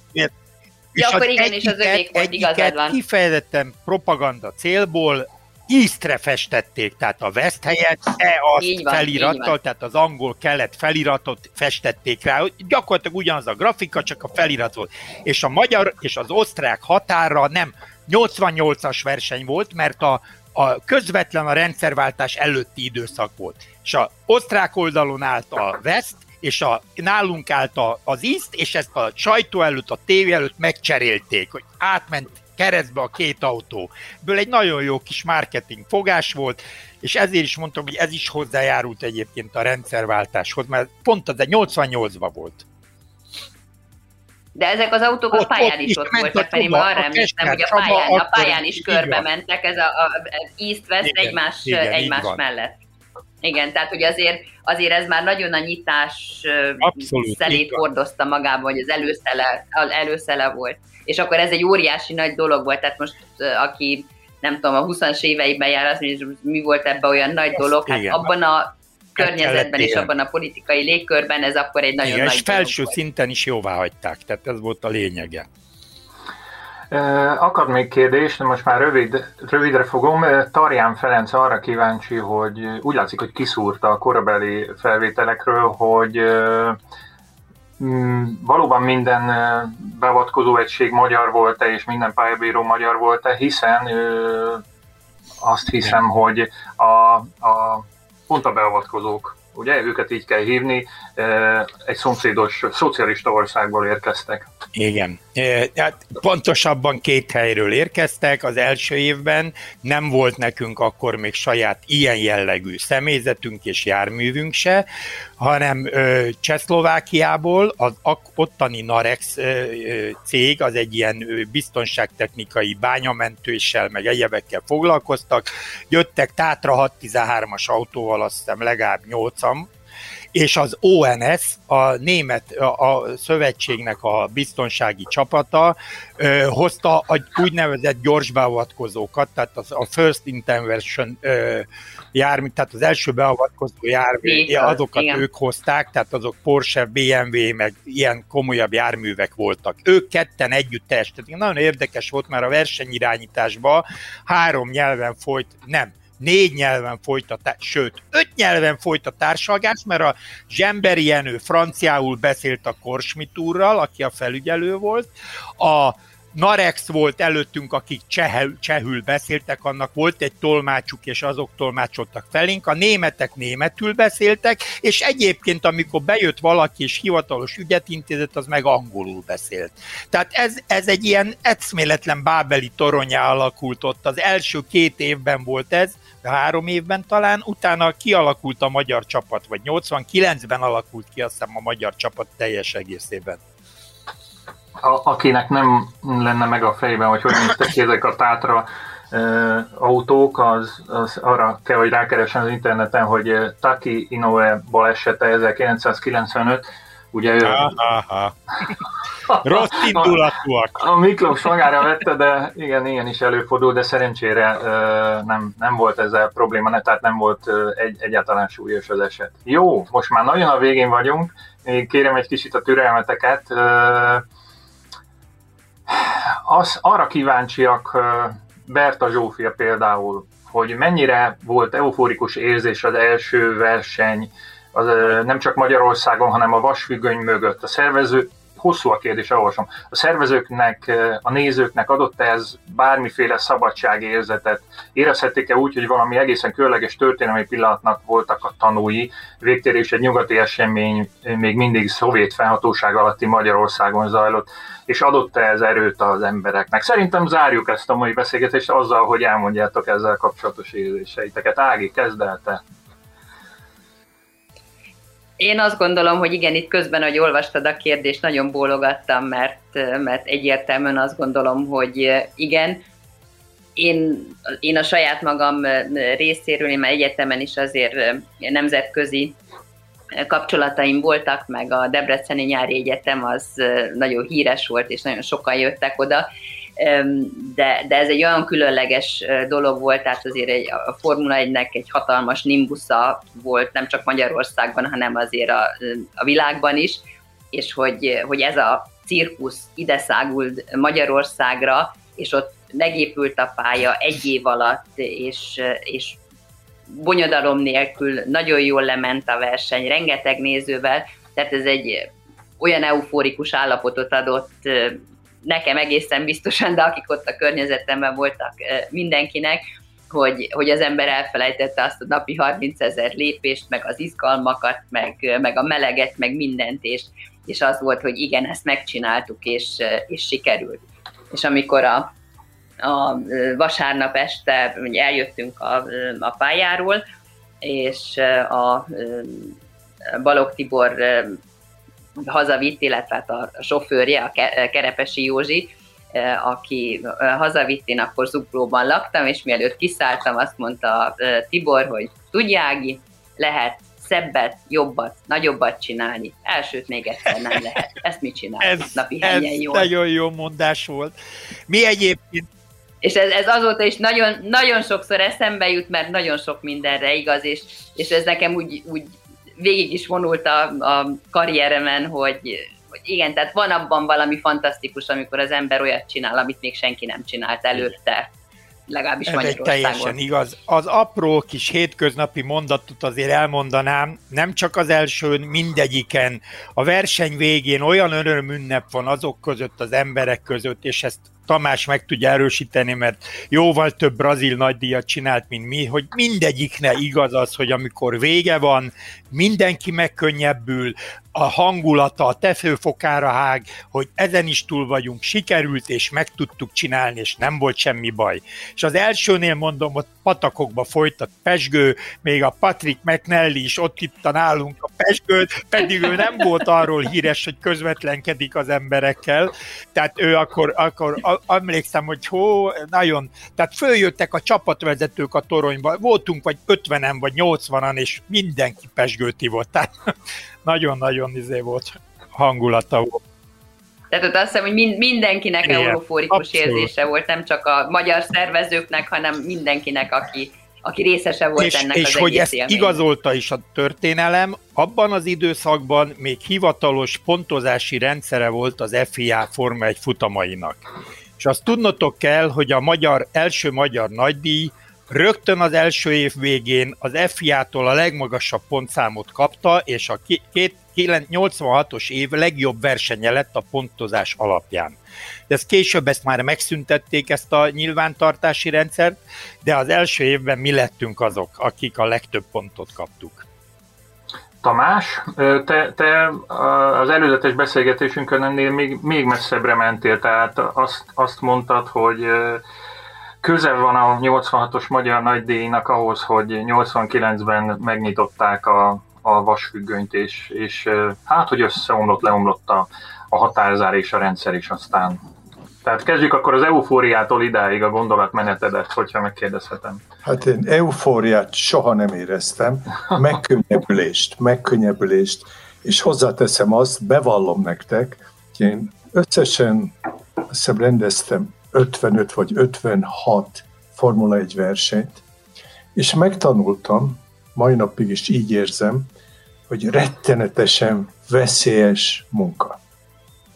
ja, és akkor igen, egyiket, és az övék volt, igazad van. kifejezetten propaganda célból íztre festették, tehát a West helyett e azt van, felirattal, tehát az angol kelet feliratot festették rá. Gyakorlatilag ugyanaz a grafika, csak a felirat volt. És a magyar és az osztrák határa nem 88-as verseny volt, mert a, a közvetlen a rendszerváltás előtti időszak volt. És a osztrák oldalon állt a West, és a, nálunk állt a, az ízt, és ezt a sajtó előtt, a tévé előtt megcserélték, hogy átment keresztbe a két autó. Ebből egy nagyon jó kis marketing fogás volt, és ezért is mondtam, hogy ez is hozzájárult egyébként a rendszerváltáshoz, mert pont az egy 88-ban volt. De ezek az autók ott, a pályán ott is ott voltak, pedig ma arra emlékszem, hogy a pályán, a pályán is körbe mentek, ez a, a, az East-West egymás, igen, egymás mellett. Igen, tehát hogy azért, azért ez már nagyon a nyitás Abszolút, szelét hordozta magában, hogy az előszele, az előszele volt. És akkor ez egy óriási nagy dolog volt, tehát most aki nem tudom, a 20-as éveiben jár, az, mi volt ebben olyan nagy dolog, hát Igen. abban a környezetben és abban a politikai légkörben ez akkor egy nagyon Igen, nagy és felső volt. szinten is jóvá hagyták, tehát ez volt a lényege. Akad még kérdés, de most már rövid, rövidre fogom. Tarján Ferenc arra kíváncsi, hogy úgy látszik, hogy kiszúrta a korabeli felvételekről, hogy mm, valóban minden beavatkozó egység magyar volt-e, és minden pályabíró magyar volt-e, hiszen azt hiszem, hogy a, a pont a beavatkozók, ugye őket így kell hívni, egy szomszédos szocialista országból érkeztek. Igen. Hát pontosabban két helyről érkeztek. Az első évben nem volt nekünk akkor még saját ilyen jellegű személyzetünk és járművünk se, hanem Csehszlovákiából az ottani Narex cég, az egy ilyen biztonságtechnikai bányamentőssel, meg egyebekkel foglalkoztak. Jöttek Tátra 613-as autóval, azt hiszem legalább 8 és az ONS, a német a, a szövetségnek a biztonsági csapata ö, hozta a úgynevezett gyors beavatkozókat, tehát az, a First Intervention ö, jármű, tehát az első beavatkozó jármű, azokat igen. ők hozták, tehát azok Porsche, BMW, meg ilyen komolyabb járművek voltak. Ők ketten együtt Tehát nagyon érdekes volt, mert a versenyirányításban három nyelven folyt, nem, négy nyelven folyt sőt, öt nyelven folyt a társalgás, mert a Zsemberi Jenő franciául beszélt a Korsmitúrral, aki a felügyelő volt, a Narex volt előttünk, akik csehül, csehül beszéltek, annak volt egy tolmácsuk, és azok tolmácsoltak felénk, a németek németül beszéltek, és egyébként, amikor bejött valaki és hivatalos ügyet intézett, az meg angolul beszélt. Tehát ez, ez egy ilyen eszméletlen bábeli toronyá alakult ott. Az első két évben volt ez, három évben talán, utána kialakult a magyar csapat, vagy 89-ben alakult ki azt hiszem a magyar csapat teljes egészében. A, akinek nem lenne meg a fejben, hogy hogy néztek ki ezek a tátra e, autók, az, az arra kell, hogy rákeressen az interneten, hogy Taki Inoue balesete 1995, ugye ő... Aha. Rossz indulatúak. A, a Miklós magára vette, de igen, ilyen is előfordul, de szerencsére nem, nem volt ezzel probléma, tehát nem volt egy, egyáltalán súlyos az eset. Jó, most már nagyon a végén vagyunk, még kérem egy kicsit a türelmeteket. Az, arra kíváncsiak Berta Zsófia például, hogy mennyire volt euforikus érzés az első verseny, az, nem csak Magyarországon, hanem a vasfüggöny mögött. A szervező, hosszú a kérdés, olvasom. A szervezőknek, a nézőknek adott ez bármiféle szabadságérzetet? Érezhették-e úgy, hogy valami egészen különleges történelmi pillanatnak voltak a tanúi? Végtérés egy nyugati esemény még mindig szovjet felhatóság alatti Magyarországon zajlott, és adott-e ez erőt az embereknek? Szerintem zárjuk ezt a mai beszélgetést azzal, hogy elmondjátok ezzel kapcsolatos érzéseiteket. Ági, kezd el te. Én azt gondolom, hogy igen, itt közben, hogy olvastad a kérdést, nagyon bólogattam, mert, mert egyértelműen azt gondolom, hogy igen, én, én a saját magam részéről, én már egyetemen is azért nemzetközi kapcsolataim voltak, meg a Debreceni Nyári Egyetem az nagyon híres volt, és nagyon sokan jöttek oda, de, de ez egy olyan különleges dolog volt, tehát azért egy, a Formula 1-nek egy hatalmas nimbusza volt, nem csak Magyarországban, hanem azért a, a világban is, és hogy, hogy ez a cirkusz ide szágult Magyarországra, és ott megépült a pálya egy év alatt, és, és bonyodalom nélkül nagyon jól lement a verseny, rengeteg nézővel, tehát ez egy olyan euforikus állapotot adott nekem egészen biztosan, de akik ott a környezetemben voltak mindenkinek, hogy, hogy az ember elfelejtette azt a napi 30 ezer lépést, meg az izgalmakat, meg, meg a meleget, meg mindent, és, és az volt, hogy igen, ezt megcsináltuk, és, és sikerült. És amikor a, a vasárnap este eljöttünk a, a pályáról, és a Balog Tibor hazavitt, illetve hát a sofőrje, a Kerepesi Józsi, aki hazavitt, én akkor Zuglóban laktam, és mielőtt kiszálltam, azt mondta Tibor, hogy tudjági, lehet szebbet, jobbat, nagyobbat csinálni. Elsőt még egyszer nem lehet. Ezt mit csinál? Ez, Napi ez jól. nagyon jó mondás volt. Mi egyébként és ez, ez azóta is nagyon, nagyon sokszor eszembe jut, mert nagyon sok mindenre igaz, és, és ez nekem úgy, úgy végig is vonult a, a karrieremen, hogy, hogy igen, tehát van abban valami fantasztikus, amikor az ember olyat csinál, amit még senki nem csinált előtte legalábbis Ez egy teljesen igaz. Az apró kis hétköznapi mondatot azért elmondanám, nem csak az elsőn, mindegyiken. A verseny végén olyan örömünnep van azok között, az emberek között, és ezt Tamás meg tudja erősíteni, mert jóval több brazil nagydíjat csinált, mint mi, hogy mindegyiknek igaz az, hogy amikor vége van, mindenki megkönnyebbül, a hangulata, a tefőfokára hág, hogy ezen is túl vagyunk, sikerült, és meg tudtuk csinálni, és nem volt semmi baj. És az elsőnél mondom, ott patakokba folyt a pesgő, még a Patrick McNally is ott itt nálunk a pesgőt, pedig ő nem volt arról híres, hogy közvetlenkedik az emberekkel, tehát ő akkor, akkor emlékszem, hogy hó, nagyon, tehát följöttek a csapatvezetők a toronyba, voltunk vagy 50-en, vagy 80-an, és mindenki pesgőt volt, tehát nagyon-nagyon izé volt hangulata volt. Tehát ott azt hiszem, hogy mind, mindenkinek Igen, eurofórikus abszolút. érzése volt, nem csak a magyar szervezőknek, hanem mindenkinek, aki, aki részese volt és, ennek és az hogy ezt élmény. igazolta is a történelem, abban az időszakban még hivatalos pontozási rendszere volt az FIA Forma 1 futamainak. És azt tudnotok kell, hogy a magyar első magyar nagydíj rögtön az első év végén az FIA-tól a legmagasabb pontszámot kapta, és a 86-os év legjobb versenye lett a pontozás alapján. De ezt később ezt már megszüntették, ezt a nyilvántartási rendszert, de az első évben mi lettünk azok, akik a legtöbb pontot kaptuk. Tamás, te, te az előzetes beszélgetésünkön ennél még, még messzebbre mentél, tehát azt, azt mondtad, hogy közel van a 86-os magyar nagydíjnak ahhoz, hogy 89-ben megnyitották a, a vasfüggönyt, és, és hát, hogy összeomlott, leomlott a, a határzár és a rendszer is aztán. Tehát kezdjük akkor az eufóriától idáig a gondolatmenetedet, hogyha megkérdezhetem. Hát én eufóriát soha nem éreztem, megkönnyebbülést, megkönnyebbülést, és hozzáteszem azt, bevallom nektek, én összesen azt hiszem rendeztem 55 vagy 56 Formula 1 versenyt, és megtanultam, mai napig is így érzem, hogy rettenetesen veszélyes munka.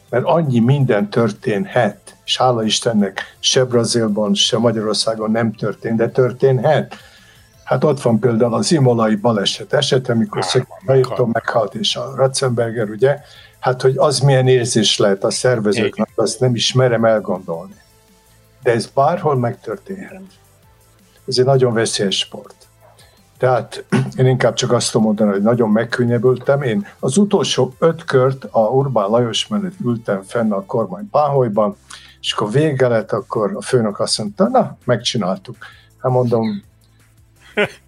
Mert annyi minden történhet, és hála Istennek se Brazilban, se Magyarországon nem történt, de történhet. Hát ott van például az imolai baleset esete, amikor Szökmányító meghalt, és a Ratzenberger, ugye? Hát, hogy az milyen érzés lehet a szervezőknek, azt nem is merem elgondolni. De ez bárhol megtörténhet. Ez egy nagyon veszélyes sport. Tehát én inkább csak azt tudom mondani, hogy nagyon megkönnyebbültem. Én az utolsó öt kört a Urbán Lajos mellett ültem fenn a kormány páholyban, és akkor vége lett, akkor a főnök azt mondta, na, megcsináltuk. Hát mondom,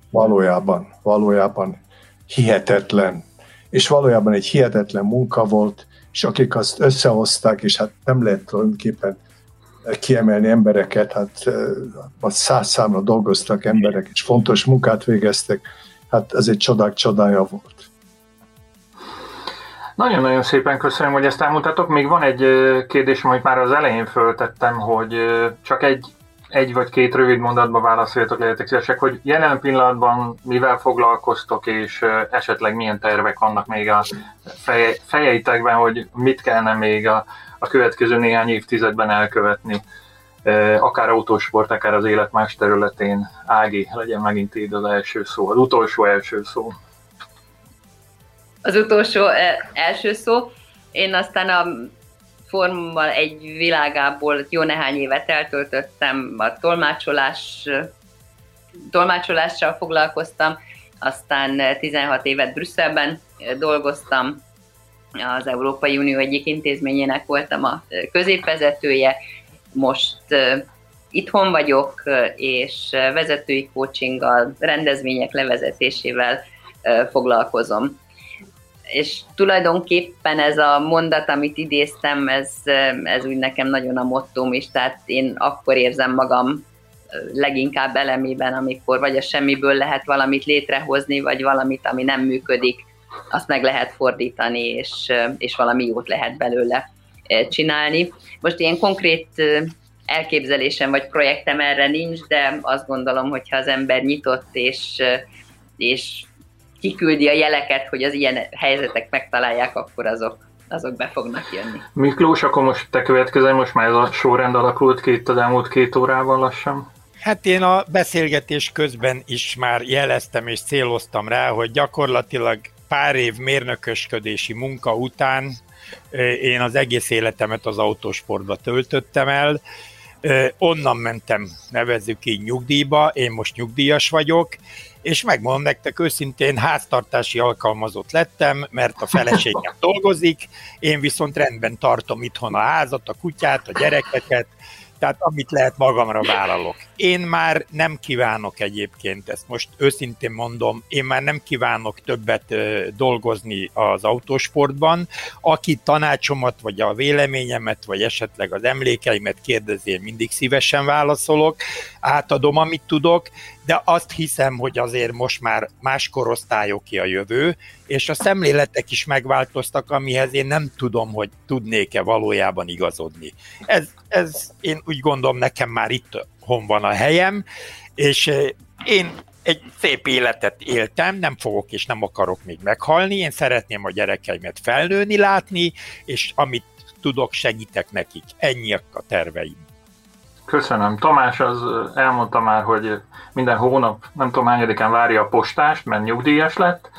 valójában, valójában hihetetlen. És valójában egy hihetetlen munka volt, és akik azt összehozták, és hát nem lehet tulajdonképpen kiemelni embereket, hát a száz dolgoztak emberek, és fontos munkát végeztek, hát ez egy csodák csodája volt. Nagyon-nagyon szépen köszönöm, hogy ezt elmondtátok. Még van egy kérdés, amit már az elején föltettem, hogy csak egy, egy vagy két rövid mondatba válaszoljatok, legyetek szívesek, hogy jelen pillanatban mivel foglalkoztok, és esetleg milyen tervek vannak még a feje, fejeitekben, hogy mit kellene még a, a következő néhány évtizedben elkövetni, akár autósport, akár az élet más területén. Ági, legyen megint így az első szó, az utolsó első szó az utolsó első szó. Én aztán a formal egy világából jó néhány évet eltöltöttem, a tolmácsolás, tolmácsolással foglalkoztam, aztán 16 évet Brüsszelben dolgoztam, az Európai Unió egyik intézményének voltam a középvezetője, most itthon vagyok, és vezetői coachinggal, rendezvények levezetésével foglalkozom. És tulajdonképpen ez a mondat, amit idéztem, ez, ez úgy nekem nagyon a mottom is, tehát én akkor érzem magam leginkább elemében, amikor vagy a semmiből lehet valamit létrehozni, vagy valamit, ami nem működik, azt meg lehet fordítani, és, és valami jót lehet belőle csinálni. Most ilyen konkrét elképzelésem vagy projektem erre nincs, de azt gondolom, hogyha az ember nyitott és, és kiküldi a jeleket, hogy az ilyen helyzetek megtalálják, akkor azok, azok be fognak jönni. Miklós, akkor most te következel, most már ez a sorrend alakult ki itt az elmúlt két órában lassan? Hát én a beszélgetés közben is már jeleztem és céloztam rá, hogy gyakorlatilag pár év mérnökösködési munka után én az egész életemet az autósportba töltöttem el, onnan mentem, nevezzük így nyugdíjba, én most nyugdíjas vagyok, és megmondom nektek őszintén, háztartási alkalmazott lettem, mert a feleségem dolgozik, én viszont rendben tartom itthon a házat, a kutyát, a gyerekeket, tehát amit lehet magamra vállalok. Én már nem kívánok egyébként, ezt most őszintén mondom, én már nem kívánok többet dolgozni az autósportban. Aki tanácsomat, vagy a véleményemet, vagy esetleg az emlékeimet kérdezi, én mindig szívesen válaszolok, átadom, amit tudok, de azt hiszem, hogy azért most már más korosztályoké a jövő, és a szemléletek is megváltoztak, amihez én nem tudom, hogy tudnék-e valójában igazodni. Ez, ez én úgy gondolom, nekem már itt hon van a helyem, és eh, én egy szép életet éltem, nem fogok és nem akarok még meghalni, én szeretném a gyerekeimet felnőni, látni, és amit tudok, segítek nekik. Ennyi a terveim. Köszönöm. Tamás az elmondta már, hogy minden hónap, nem tudom hányadikán várja a postást, mert nyugdíjas lett,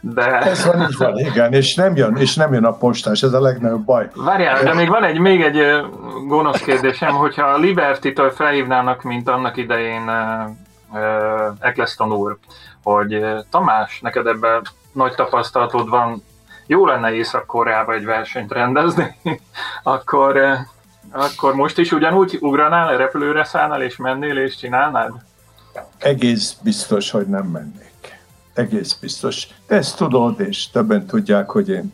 de... Ez van, így van, igen, és nem jön, és nem jön a postás, ez a legnagyobb baj. Várjál, de még van egy, még egy gonosz kérdésem, hogyha a Liberty-től felhívnának, mint annak idején Eccleston úr, hogy Tamás, neked ebben nagy tapasztalatod van, jó lenne Észak-Koreába egy versenyt rendezni, akkor akkor most is ugyanúgy ugranál, repülőre szállnál, és mennél, és csinálnád? Egész biztos, hogy nem mennék. Egész biztos. De ezt tudod, és többen tudják, hogy én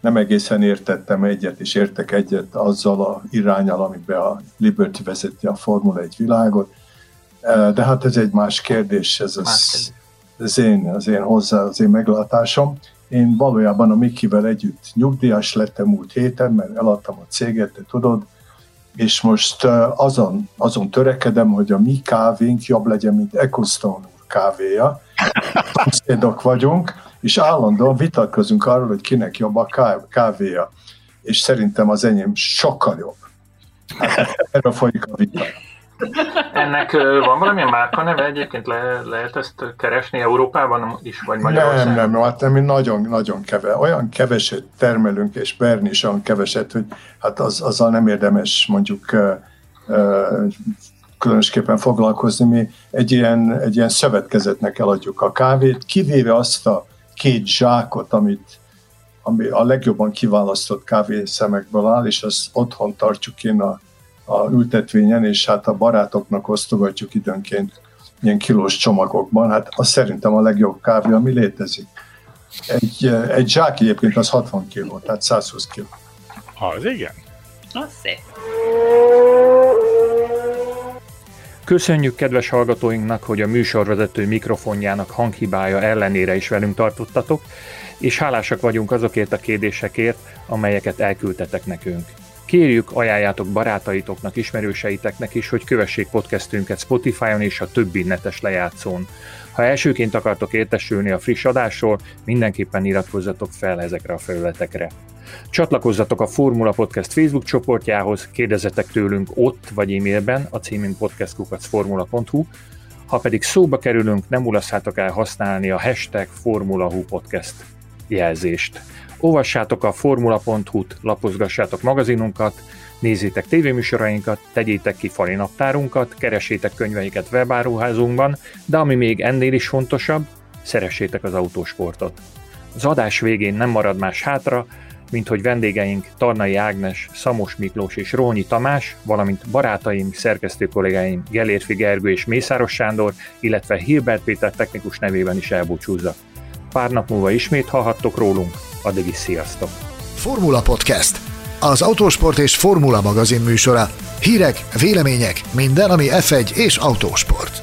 nem egészen értettem egyet, és értek egyet azzal a irányal, amiben a Liberty vezeti a Formula 1 világot. De hát ez egy más kérdés, ez az, az, én, az én hozzá, az én meglátásom. Én valójában a Mikivel együtt nyugdíjas lettem múlt héten, mert eladtam a céget, de tudod, és most azon, azon törekedem, hogy a mi kávénk jobb legyen, mint Ecostone úr kávéja. Szomszédok vagyunk, és állandóan vitatkozunk arról, hogy kinek jobb a kávéja. És szerintem az enyém sokkal jobb. Hát, erről folyik a vita. Ennek van valamilyen márka neve egyébként? Le, lehet ezt keresni Európában is, vagy Magyarországon? Nem, nem, hát nem, nagyon, nagyon keve, olyan keveset termelünk, és Bern is olyan keveset, hogy hát az, azzal nem érdemes mondjuk különösképpen foglalkozni. Mi egy ilyen, egy ilyen szövetkezetnek eladjuk a kávét, kivéve azt a két zsákot, amit ami a legjobban kiválasztott kávészemekből áll, és azt otthon tartjuk én a a ültetvényen, és hát a barátoknak osztogatjuk időnként ilyen kilós csomagokban. Hát az szerintem a legjobb kávé, ami létezik. Egy, egy zsák egyébként az 60 kiló, tehát 120 kiló. Az igen. Az szép. Köszönjük kedves hallgatóinknak, hogy a műsorvezető mikrofonjának hanghibája ellenére is velünk tartottatok, és hálásak vagyunk azokért a kérdésekért, amelyeket elküldtetek nekünk. Kérjük, ajánljátok barátaitoknak, ismerőseiteknek is, hogy kövessék podcastünket Spotify-on és a többi netes lejátszón. Ha elsőként akartok értesülni a friss adásról, mindenképpen iratkozzatok fel ezekre a felületekre. Csatlakozzatok a Formula Podcast Facebook csoportjához, kérdezzetek tőlünk ott vagy e-mailben a címünk podcastkukacformula.hu, ha pedig szóba kerülünk, nem ulasszátok el használni a hashtag Formula Podcast jelzést. Olvassátok a formula.hu-t, lapozgassátok magazinunkat, nézzétek tévéműsorainkat, tegyétek ki fali naptárunkat, keresétek könyveiket webáruházunkban, de ami még ennél is fontosabb, szeressétek az autósportot. Az adás végén nem marad más hátra, mint hogy vendégeink Tarnai Ágnes, Szamos Miklós és Rónyi Tamás, valamint barátaim, szerkesztő kollégáim Gelérfi Gergő és Mészáros Sándor, illetve Hilbert Péter technikus nevében is elbúcsúzzak. Pár nap múlva ismét hallhattok rólunk, addig is sziasztok! Formula Podcast, az autósport és formula magazin műsora. Hírek, vélemények, minden, ami F1 és autósport.